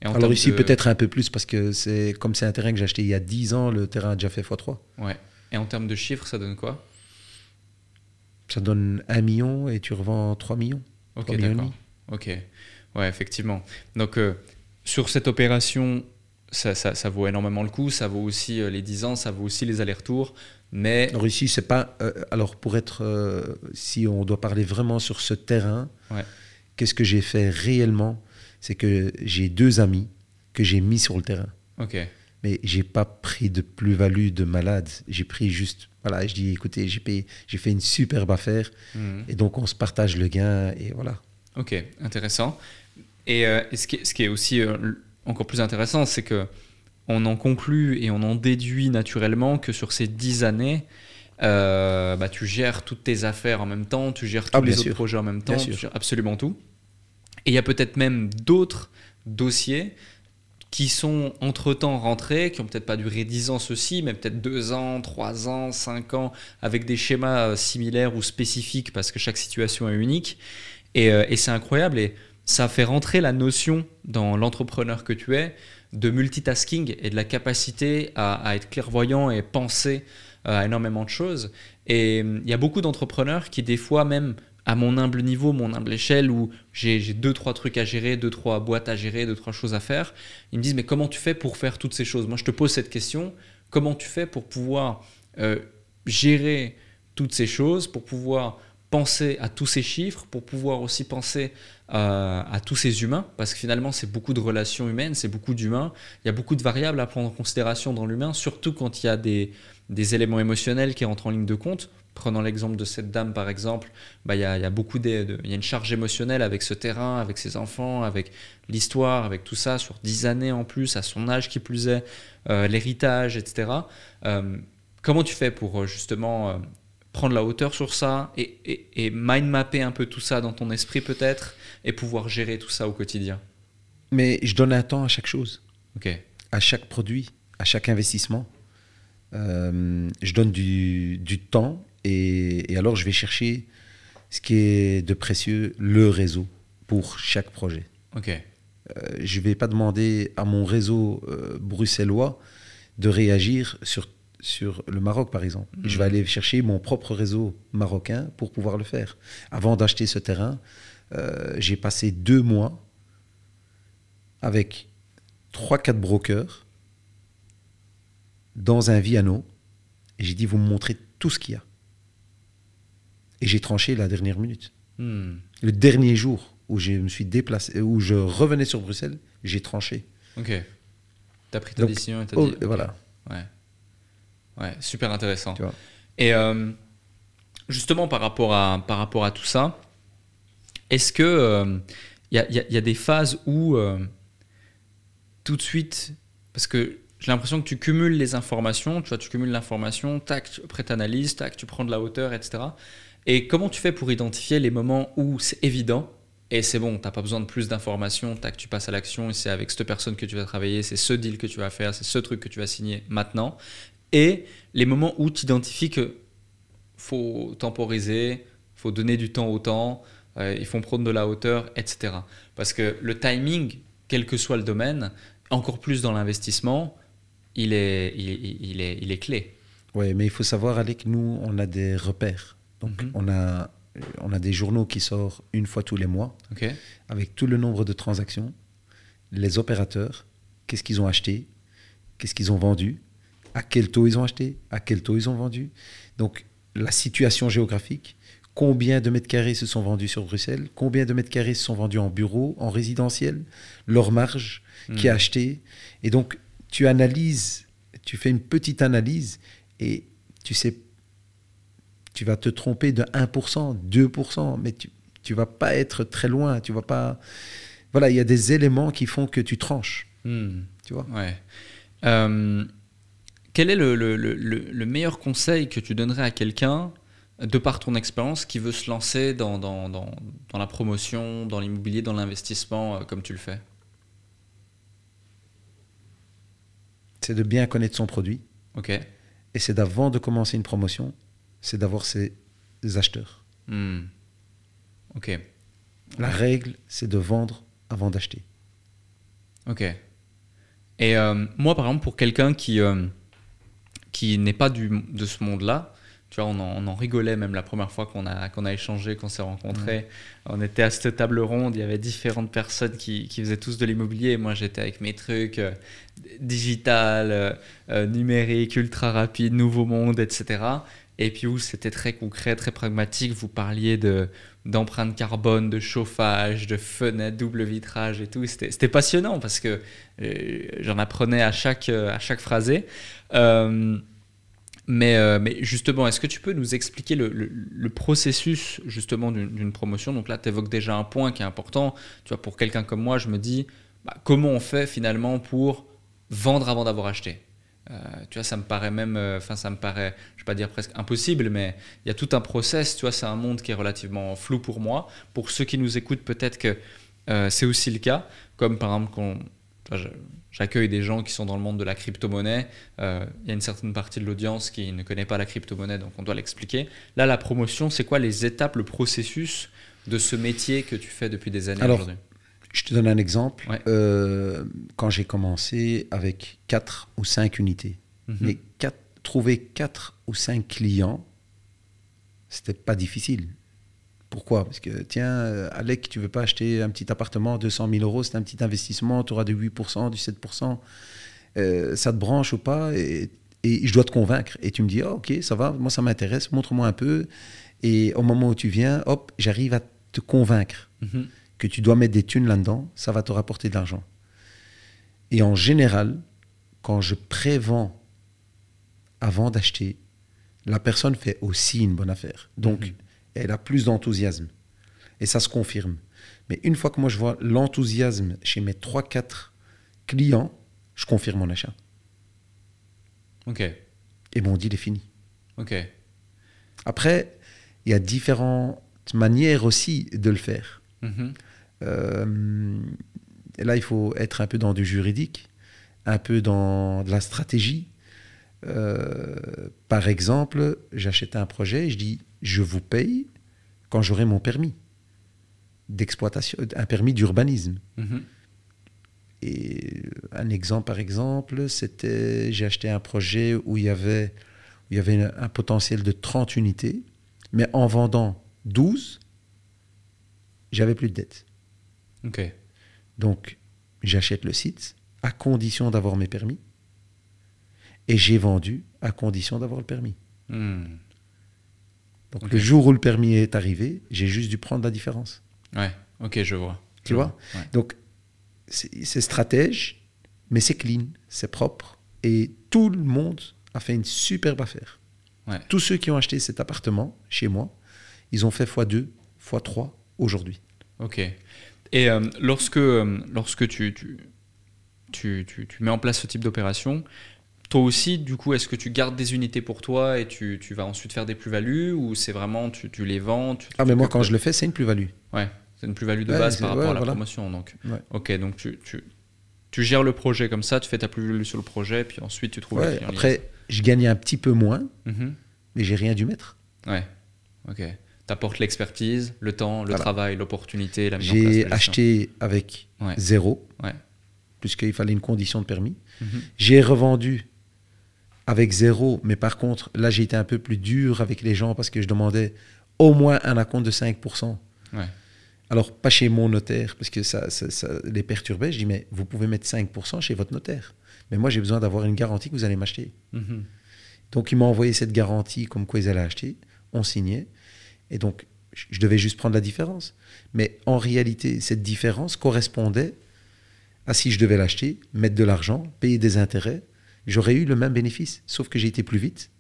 en Alors ici, de- peut-être un peu plus, parce que c'est comme c'est un terrain que j'ai acheté il y a 10 ans, le terrain a déjà fait x3. Ouais. Et en termes de chiffres, ça donne quoi? Ça donne 1 million et tu revends 3 millions. Ok, 3 millions et d'accord. Ok. Ouais, effectivement. Donc, euh, sur cette opération, ça, ça, ça vaut énormément le coup. Ça vaut aussi euh, les 10 ans, ça vaut aussi les allers-retours. Mais. Alors ici, c'est pas. euh, alors pour être, euh, si on doit parler vraiment sur ce terrain, Ouais. qu'est-ce que j'ai fait réellement? C'est que j'ai deux amis que j'ai mis sur le terrain, Ok. mais j'ai pas pris de plus-value de malade. J'ai pris juste, voilà, je dis, écoutez, j'ai payé, j'ai fait une superbe affaire, Mhm. et donc on se partage le gain, et voilà. Ok, intéressant. Et, euh, et ce, qui est, ce qui est aussi encore plus intéressant, c'est que on en conclut et on en déduit naturellement que sur ces 10 années, euh, bah, tu gères toutes tes affaires en même temps, tu gères tous Ah, les bien autres projets en même temps, Bien tu sûr. gères absolument tout. Et il y a peut-être même d'autres dossiers qui sont entre-temps rentrés, qui ont peut-être pas duré 10 ans ceci, mais peut-être 2 ans, 3 ans, 5 ans, avec des schémas euh, similaires ou spécifiques, parce que chaque situation est unique. Et, euh, et c'est incroyable, et ça fait rentrer la notion dans l'entrepreneur que tu es de multitasking et de la capacité à, être clairvoyant et penser euh, à énormément de choses. Et euh, il y a beaucoup d'entrepreneurs qui, des fois, même à mon humble niveau, mon humble échelle, où j'ai j'ai deux, trois trucs à gérer, deux, trois boîtes à gérer, deux, trois choses à faire, ils me disent, mais comment tu fais pour faire toutes ces choses? Moi, je te pose cette question, comment tu fais pour pouvoir euh, gérer toutes ces choses, pour pouvoir penser à tous ces chiffres, pour pouvoir aussi penser euh, à tous ces humains, parce que finalement c'est beaucoup de relations humaines, c'est beaucoup d'humains, il y a beaucoup de variables à prendre en considération dans l'humain, surtout quand il y a des, éléments émotionnels qui rentrent en ligne de compte. Prenons l'exemple de cette dame par exemple, bah, il, y a, de, y a une charge émotionnelle avec ce terrain, avec ses enfants, avec l'histoire, avec tout ça, sur 10 années en plus, à son âge qui plus est, euh, l'héritage, etc. Euh, comment tu fais pour justement prendre la hauteur sur ça et, et, mind mapper un peu tout ça dans ton esprit peut-être et pouvoir gérer tout ça au quotidien Mais je donne un temps à chaque chose, Ok. à chaque produit, à chaque investissement. Euh, je donne du, du temps et, et alors je vais chercher ce qui est de précieux, le réseau pour chaque projet. Ok. Euh, je ne vais pas demander à mon réseau euh, bruxellois de réagir sur, sur le Maroc, par exemple. Je vais aller chercher mon propre réseau marocain pour pouvoir le faire. Avant d'acheter ce terrain, euh, j'ai passé deux mois avec trois, quatre brokers dans un Viano. Et j'ai dit, vous me montrez tout ce qu'il y a. Et j'ai tranché la dernière minute. Hmm. Le dernier jour où je me suis déplacé, où je revenais sur Bruxelles, j'ai tranché. Ok. T'as pris ta Donc, décision et t'as Oh, dit. voilà. Ouais. Ouais, super intéressant. Tu vois. Et euh, justement, par rapport, à, par rapport à tout ça, est-ce que il y, a, y a- y a des phases où euh, tout de suite, parce que j'ai l'impression que tu cumules les informations, tu vois, tu cumules l'information, tac, tu- après tu analyses, tac, tu prends de la hauteur, etc. Et comment tu fais pour identifier les moments où c'est évident et c'est bon, t'as pas besoin de plus d'informations, tac, tu passes à l'action et c'est avec cette personne que tu vas travailler, c'est ce deal que tu vas faire, c'est ce truc que tu vas signer maintenant. Et les moments où tu identifies que faut temporiser, faut donner du temps au temps, euh, il faut prendre de la hauteur, etc. Parce que le timing, quel que soit le domaine, encore plus dans l'investissement, il est, il, est, il est clé. Ouais, mais il faut savoir, Alec, nous, on a des repères. Donc, Mhm. on, a, on a des journaux qui sortent une fois tous les mois, avec tout le nombre de transactions, les opérateurs, qu'est-ce qu'ils ont acheté, qu'est-ce qu'ils ont vendu, à quel taux ils ont acheté, à quel taux ils ont vendu. Donc, la situation géographique, combien de mètres carrés se sont vendus sur Bruxelles, combien de mètres carrés se sont vendus en bureau, en résidentiel, leur marge, qui a Mhm. acheté. Et donc, tu analyses, tu fais une petite analyse et tu sais, tu vas te tromper de 1%, 2%, mais tu tu vas pas être très loin. Tu vas pas. Voilà, il y a des éléments qui font que tu tranches. Hmm. Tu vois? Ouais. Euh, quel est le, le- le- le- le meilleur conseil que tu donnerais à quelqu'un, de par ton expérience, qui veut se lancer dans, dans, dans, dans la promotion, dans l'immobilier, dans l'investissement, euh, comme tu le fais? C'est de bien connaître son produit. Ok. Et c'est d'avant de commencer une promotion, c'est d'avoir ses acheteurs. Hmm. Ok. La règle, c'est de vendre avant d'acheter. Ok. Et euh, moi, par exemple, pour quelqu'un qui, euh, qui n'est pas du, de ce monde-là, tu vois, on en, on en rigolait même la première fois qu'on a, qu'on a échangé, qu'on s'est rencontrés. On était à cette table ronde, il y avait différentes personnes qui, qui faisaient tous de l'immobilier. Moi, j'étais avec mes trucs euh, digital, euh, euh, numérique, ultra rapide, nouveau monde, etc. Et puis où c'était très concret, très pragmatique. Vous parliez de d'empreinte carbone, de chauffage, de fenêtre, double vitrage et tout. C'était passionnant parce que euh, j'en apprenais à chaque, euh, à phrasé. Euh, mais, justement, est-ce que tu peux nous expliquer le, processus justement d'une d'une promotion? Donc là, tu évoques déjà un point qui est important. Tu vois, pour quelqu'un comme moi, je me dis, bah, comment on fait finalement pour vendre avant d'avoir acheté? Euh, tu vois, ça me paraît même, euh, enfin, ça me paraît, je vais pas dire presque impossible, mais il y a tout un process. Tu vois, c'est un monde qui est relativement flou pour moi. Pour ceux qui nous écoutent, peut-être que euh, c'est aussi le cas. Comme par exemple, quand j'accueille des gens qui sont dans le monde de la crypto-monnaie. Il y a une certaine partie de l'audience qui ne connaît pas la crypto-monnaie, donc on doit l'expliquer. Là, la promotion, c'est quoi les étapes, le processus de ce métier que tu fais depuis des années aujourd'hui? Je te donne un exemple. Ouais. Euh, quand j'ai commencé avec 4 ou 5 unités, Mhm. mais quatre- trouver 4 ou 5 clients, c'était pas difficile. Pourquoi? Parce que, tiens, euh, Alec, tu veux pas acheter un petit appartement à 200 000 euros, c'est un petit investissement, tu auras du 8%, du 7%, euh, ça te branche ou pas? Et, et je dois te convaincre. Et tu me dis, Ah, ok, ça va, moi ça m'intéresse, montre-moi un peu. Et au moment où tu viens, hop, j'arrive à te convaincre Mhm. Que tu dois mettre des thunes là-dedans, ça va te rapporter de l'argent. Et en général, quand je prévends avant d'acheter, la personne fait aussi une bonne affaire. Donc, Mhm. elle a plus d'enthousiasme. Et ça se confirme. Mais une fois que moi je vois l'enthousiasme chez mes 3-4 clients, je confirme mon achat. Ok, Et mon deal est fini. ok. Après, il y a différentes manières aussi de le faire. Mhm. Euh, et là, il faut être un peu dans du juridique, un peu dans de la stratégie. Euh, par exemple, j'achète un projet et je dis je vous paye quand j'aurai mon permis d'exploitation, un permis d'urbanisme. Mhm. Et un exemple, par exemple, c'était j'ai acheté un projet où il y avait, où il y avait un, un potentiel de 30 unités, mais en vendant 12, j'avais plus de dette. Ok, Donc, j'achète le site à condition d'avoir mes permis. Et j'ai vendu à condition d'avoir le permis. Hmm. Donc, le jour où le permis est arrivé, j'ai juste dû prendre la différence. ouais, ok, je vois. Tu Je vois? Ouais. Donc, c'est c'est stratège, mais c'est clean, c'est propre. Et tout le monde a fait une superbe affaire. Ouais. Tous ceux qui ont acheté cet appartement chez moi, ils ont fait x2, x3 aujourd'hui. Ok. Et euh, lorsque, euh, lorsque tu, tu, tu, tu, tu mets en place ce type d'opération, toi aussi, du coup, est-ce que tu gardes des unités pour toi et tu, tu vas ensuite faire des plus-values ou c'est vraiment tu, tu les vends tu- Ah, mais moi, quand je le fais, c'est une plus-value. Ouais, c'est une plus-value de Ouais, base par rapport ouais, à la voilà. promotion. Donc. Ouais. Ok, donc tu, tu, tu gères le projet comme ça, tu fais ta plus-value sur le projet, puis ensuite tu trouves après, je gagnais un petit peu moins, liés. Mhm. mais j'ai rien dû mettre. Ouais, ok. Tu apportes l'expertise, le temps, le Voilà. travail, l'opportunité, la mise en place. de J'ai acheté avec Ouais. zéro, Ouais. puisqu'il fallait une condition de permis. Mhm. J'ai revendu avec zéro, mais par contre, là, j'ai été un peu plus dur avec les gens parce que je demandais au moins un acompte de 5%. Ouais. Alors, pas chez mon notaire, parce que ça, ça- ça les perturbait. Je dis, mais vous pouvez mettre 5% chez votre notaire. Mais moi, j'ai besoin d'avoir une garantie que vous allez m'acheter. Mhm. Donc, il m'a envoyé cette garantie comme quoi ils allaient acheter. On signait. Et donc, je devais juste prendre la différence. Mais en réalité, cette différence correspondait à si je devais l'acheter, mettre de l'argent, payer des intérêts. J'aurais eu le même bénéfice, sauf que j'ai été plus vite.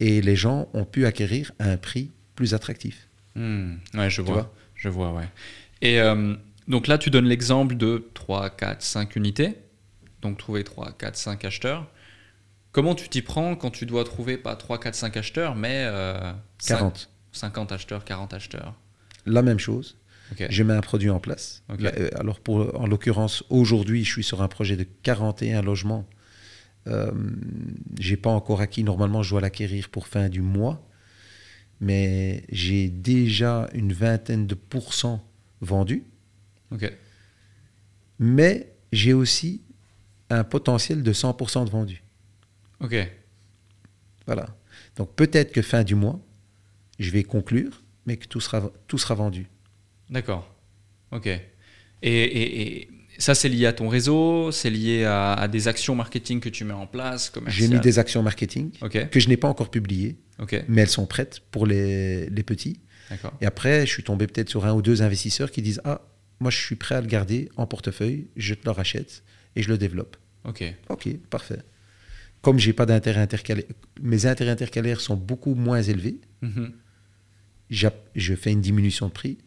Et les gens ont pu acquérir à un prix plus attractif. Hmm, Ouais, je vois. vois? Je vois, ouais. Et euh, donc là, tu donnes l'exemple de 3, 4, 5 unités. Donc trouver 3, 4, 5 acheteurs. Comment tu t'y prends quand tu dois trouver pas 3, 4, 5 acheteurs, mais euh, 40. 50 acheteurs, 40 acheteurs La même chose. Je mets un produit en place. Là, euh, alors, pour, en l'occurrence, aujourd'hui, je suis sur un projet de 41 logements. Euh, j'ai pas encore acquis. Normalement, je dois l'acquérir pour fin du mois. Mais j'ai déjà une vingtaine de pourcents vendus. Mais j'ai aussi un potentiel de 100% de vendus. Ok. Voilà. Donc, peut-être que fin du mois, je vais conclure, mais que tout sera, tout sera vendu. D'accord. Ok. Et, et- et ça, c'est lié à ton réseau, c'est lié à, à des actions marketing que tu mets en place, J'ai mis des actions marketing que je n'ai pas encore publiées. Mais elles sont prêtes pour les, les petits. Et après, je suis tombé peut-être sur un ou deux investisseurs qui disent Ah, moi, je suis prêt à le garder en portefeuille, je te le rachète et je le développe. Ok. Ok, parfait. Comme j'ai pas d'intérêt intercalaire, mes intérêts intercalaires sont beaucoup moins élevés, Mhm. Je fais une diminution de prix.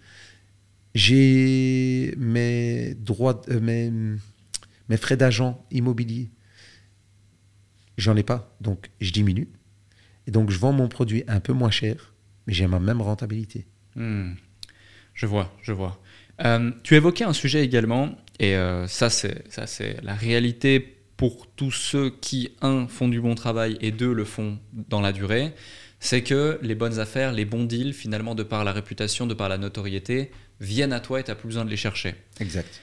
J'ai mes droits, mes, frais d'agent immobilier. J'en ai pas, donc je diminue. Et donc je vends mon produit un peu moins cher, mais j'ai ma même rentabilité. Hmm. Je vois, je vois. Euh, tu évoquais un sujet également, et euh, ça, c'est la réalité pour tous ceux qui, un, font du bon travail et deux, le font dans la durée. C'est que les bonnes affaires, les bons deals, finalement, de par la réputation, de par la notoriété, viennent à toi et tu n'as plus besoin de les chercher. Exact.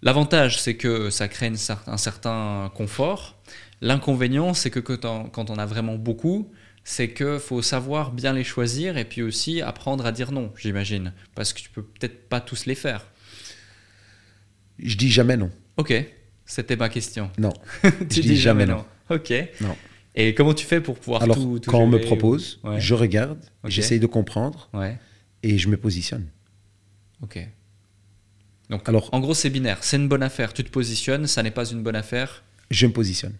L'avantage, c'est que ça crée une un certain confort. L'inconvénient, c'est que quand on, a vraiment beaucoup, c'est qu'il faut savoir bien les choisir et puis aussi apprendre à dire non, j'imagine. Parce que tu peux peut-être pas tous les faire. Je dis jamais non. Ok, c'était ma question. Non. tu dis jamais non. Ok. Non. Et comment tu fais pour pouvoir Alors, tout, tout quand on me propose, ou- Ouais. je regarde, j'essaye de comprendre Ouais, et je me positionne. ok. Donc, Alors- en gros, c'est binaire. C'est une bonne affaire. Tu te positionnes, ça n'est pas une bonne affaire. Je me positionne.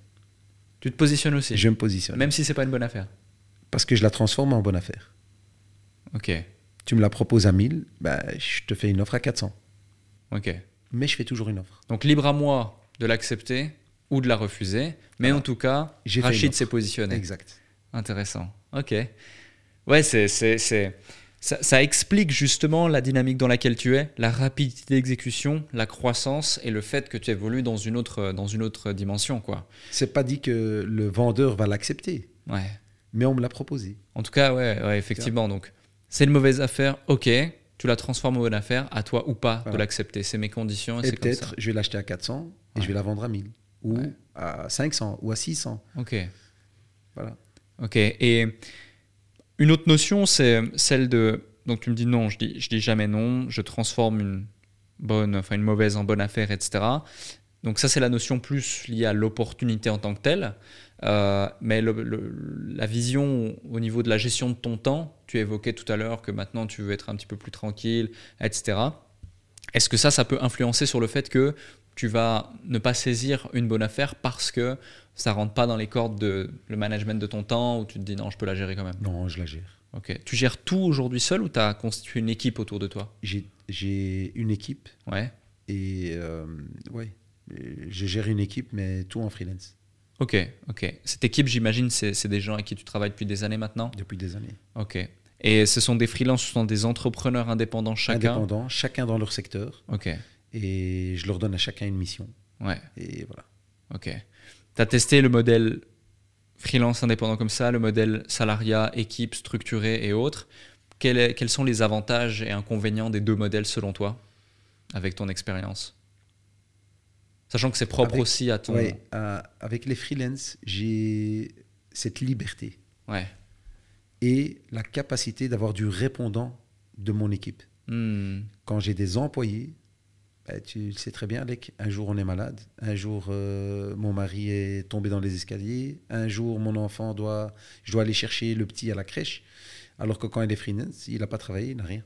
Tu te positionnes aussi. Je me positionne. Même si c'est pas une bonne affaire. Parce que je la transforme en bonne affaire. Ok, Tu me la proposes à 1000, bah, je te fais une offre à 400. ok. Mais je fais toujours une offre. Donc libre à moi de l'accepter ou de la refuser. Mais Voilà. en tout cas, Rachid s'est positionné. Exact. Intéressant. Ok. Ouais, c'est, c'est, c'est- Ça, ça explique justement la dynamique dans laquelle tu es, la rapidité d'exécution, la croissance et le fait que tu évolues dans une autre, dans une autre dimension. Quoi. C'est pas dit que le vendeur va l'accepter, Ouais. mais on me l'a proposé. En tout cas, ouais, ouais, effectivement. Donc, c'est une mauvaise affaire, ok. Tu la transformes en bonne affaire, à toi ou pas de l'accepter. C'est mes conditions et, Et peut-être, je vais l'acheter à 400 et Ouais. je vais la vendre à 1000. Ou Ouais. à 500 ou à 600. Ok. Voilà. Ok. Et une autre notion, c'est celle de. Donc tu me dis non, je dis, je dis jamais non, je transforme une bonne, enfin une mauvaise en bonne affaire, etc. Donc ça, c'est la notion plus liée à l'opportunité en tant que telle. Euh, mais le- le- la vision au niveau de la gestion de ton temps, tu évoquais tout à l'heure que maintenant tu veux être un petit peu plus tranquille, etc. Est-ce que ça, ça peut influencer sur le fait que tu vas ne pas saisir une bonne affaire parce que ça rentre pas dans les cordes de le management de ton temps ou tu te dis non, je peux la gérer quand même. Non, je la gère. Ok. Tu gères tout aujourd'hui seul ou tu as constitué une équipe autour de toi? J'ai- une équipe Ouais. et euh, ouais, je gère une équipe, mais tout en freelance Ok, ok. Cette équipe, j'imagine, c'est c'est des gens avec qui tu travailles depuis des années maintenant? Depuis des années. Ok. Et ce sont des freelances, ce sont des entrepreneurs indépendants chacun? Indépendants, chacun dans leur secteur, Ok, et je leur donne à chacun une mission. ouais, Et voilà. ok. Tu as testé le modèle freelance indépendant comme ça, le modèle salariat, équipe structurée et autres. Quels sont les avantages et inconvénients des deux modèles selon toi, avec ton expérience? Sachant que c'est propre Avec- aussi à ton. Ouais, euh, avec les freelance, j'ai cette liberté Ouais. et la capacité d'avoir du répondant de mon équipe. Hmm. Quand j'ai des employés, bah, tu le sais très bien, Alec, un jour on est malade, un jour euh, mon mari est tombé dans les escaliers, un jour mon enfant doit, je dois aller chercher le petit à la crèche, alors que quand il est freelance, il n'a pas travaillé, il n'a rien.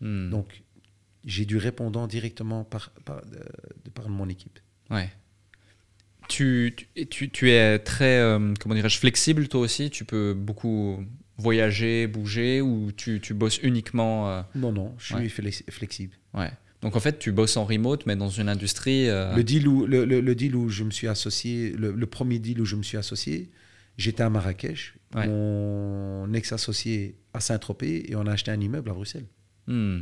Hmm. Donc j'ai du répondant directement par, par, de, par mon équipe. Ouais. Tu, tu, tu- es très, euh, comment dirais-je, flexible toi aussi? Tu peux beaucoup voyager, bouger ou tu, tu bosses uniquement euh, Non, non, je suis Ouais. flexible. Ouais. Donc en fait, tu bosses en remote, mais dans une industrie. euh, Le, deal où, le, le- le deal où je me suis associé, le, le premier deal où je me suis associé, j'étais à Marrakech, Ouais. mon ex-associé à Saint-Tropez et on a acheté un immeuble à Bruxelles. hmm.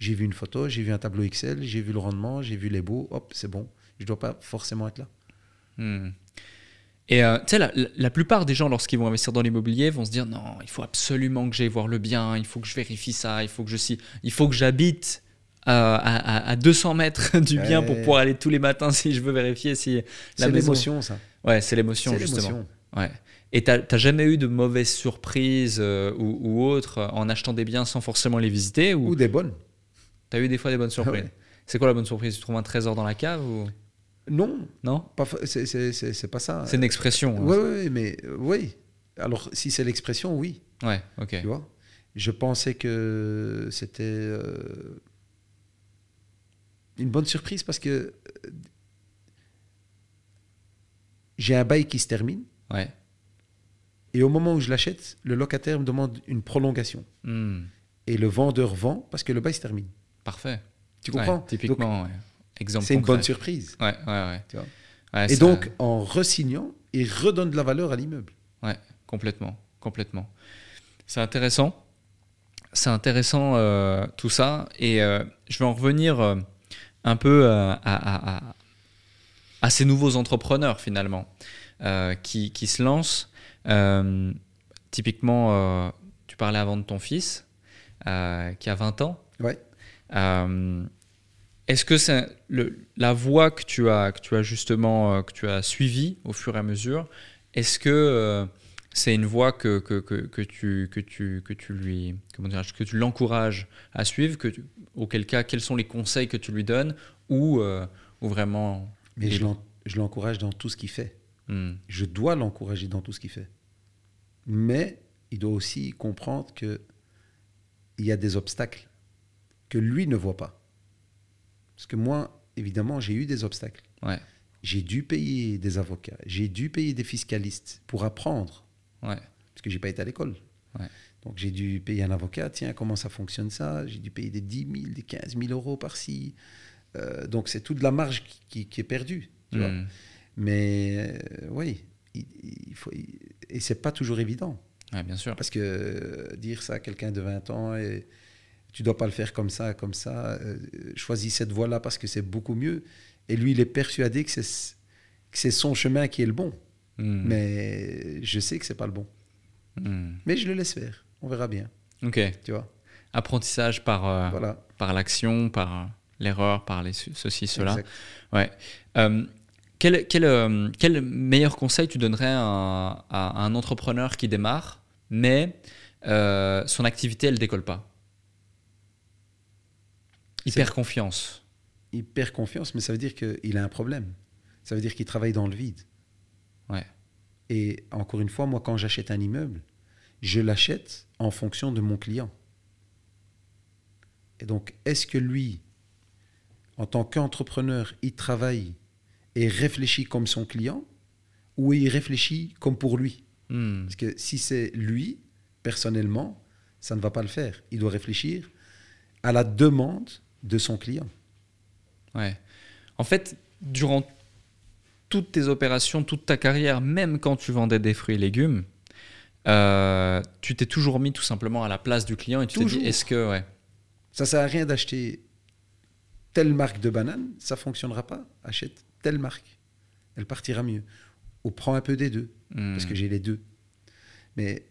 J'ai vu une photo, j'ai vu un tableau Excel, j'ai vu le rendement, j'ai vu les baux, hop, c'est bon. Je ne dois pas forcément être là. Hmm. Et euh, tu sais, la, la- plupart des gens, lorsqu'ils vont investir dans l'immobilier, vont se dire non, il faut absolument que j'aille voir le bien, il faut que je vérifie ça, il faut que je si, il faut que j'habite euh, à, à- à 200 mètres du bien pour pouvoir aller tous les matins si je veux vérifier si la C'est l'émotion, ça. Ouais, c'est l'émotion justement. Ouais. Et t'as jamais eu de mauvaises surprises euh, ou, ou autres euh, en achetant des biens sans forcément les visiter ou Ou des bonnes. t'as eu des fois des bonnes surprises ouais. C'est quoi la bonne surprise? Tu trouves un trésor dans la cave ou? Non, non? C'est- pas ça. C'est une expression. hein. Oui, mais euh, oui. Alors, si c'est l'expression, oui. Ouais, ok. Tu vois? Je pensais que c'était euh, une bonne surprise parce que euh, j'ai un bail qui se termine Ouais. et au moment où je l'achète, le locataire me demande une prolongation Hmm. et le vendeur vend parce que le bail se termine. Parfait. Tu comprends? Typiquement, ouais. Exemple C'est une bonne surprise. Ouais, ouais. Tu vois? Et donc, en resignant, il redonne de la valeur à l'immeuble. Ouais, complètement, complètement. C'est intéressant. C'est intéressant euh, tout ça. Et euh, je vais en revenir euh, un peu euh, à, à- à- à ces nouveaux entrepreneurs finalement euh, qui, qui se lancent. Euh, typiquement, euh, tu parlais avant de ton fils qui a 20 ans. Ouais. Est-ce que c'est la voie que tu as, que tu as justement que tu as suivie au fur et à mesure Est-ce que c'est une voie que, que, que, que tu, que, tu, que tu lui comment que tu l'encourages à suivre que tu- Auquel cas, quels sont les conseils que tu lui donnes ou, euh, ou vraiment Mais je l'encourage dans tout ce qu'il fait. Hmm. Je dois l'encourager dans tout ce qu'il fait. Mais il doit aussi comprendre que il y a des obstacles que lui ne voit pas. Parce que moi, évidemment, j'ai eu des obstacles. Ouais. J'ai dû payer des avocats, j'ai dû payer des fiscalistes pour apprendre, Ouais. parce que j'ai pas été à l'école. Ouais. Donc j'ai dû payer un avocat, tiens, comment ça fonctionne ça? J'ai dû payer des 10 000, des 15 000 euros par-ci. Euh, donc c'est toute la marge qui, qui- qui est perdue. Tu vois. Hmm. Mais euh, oui, il, il faut, il- et c'est pas toujours évident. Ouais, bien sûr. Parce que euh, dire ça à quelqu'un de 20 ans, et tu dois pas le faire comme ça, comme ça, choisis cette voie-là parce que c'est beaucoup mieux. Et lui, il est persuadé que c'est son chemin qui est le bon. Hmm. Mais je sais que c'est pas le bon. Hmm. Mais je le laisse faire. On verra bien. Ok. Tu vois Apprentissage par, euh, Voilà. par l'action, par euh, l'erreur, par les, ceci, cela. Exact. Ouais. Euh, quel, quel, quel meilleur conseil tu donnerais à, à un entrepreneur qui démarre, mais euh, son activité, elle décolle pas? Il perd confiance. Il perd confiance, mais ça veut dire qu'il a un problème. Ça veut dire qu'il travaille dans le vide. Ouais. Et encore une fois, moi, quand j'achète un immeuble, je l'achète en fonction de mon client. Et donc, est-ce que lui, en tant qu'entrepreneur, il travaille et réfléchit comme son client ou il réfléchit comme pour lui? Hmm. Parce que si c'est lui, personnellement, ça ne va pas le faire. Il doit réfléchir à la demande de son client. Ouais. En fait, durant toutes tes opérations, toute ta carrière, même quand tu vendais des fruits et légumes, euh, tu t'es toujours mis tout simplement à la place du client et tu t'es dit est-ce que ouais, Ça sert à rien d'acheter telle marque de banane, ça fonctionnera pas. Achète telle marque, elle partira mieux. Ou prends un peu des deux, hmm, parce que j'ai les deux. Mais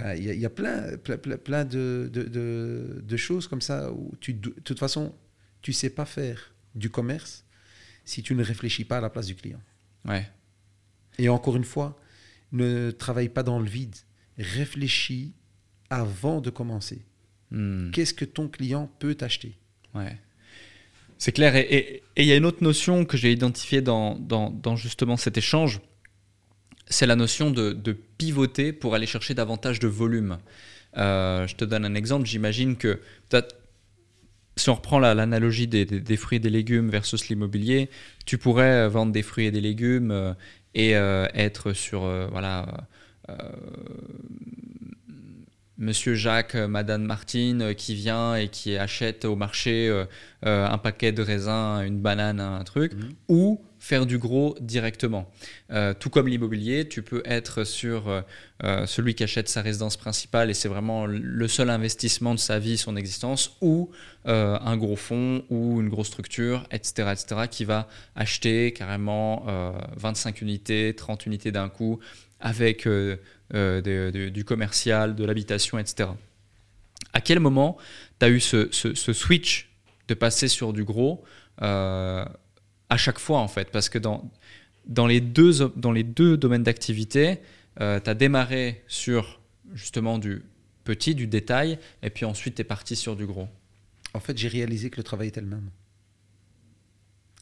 euh, il y, a- il y a plein, plein, plein- plein de, de- de- de choses comme ça où tu, de toute façon, tu sais pas faire du commerce si tu ne réfléchis pas à la place du client. ouais, Et encore une fois, ne travaille pas dans le vide. Réfléchis avant de commencer. hmm. Qu'est-ce que ton client peut t'acheter? Ouais. C'est clair. Et- il y a une autre notion que j'ai identifiée dans, dans, dans justement cet échange, c'est la notion de, de pivoter pour aller chercher davantage de volume. Euh, je te donne un exemple. J'imagine que si on reprend la- l'analogie des, des- des fruits et des légumes versus l'immobilier, tu pourrais vendre des fruits et des légumes euh, et euh, être sur euh, voilà. euh, Monsieur Jacques, euh, Madame Martine euh, qui vient et qui achète au marché euh, euh, un paquet de raisins, une banane, un truc, Mhm. ou faire du gros directement. Euh, tout comme l'immobilier, tu peux être sur euh, euh, celui qui achète sa résidence principale et c'est vraiment le seul investissement de sa vie, son existence, ou un gros fonds ou une grosse structure, etc., etc., qui va acheter carrément euh, 25 unités, 30 unités d'un coup avec du commercial, de l'habitation, etc. À quel moment tu as eu ce, switch de passer sur du gros à chaque fois en fait Parce que dans, dans, les, deux, dans les deux domaines d'activité, tu as démarré sur justement du petit, du détail, et puis ensuite tu es parti sur du gros. En fait, j'ai réalisé que le travail était le même.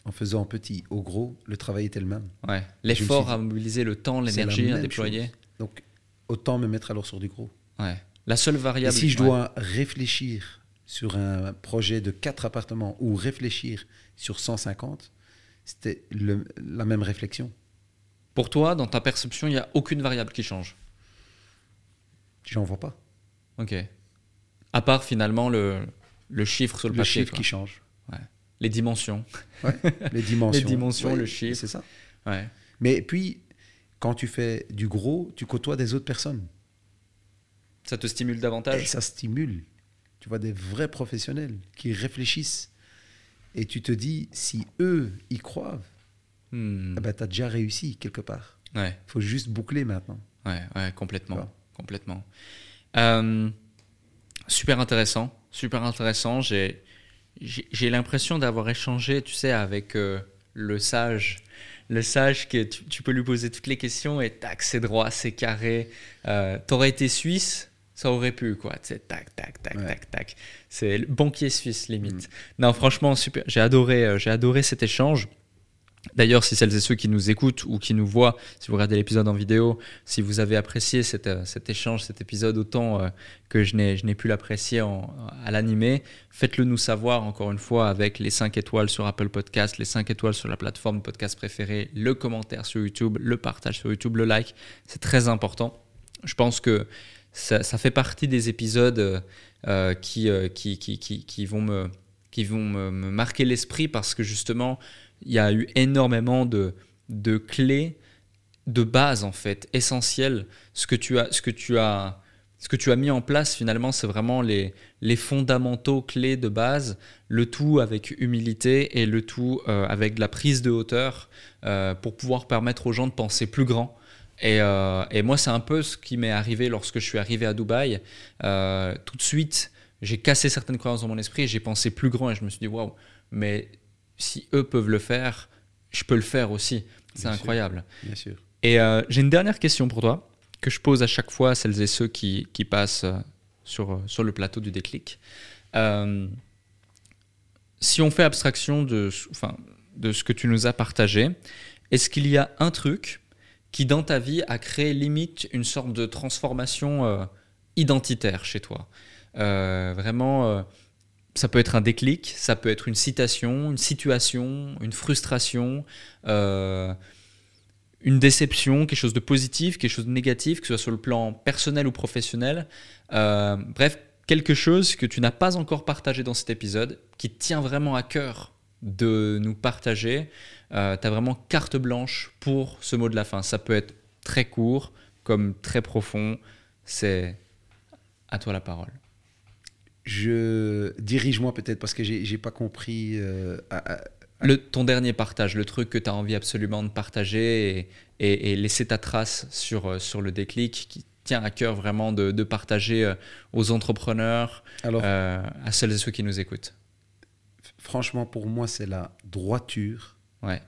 En faisant petit au gros, le travail était le même. Ouais. L'effort suis à mobiliser, le temps, l'énergie à déployer. chose. Donc, autant me mettre alors sur du gros. Ouais. La seule Et variable. si je ouais. dois réfléchir sur un projet de 4 appartements ou réfléchir sur 150, c'était le- la même réflexion. Pour toi, dans ta perception, il n'y a aucune variable qui change? J'en vois pas. Ok. À part finalement le, le chiffre sur le, Le papier. chiffre quoi. qui change. Les dimensions. Les dimensions. dimensions, le chiffre. C'est ça. Ouais. Mais puis, quand tu fais du gros, tu côtoies des autres personnes. Ça te stimule Et davantage ça stimule. Tu vois des vrais professionnels qui réfléchissent. Et tu te dis, si eux y croient, Hmm. eh ben, tu as déjà réussi quelque part. Ouais, Il faut juste boucler maintenant. ouais, ouais, complètement. Complètement. Euh, super intéressant. Super intéressant. J'ai, j'ai, j'ai l'impression d'avoir échangé, tu sais, avec euh, le sage. Le sage que tu, tu peux lui poser toutes les questions et tac, c'est droit, c'est carré. Euh, T'aurais été suisse, ça aurait pu, quoi. Sais, tac, tac, tac, Ouais. tac, tac. C'est le banquier suisse, limite. Non, franchement, super. J'ai adoré, euh, j'ai adoré cet échange. D'ailleurs, si celles et ceux qui nous écoutent ou qui nous voient, si vous regardez l'épisode en vidéo, si vous avez apprécié cet, euh, cet échange, cet épisode autant euh, que je n'ai pu l'apprécier à l'animer, faites-le nous savoir encore une fois avec les 5 étoiles sur Apple Podcast, les 5 étoiles sur la plateforme podcast préférée, le commentaire sur YouTube, le partage sur YouTube, le like. C'est très important. Je pense que ça, fait partie des épisodes euh, qui, qui, qui, qui, vont me, qui vont me marquer l'esprit parce que justement, il y a eu énormément de, de clés de base en fait essentielles. Ce que tu as ce que tu as ce que tu as mis en place finalement c'est vraiment les, les fondamentaux clés de base. Le tout avec humilité et le tout euh, avec de la prise de hauteur euh, pour pouvoir permettre aux gens de penser plus grand et, euh, et moi c'est un peu ce qui m'est arrivé lorsque je suis arrivé à Dubaï tout de suite j'ai cassé certaines croyances dans mon esprit j'ai pensé plus grand et je me suis dit waouh mais si eux peuvent le faire, je peux le faire aussi. C'est incroyable. bien sûr. Et euh, j'ai une dernière question pour toi que je pose à chaque fois à celles et ceux qui, qui passent euh, sur, euh, sur le plateau du déclic. si on fait abstraction de, enfin, de ce que tu nous as partagé, est-ce qu'il y a un truc qui, dans ta vie, a créé limite une sorte de transformation identitaire chez toi Vraiment ça peut être un déclic, ça peut être une citation, une situation, une frustration, euh, une déception, quelque chose de positif, quelque chose de négatif, que ce soit sur le plan personnel ou professionnel. Euh, bref, quelque chose que tu n'as pas encore partagé dans cet épisode, qui tient vraiment à cœur de nous partager. Euh, tu as vraiment carte blanche pour ce mot de la fin. Ça peut être très court comme très profond. C'est à toi la parole je dirige-moi peut-être parce que j'ai pas compris. Euh, le, ton dernier partage, le truc que tu as envie absolument de partager et, et, laisser ta trace sur, euh, sur le déclic qui tient à cœur vraiment de, de partager euh, aux entrepreneurs, à celles et ceux qui nous écoutent. Franchement, pour moi, c'est la droiture. Ouais.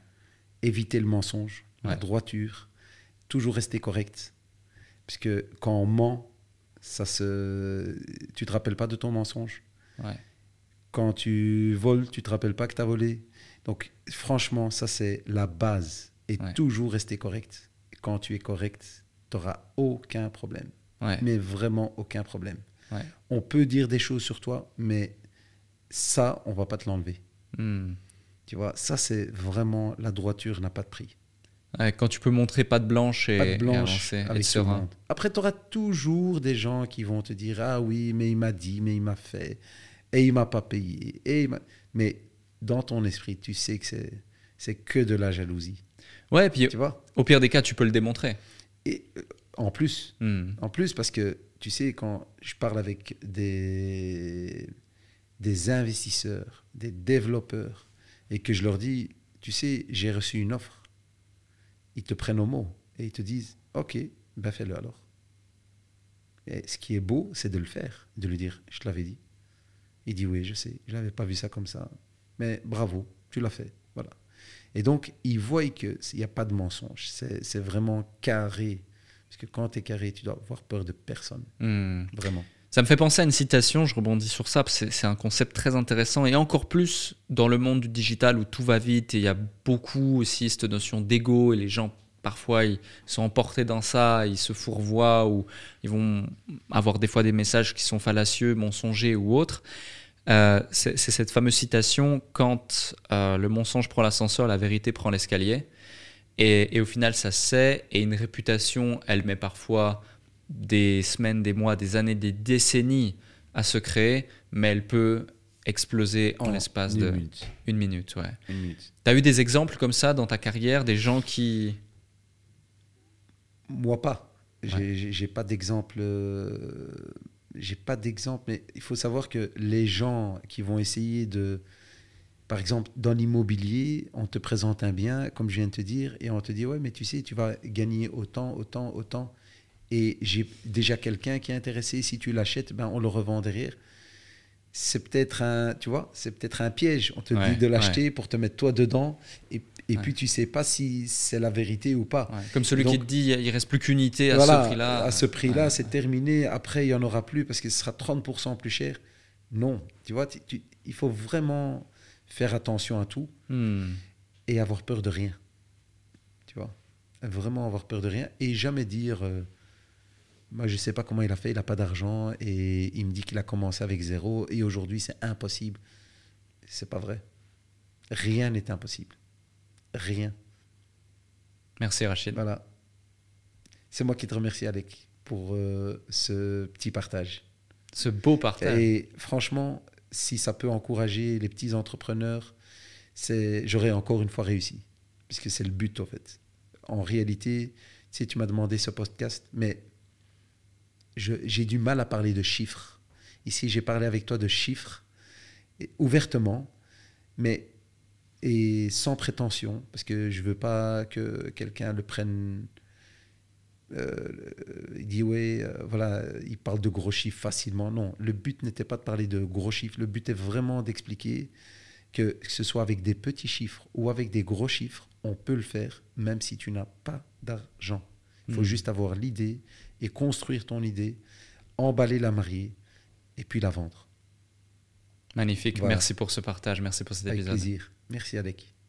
Éviter le mensonge, la droiture, toujours rester correct. Puisque quand on ment, ça se... tu te rappelles pas de ton mensonge. Quand tu voles, tu te rappelles pas que tu as volé. Donc, franchement, ça, c'est la base. Et toujours rester correct. Quand tu es correct, tu n'auras aucun problème. Mais vraiment aucun problème. On peut dire des choses sur toi, mais ça, on va pas te l'enlever. Hmm. Tu vois, ça, c'est vraiment la droiture n'a pas de prix quand tu peux montrer pas de blanche et, pas blanche avec serein. Après, tu auras toujours des gens qui vont te dire Ah oui, mais il m'a dit, mais il m'a fait, et il m'a pas payé. Et Mais dans ton esprit, tu sais que c'est que de la jalousie. Ouais, et puis tu vois? au pire des cas, tu peux le démontrer. Et euh, en plus, hmm. en plus, parce que tu sais, quand je parle avec des, des investisseurs, des développeurs, et que je leur dis Tu sais, j'ai reçu une offre ils te prennent au mot et ils te disent Ok, ben fais-le alors. Et ce qui est beau, c'est de le faire, de lui dire Je te l'avais dit. Il dit Oui, je sais, je n'avais pas vu ça comme ça. Mais bravo, tu l'as fait. Voilà. Et donc, ils voient qu'il n'y a pas de mensonge. C'est vraiment carré. Parce que quand tu es carré, tu dois avoir peur de personne. Hmm. Vraiment. Ça me fait penser à une citation, je rebondis sur ça, c'est un concept très intéressant, et encore plus dans le monde du digital où tout va vite, et il y a beaucoup aussi cette notion d'ego, et les gens parfois ils sont emportés dans ça, ils se fourvoient, ou ils vont avoir des fois des messages qui sont fallacieux, mensongers ou autres. Euh, c'est cette fameuse citation, quand euh, le mensonge prend l'ascenseur, la vérité prend l'escalier. Et, et, au final, ça c'est, et une réputation, elle met parfois des semaines, des mois, des années, des décennies à se créer, mais elle peut exploser en, l'espace de minute. une minute. Ouais. Tu as eu des exemples comme ça dans ta carrière, des gens qui... Moi pas. J'ai pas d'exemple. Euh, j'ai pas d'exemple, mais il faut savoir que les gens qui vont essayer de. Par exemple, dans l'immobilier, on te présente un bien, comme je viens de te dire, et on te dit Ouais, mais tu sais, tu vas gagner autant, autant, autant et j'ai déjà quelqu'un qui est intéressé, si tu l'achètes, ben on le revend derrière. C'est peut-être un, tu vois, c'est peut-être un piège. On te dit de l'acheter pour te mettre toi dedans, et, et puis tu sais pas si c'est la vérité ou pas. Comme celui qui te dit, il reste plus qu'unité à ce prix-là. À ce prix-là, c'est terminé. Après, il y en aura plus parce que ce sera 30% plus cher. Non, tu vois, il faut vraiment faire attention à tout. Hmm. et avoir peur de rien. Tu vois Vraiment avoir peur de rien et jamais dire euh, Moi, je sais pas comment il a fait, il n'a pas d'argent et il me dit qu'il a commencé avec zéro et aujourd'hui c'est impossible. C'est pas vrai. Rien n'est impossible. Rien. Merci Rachid. Voilà. C'est moi qui te remercie, Alec, pour euh, ce petit partage. Ce beau partage. Et franchement, si ça peut encourager les petits entrepreneurs, c'est j'aurais encore une fois réussi. Puisque c'est le but, en fait. En réalité, tu sais, tu m'as demandé ce podcast, mais j'ai du mal à parler de chiffres. Ici, j'ai parlé avec toi de chiffres, et- ouvertement, mais et sans prétention, parce que je veux pas que quelqu'un le prenne. euh, il dit ouais, euh, voilà, il parle de gros chiffres facilement. Non, le but n'était pas de parler de gros chiffres. Le but est vraiment d'expliquer que, que ce soit avec des petits chiffres ou avec des gros chiffres, on peut le faire, même si tu n'as pas d'argent. Il faut Mhm. juste avoir l'idée et construire ton idée, emballer la mariée et puis la vendre. Magnifique. Voilà. Merci pour ce partage. Merci pour cet Avec épisode. plaisir. Merci Alec.